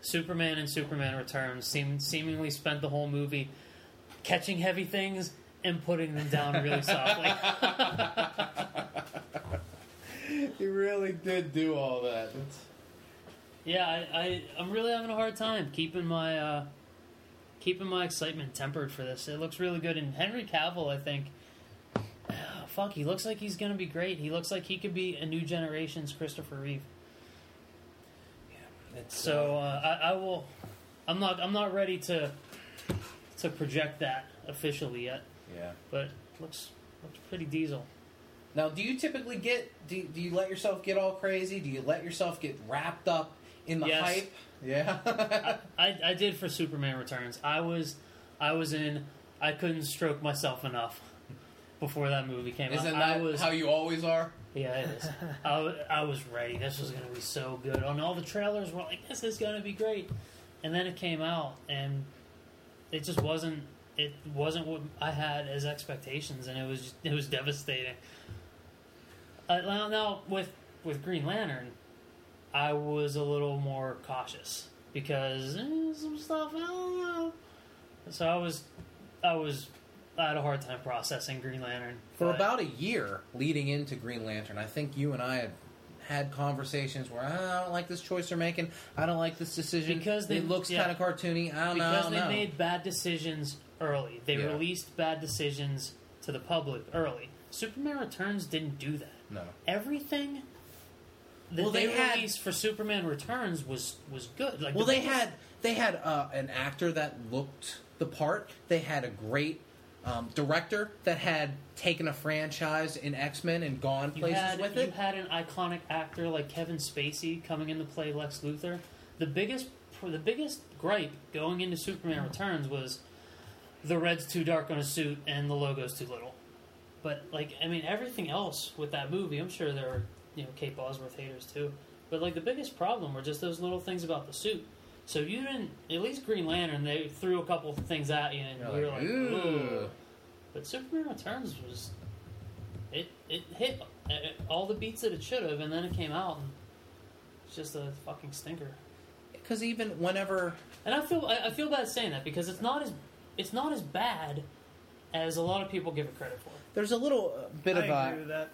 Superman and Superman Returns seem, seemingly spent the whole movie catching heavy things and putting them down really softly. he really did do all that yeah, I, I, I'm really having a hard time keeping my uh, keeping my excitement tempered for this. It looks really good, and Henry Cavill, I think. fuck, he looks like he's gonna be great. He looks like he could be a new generation's Christopher Reeve. It's, So uh, I, I will. I'm not. I'm not ready to to project that officially yet, yeah. but looks looks pretty diesel. Now, do you typically get? Do, do you let yourself get all crazy? Do you let yourself get wrapped up in the Yes. hype? Yeah. I, I did for Superman Returns. I was I was in. I couldn't stroke myself enough before that movie came Isn't out. that I was how you always are? yeah it is. I, I was ready. This was gonna be so good. On all the trailers were like this is gonna be great, and then it came out and it just wasn't. It wasn't what I had as expectations, and it was just, it was devastating. Uh, now, now with with Green Lantern, I was a little more cautious because eh, some stuff I don't know. So I was, I was, I had a hard time processing Green Lantern For but- about a year leading into Green Lantern, I think you and I had had conversations where "Ah, I don't like this choice they're making. I don't like this decision Because they- it looks yeah. kind of cartoony. I don't know. Because don't they know. made bad decisions early. They Yeah. released bad decisions to the public early. Superman Returns didn't do that. no. Everything that Well, they, they had- released for Superman Returns was was good. Like Well, the they had they had uh, an actor that looked the part. They had a great um, director that had taken a franchise in X Men and gone You places had, with you it. had an iconic actor like Kevin Spacey coming in to play Lex Luthor. The biggest, the biggest gripe going into Superman Returns was the red's too dark on a suit and the logo's too little. But like, I mean, everything else with that movie, I'm sure there are you know Kate Bosworth haters too. But like, the biggest problem were just those little things about the suit. So you didn't, at least Green Lantern, they threw a couple things at you, and You're you were like, like, "Ooh." "Ooh." But Superman Returns was it it hit uh, all the beats that it should have, and then it came out, and it's just a fucking stinker. Because even whenever And I feel I, I feel bad saying that because it's not as it's not as bad as a lot of people give it credit for. there's a little uh, bit I of a with that.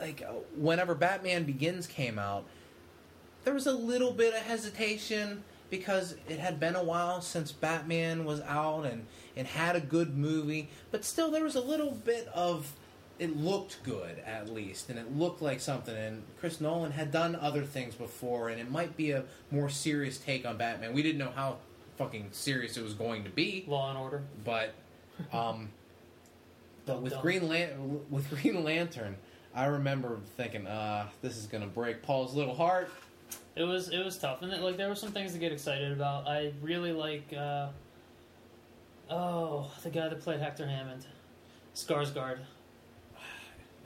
like uh, whenever Batman Begins came out, there was a little bit of hesitation because it had been a while since Batman was out and and had a good movie, but still there was a little bit of it looked good at least and it looked like something and Chris Nolan had done other things before and it might be a more serious take on Batman. We didn't know how fucking serious it was going to be, Law and Order. but um but with. Green Lan- with Green Lantern, I remember thinking, uh, this is gonna break Paul's little heart. It was it was tough, and it, like there were some things to get excited about. I really like uh, oh the guy that played Hector Hammond, Skarsgård.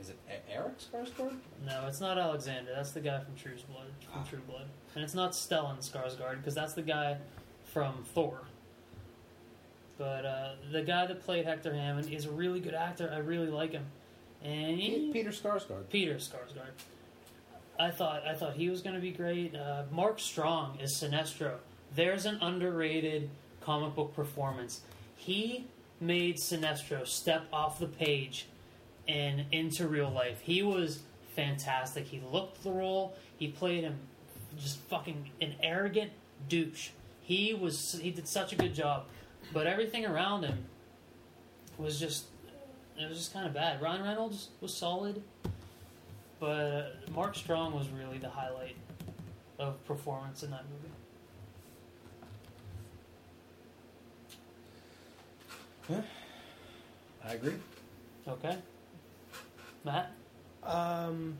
Is it Eric Skarsgård? No, it's not Alexander. That's the guy from True Blood. From True Blood, and it's not Stellan Skarsgård because that's the guy from Thor. But uh, the guy that played Hector Hammond is a really good actor. I really like him. And he, Peter Skarsgård. Peter Skarsgård. I thought I thought he was going to be great. Uh, Mark Strong is Sinestro. There's an underrated comic book performance. He made Sinestro step off the page and into real life. He was fantastic. He looked the role. He played him just fucking an arrogant douche. He was he did such a good job, but everything around him was just it was just kind of bad. Ryan Reynolds was solid, but uh, Mark Strong was really the highlight of performance in that movie. Yeah, I agree. Okay, Matt. Um,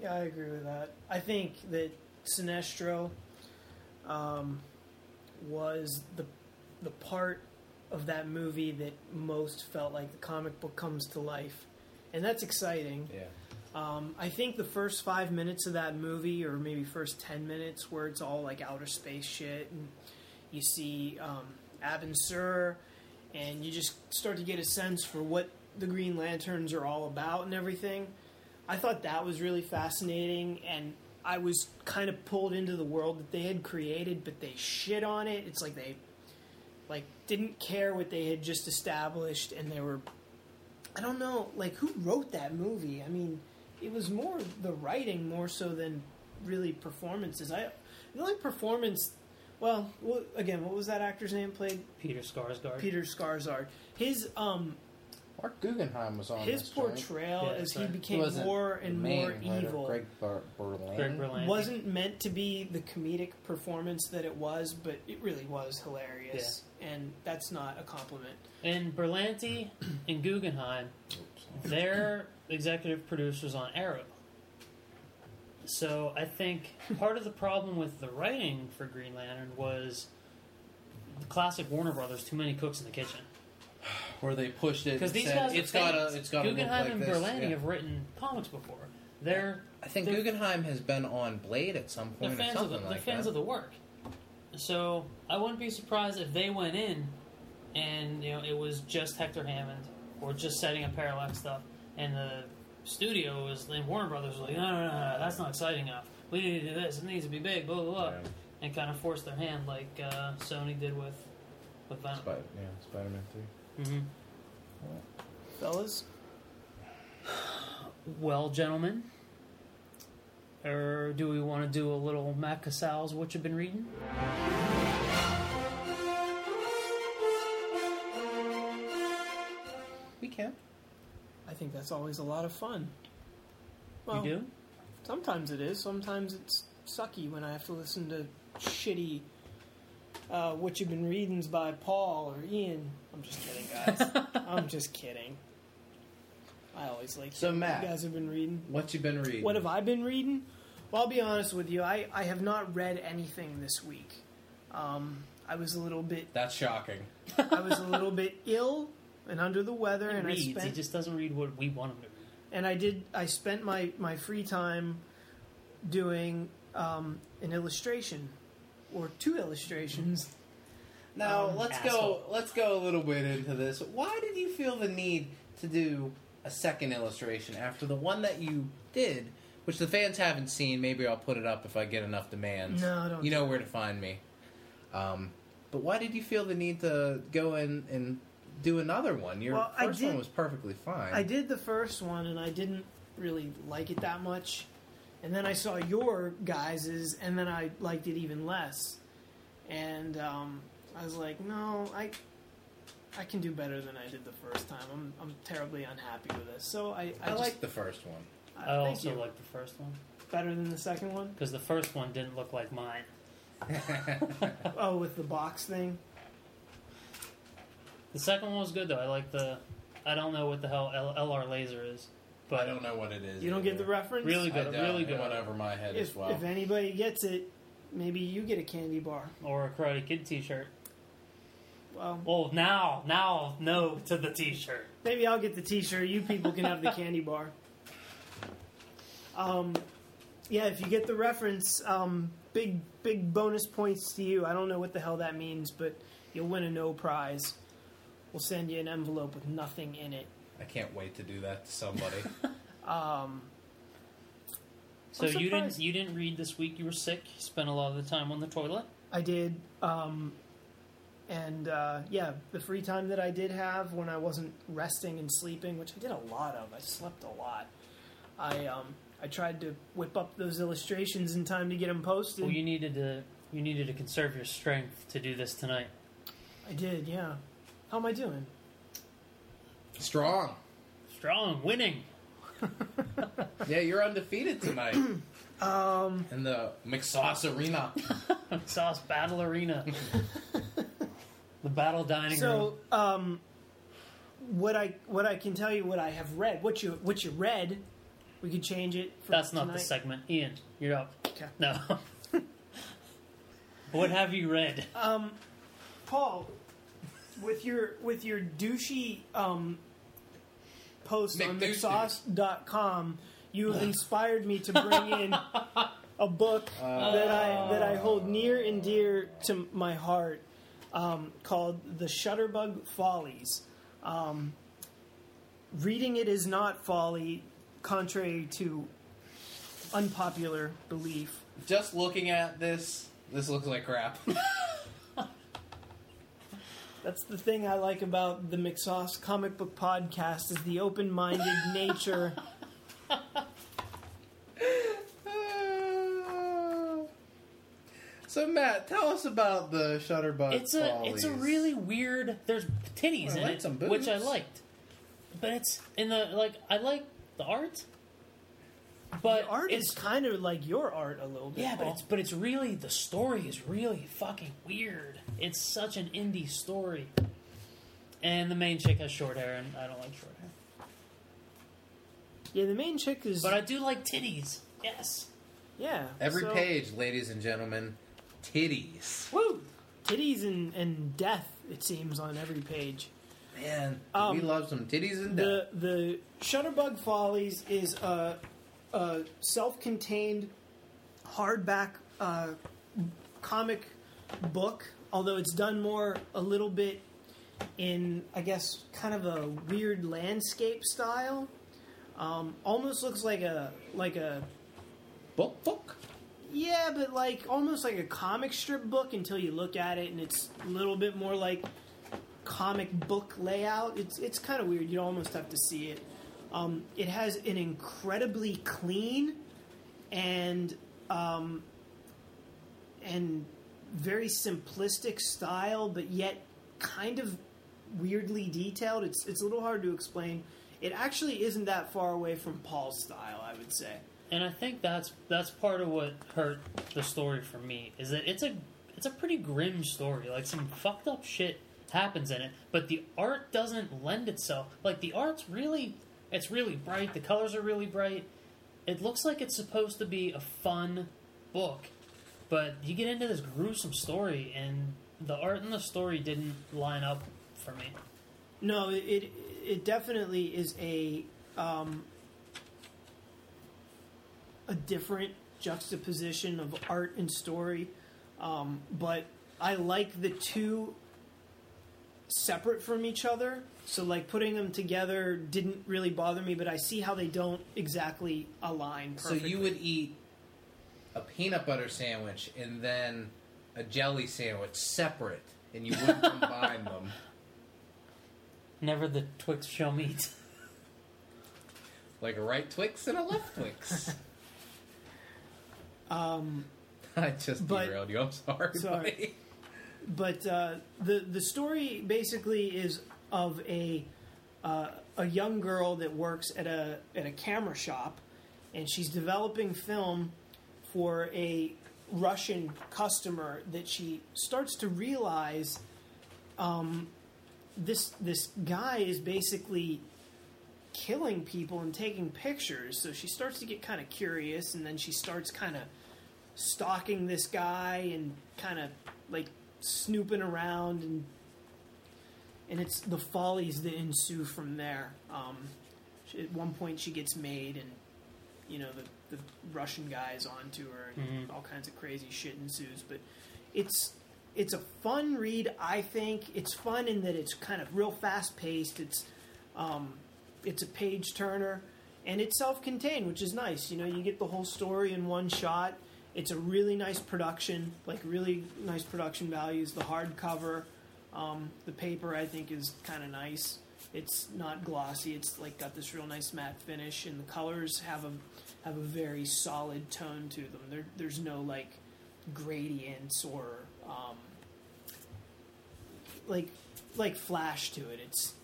yeah, I agree with that. I think that Sinestro um, was the the part of that movie that most felt like the comic book comes to life, and that's exciting. Yeah. Um, I think the first five minutes of that movie, or maybe first ten minutes, where it's all like outer space shit, and you see um, Abin Sur, and you just start to get a sense for what the Green Lanterns are all about and everything. I thought that was really fascinating, and I was kind of pulled into the world that they had created, but they shit on it. It's like they like didn't care what they had just established, and they were I don't know, like who wrote that movie? I mean, it was more the writing more so than really performances. I the only performance, well, well again, what was that actor's name? Played Peter Skarsgård. Peter Skarsgård. His um Mark Guggenheim was on his this portrayal Yeah, as he right. He became wasn't more and main more writer, evil Greg Ber- Berlanti. Greg Berlanti. wasn't meant to be the comedic performance that it was, but it really was hilarious, and that's not a compliment. And Berlanti and Guggenheim, they're executive producers on Arrow. So I think part of the problem with the writing for Green Lantern was the classic Warner Brothers too many cooks in the kitchen. Where they pushed it. Because these said, guys, it's got to, it's got Guggenheim like and. Berlanti Yeah. have written comics before. They're I think they're- Guggenheim has been on Blade at some point. they're fans of the, like they're fans that. of the work. So I wouldn't be surprised if they went in and you know it was just Hector Hammond or just setting up parallax stuff, and the studio was and Warner Brothers was like, no, no, no, no, that's not exciting enough. We need to do this. It needs to be big. Blah blah blah, Yeah. and kind of force their hand like uh, Sony did with with Venom. Spider, yeah, Spider-Man 3. Mm-hmm. Fellas, Well, gentlemen, or do we want to do a little McSauce's what you've been reading? We can. I think that's always a lot of fun. you do? Sometimes it is. Sometimes it's sucky when I have to listen to shitty uh, what you've been readings by Paul or Ian. I'm just kidding, guys. I'm just kidding. I always like So, what Matt. you guys have been reading. What you've been reading? What have I been reading? Well, I'll be honest with you. I, I have not read anything this week. Um, I was a little bit That's shocking. I was a little bit ill and under the weather, He and reads. I spent he just doesn't read what we want him to read. and I did. I spent my my free time doing um, an illustration or two illustrations. Now Um, let's asshole. go. Let's go a little bit into this. Why did you feel the need to do a second illustration after the one that you did, which the fans haven't seen? Maybe I'll put it up if I get enough demands. No, don't You know where to find me. Um, but why did you feel the need to go in and do another one? Your Well, I first one was perfectly fine. I did the first one, and I didn't really like it that much. And then I saw your guys's, and then I liked it even less. And um, I was like, no, I I can do better than I did the first time. I'm I'm terribly unhappy with this. So I I, I like the first one. I, I also you. like the first one better than the second one. because the first one didn't look like mine. Oh, with the box thing. The second one was good though. I like the. I don't know what the hell L- LR laser is, but I don't know what it is. You don't get the reference. Really I good, don't. really It good. went over my head If as well. if anybody gets it, maybe you get a candy bar. or a Karate Kid T-shirt. Well, Well, now, now, no to the T-shirt. maybe I'll get the T-shirt. You people can have the candy bar. Um, yeah, if you get the reference, um, big big bonus points to you. I don't know what the hell that means, but you'll win a no prize. We'll send you an envelope with nothing in it. I can't wait to do that to somebody. Um, So you didn't you didn't read this week. You were sick. You spent a lot of the time on the toilet. I did, um, and uh, yeah, the free time that I did have when I wasn't resting and sleeping, which I did a lot of. I slept a lot. I um, I tried to whip up those illustrations in time to get them posted. Well, you needed to you needed to conserve your strength to do this tonight. I did, yeah. How am I doing? Strong. Strong, winning. Yeah, you're undefeated tonight. um, in the McSauce Arena. Sauce Battle Arena. the Battle Dining Room. So, um, what I what I can tell you, what I have read, what you what you read, we could change it. For That's not the segment. Ian, you're up. Okay. No. what have you read? Um, Paul, with your with your douchey um, post on McDouche. McSauce.com, you have inspired me to bring in a book that I that I hold near and dear to my heart, um, called The Shutterbug Follies. Um, reading it is not folly, contrary to unpopular belief. Just looking at this, this looks like crap. That's the thing I like about the McSauce comic book podcast is the open-minded nature. so Matt, tell us about the Shutterbug. It's a it's a really weird. There's titties I in like it, some which I liked, but it's in the like I like the art, but The art it's is kind of like your art a little bit. yeah, but it's but it's really the story is really fucking weird. It's such an indie story, and the main chick has short hair, and I don't like short hair, yeah, the main chick is but I do like titties. Yes, yeah. Every so, page, ladies and gentlemen, titties. woo. titties and, and death. It seems on every page. Man, Um, we love some titties and death. The the Shutterbug Follies is a, a self-contained hardback uh, comic book, although it's done more a little bit in I guess kind of a weird landscape style. Um, almost looks like a like a Book, book. yeah, but like almost like a comic strip book until you look at it and it's a little bit more like comic book layout. It's it's kind of weird. You almost have to see it. Um, it has an incredibly clean and um, and very simplistic style, but yet kind of weirdly detailed. It's it's a little hard to explain. It actually isn't that far away from Paul's style, I would say. and I think that's that's part of what hurt the story for me is that it's a it's a pretty grim story. Like some fucked up shit happens in it, but the art doesn't lend itself. Like the art's really it's really bright. The colors are really bright. It looks like it's supposed to be a fun book, but you get into this gruesome story, and the art and the story didn't line up for me. No, it it, it definitely is a um, a different juxtaposition of art and story, um, but I like the two separate from each other. So like putting them together didn't really bother me, but I see how they don't exactly align. So you would eat a peanut butter sandwich and then a jelly sandwich separate, and you wouldn't combine them. Never the Twix shall meet. Like a right Twix and a left Twix. um, I just But- derailed you. I'm sorry. Sorry. buddy. but uh, the the story basically is of a uh, a young girl that works at a at a camera shop, and she's developing film for a Russian customer that she starts to realize. Um, this this guy is basically killing people and taking pictures. So she starts to get kind of curious, and then she starts kind of stalking this guy and kind of like snooping around and and it's the follies that ensue from there. Um, she, at one point, she gets made, and you know the the Russian guys onto her, and Mhm. all kinds of crazy shit ensues. But it's it's a fun read. I think it's fun in that it's kind of real fast paced. It's um, it's a page turner, and it's self contained, which is nice. You know, you get the whole story in one shot. It's a really nice production, like really nice production values. The hardcover, um, the paper, I think, is kind of nice. It's not glossy. It's like got this real nice matte finish, and the colors have a have a very solid tone to them. There, there's no like gradients or um, like like flash to it. It's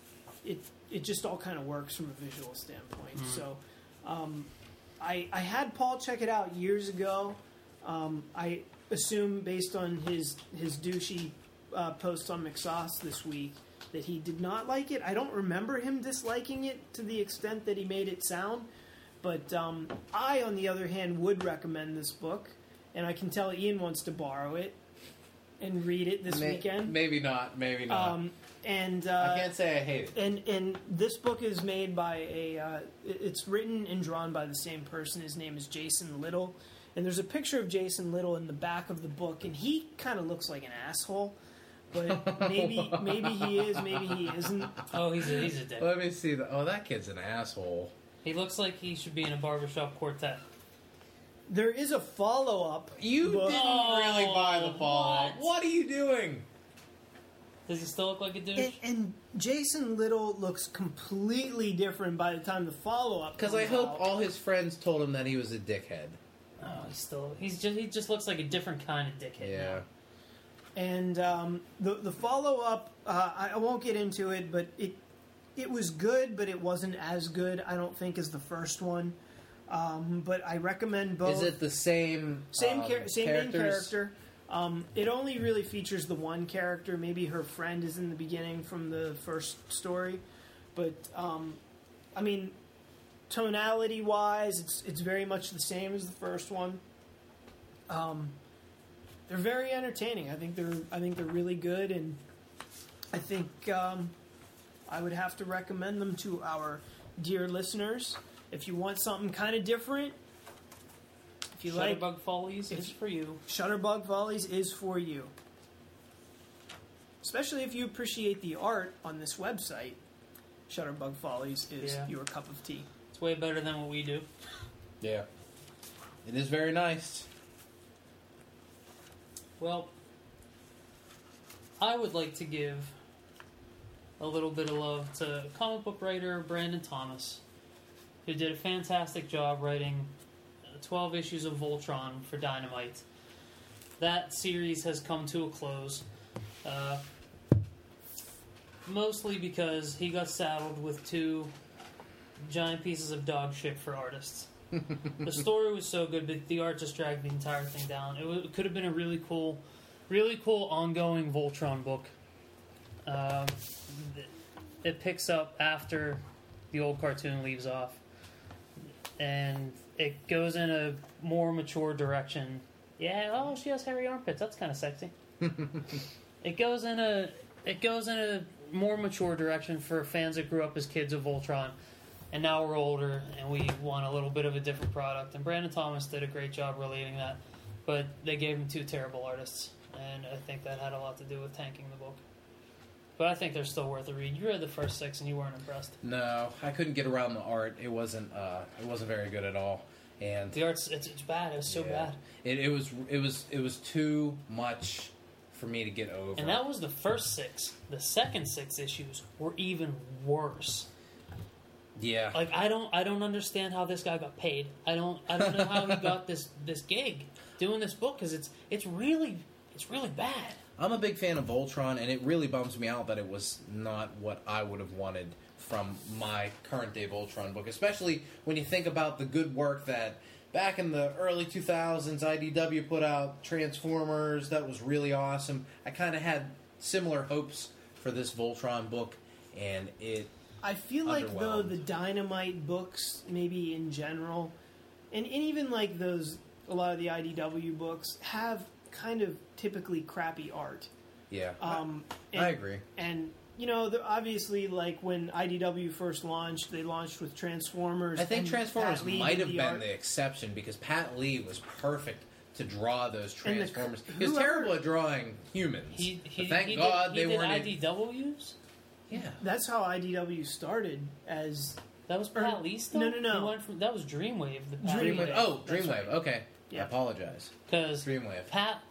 it it just all kind of works from a visual standpoint. So um, I I had Paul check it out years ago. Um, I assume based on his his douchey uh, post on McSauce this week that he did not like it. I don't remember him disliking it to the extent that he made it sound. But um, I, on the other hand, would recommend this book, and I can tell Ian wants to borrow it and read it this May- weekend. Maybe not. Maybe not. Um, and uh, I can't say I hate it. and and this book is made by a. Uh, it's written and drawn by the same person. His name is Jason Little, and there's a picture of Jason Little in the back of the book, and he kind of looks like an asshole. But maybe maybe he is, maybe he isn't. Oh, he's a, he's a dick. Let me see. The, oh, that kid's an asshole. He looks like he should be in a barbershop quartet. There is a follow up. You book. didn't really buy the ball. what? What are you doing? Does he still look like a douche? And, and Jason Little looks completely different by the time the follow up. Because I hope all his friends told him that he was a dickhead. oh, he's still he's just he just looks like a different kind of dickhead. Yeah. now. And um, the the follow up, uh, I, won't get into it, but it it was good, but it wasn't as good. I don't think as the first one. Um, but I recommend both. Is it the same? same um, char- same main character? Um, it only really features the one character. Maybe her friend is in the beginning from the first story, but um, I mean, tonality wise, it's it's very much the same as the first one. They're very entertaining. I think they're I think they're really good, and I think um, I would have to recommend them to our dear listeners. If you want something kind of different, if you like Shutterbug Follies is for you. Shutterbug Follies is for you. Especially if you appreciate the art on this website. Shutterbug Follies is Yeah. your cup of tea. It's way better than what we do. Yeah. It is very nice. Well, I would like to give a little bit of love to comic book writer Brandon Thomas, who did a fantastic job writing uh, 12 issues of Voltron for Dynamite. That series has come to a close, uh, mostly because he got saddled with two giant pieces of dog shit for artists the story was so good, but the art just dragged the entire thing down. It, w- it could have been a really cool, really cool ongoing Voltron book. Um, th- it picks up after the old cartoon leaves off, and it goes in a more mature direction. Yeah, oh, she has hairy armpits. That's kind of sexy. it goes in a it goes in a more mature direction for fans that grew up as kids of Voltron and now we're older and we want a little bit of a different product. And Brandon Thomas did a great job relating that, but they gave him two terrible artists, and I think that had a lot to do with tanking the book. But I think they're still worth a read. You read the first six and you weren't impressed. No, I couldn't get around the art. It wasn't. Uh, it wasn't very good at all. And The art's it's, it's bad. It was so yeah, bad. It, it was. It was. It was too much for me to get over. And that was the first six. The second six issues were even worse. Yeah. Like I don't I don't understand how this guy got paid. I don't I don't know how he got this this gig doing this book because it's it's really it's really bad. I'm a big fan of Voltron, and it really bums me out that it was not what I would have wanted from my current day Voltron book, especially when you think about the good work that back in the early 2000s IDW put out Transformers. That was really awesome. I kind of had similar hopes for this Voltron book, and it. I feel like though the Dynamite books, maybe in general, and, and even like those a lot of the IDW books have kind of typically crappy art. Yeah, Um, I and- agree. And you know, the, obviously, like when IDW first launched, they launched with Transformers. I think Transformers might have the been art. the exception because Pat Lee was perfect to draw those And the- Transformers. he was terrible at drawing humans. He, he, but thank he God did, they he did weren't. in- IDWs. Yeah. That's how IDW started as That was Or- Pat Lee stuff. no, no, no. He went from that was Dreamwave. The Pat Dreamwave. Dreamwave. Oh, Dreamwave. right. Okay. Yeah. I apologize. because Dreamwave. Pat,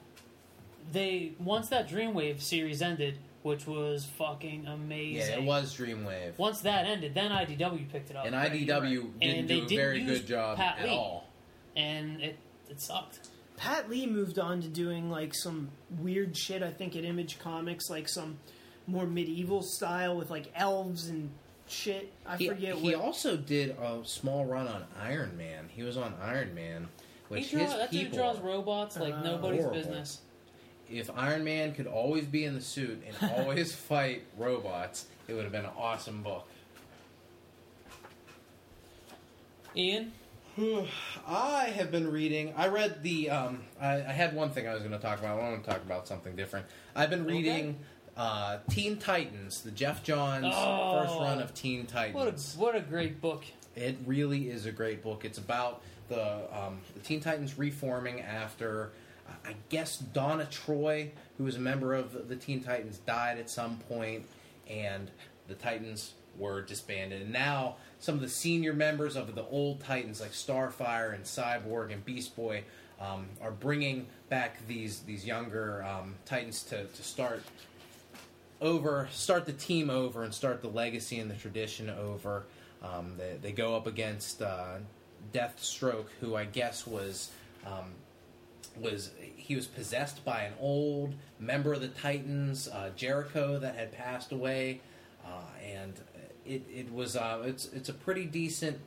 they once that Dreamwave series ended, which was fucking amazing. Yeah, it was Dreamwave. Once that ended, then IDW picked it up, And Right, IDW right. didn't And do a didn't very good job Pat at Lee. all. and it it sucked. Pat Lee moved on to doing like some weird shit. I think at Image Comics, like some more medieval style with like elves and shit. I He, forget he what. also did a small run on Iron Man. He was on Iron Man, which he draw, his that dude draws robots like Uh, nobody's horrible. business. if Iron Man could always be in the suit and always fight robots, it would have been an awesome book. Ian, I have been reading. I read the. Um, I, I had one thing I was going to talk about. I want to talk about something different. I've been Okay. reading uh, Teen Titans, the Geoff Johns Oh. first run of Teen what a Titans. what a great book. It really is a great book. It's about the um, the Teen Titans reforming after, uh, I guess Donna Troy, who was a member of the Teen Titans, died at some point, and the Titans were disbanded. And now some of the senior members of the old Titans, like Starfire and Cyborg and Beast Boy, um, are bringing back these these younger um, Titans to, to start over, start the team over, and start the legacy and the tradition over. Um, they, they go up against uh, Deathstroke, who I guess was um, was he was possessed by an old member of the Titans, uh, Jericho, that had passed away, uh, and it, it was uh, it's it's a pretty decent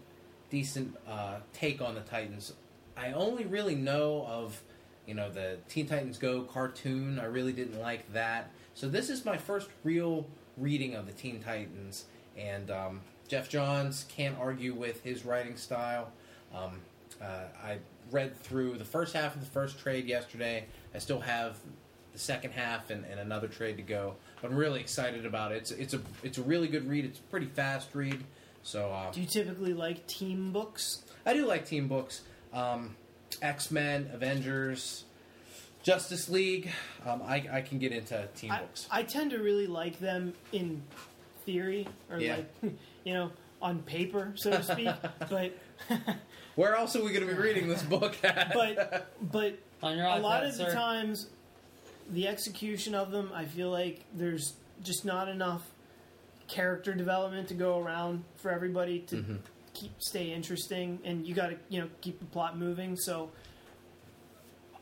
decent uh, take on the Titans. I only really know of you know the Teen Titans Go cartoon. I really didn't like that, so this is my first real reading of the Teen Titans, and um, Geoff Johns can't argue with his writing style. Um, uh, I read through the first half of the first trade yesterday. I still have the second half and, and another trade to go. But I'm really excited about it. It's it's a it's a really good read. It's a pretty fast read. So uh, Do you typically like team books? I do like team books. Um, X Men, Avengers, Justice League. Um, I, I can get into team I, books. I tend to really like them in theory, or Yeah. like you know, on paper, so to speak. but Where else are we going to be reading this book? At? but but On your a iPad, lot of the times, the execution of them, I feel like there's just not enough character development to go around for everybody to Mhm. keep stay interesting, and you got to you know keep the plot moving. So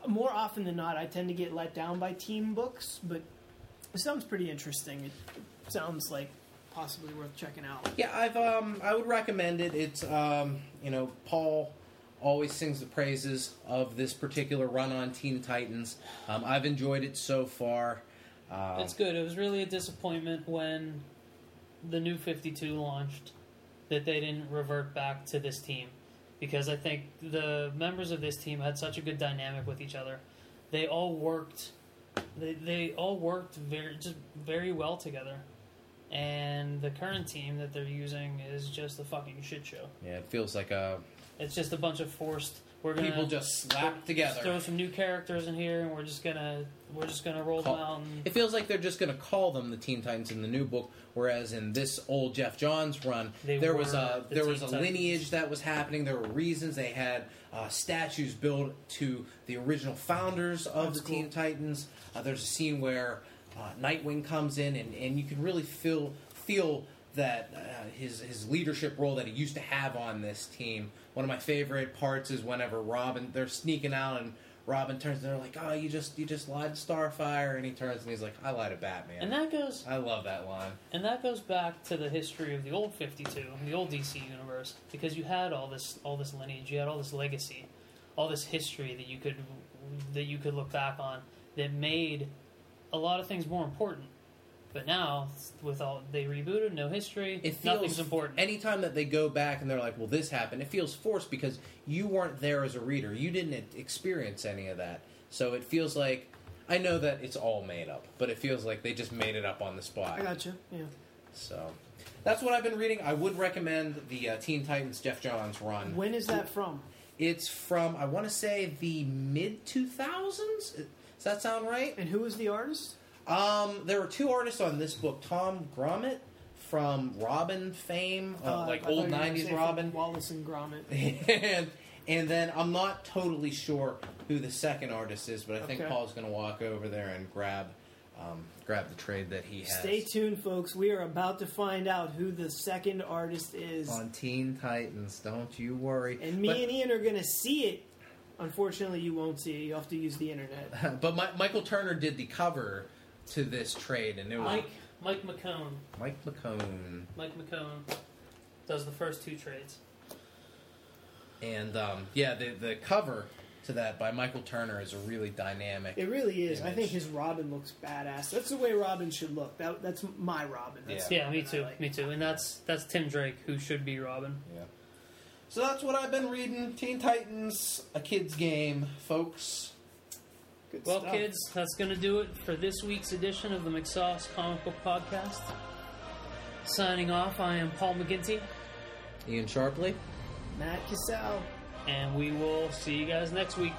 more often than not, I tend to get let down by team books, but it sounds pretty interesting. It sounds like possibly worth checking out. Yeah, I've um I would recommend it. It's um you know Paul always sings the praises of this particular run on Teen Titans. Um, I've enjoyed it so far. Um, It's good. It was really a disappointment when the new 52 launched that they didn't revert back to this team because I think the members of this team had such a good dynamic with each other. They all worked they, they all worked very just very well together. And the current team that they're using is just a fucking shit show. yeah, it feels like uh, It's just a bunch of forced we're gonna people just slap together. throw some new characters in here and we're just gonna we're just gonna roll Call- them out and It feels like they're just going to call them the Teen Titans in the new book, whereas in this old Geoff Johns run, They there was a the there was a Titans. lineage that was happening. There were reasons they had uh, statues built to the original founders of That's the Teen Titans. Uh, there's a scene where uh, Nightwing comes in, and, and you can really feel feel that uh, his his leadership role that he used to have on this team. One of my favorite parts is whenever Robin they're sneaking out and. Robin turns and they're like, "Oh, you just you just lied to Starfire," and he turns and he's like, "I lied to Batman." and that goes I love that line. And that goes back to the history of the old 52, the old DC universe, because you had all this all this lineage, you had all this legacy, all this history that you could that you could look back on that made a lot of things more important. But now, with all they rebooted, no history, It feels nothing's important. Anytime that they go back and they're like, "Well, this happened," it feels forced because you weren't there as a reader. You didn't experience any of that, so it feels like I know that it's all made up, but it feels like they just made it up on the spot. I got you. Yeah. So that's what I've been reading. I would recommend the uh, Teen Titans Geoff Johns run. When is that from? It's from I want to say the mid two thousands. Does that sound right? And who is the artist? Um, there were two artists on this book: Tom Grummett from Robin fame, uh, Uh, like I old you were gonna '90s Robin. Wallace and Gromit. and and then I'm not totally sure who the second artist is, but I think Okay. Paul's going to walk over there and grab um, grab the trade that he has. Stay tuned, folks. We are about to find out who the second artist is, on Teen Titans. Don't you worry. and me but, and Ian are going to see it. Unfortunately, you won't see it. You have to use the internet. but Mi- Michael Turner did the cover to this trade, and it was Mike Mike McKone. Mike McKone. Mike McKone does the first two trades. And um, yeah, the the cover to that by Michael Turner is a really dynamic. It really is. I Image. think his Robin looks badass. That's the way Robin should look. That, that's my Robin. That's Yeah. Yeah, me too. like. Me too. And that's that's Tim Drake, who should be Robin. yeah. So that's what I've been reading. Teen Titans, a kid's game, folks. Good Well, stuff. kids, that's going to do it for this week's edition of the McSauce Comic Book Podcast. Signing off, I am Paul McGinty, Ian Sharpley. Matt Cassell. and we will see you guys next week.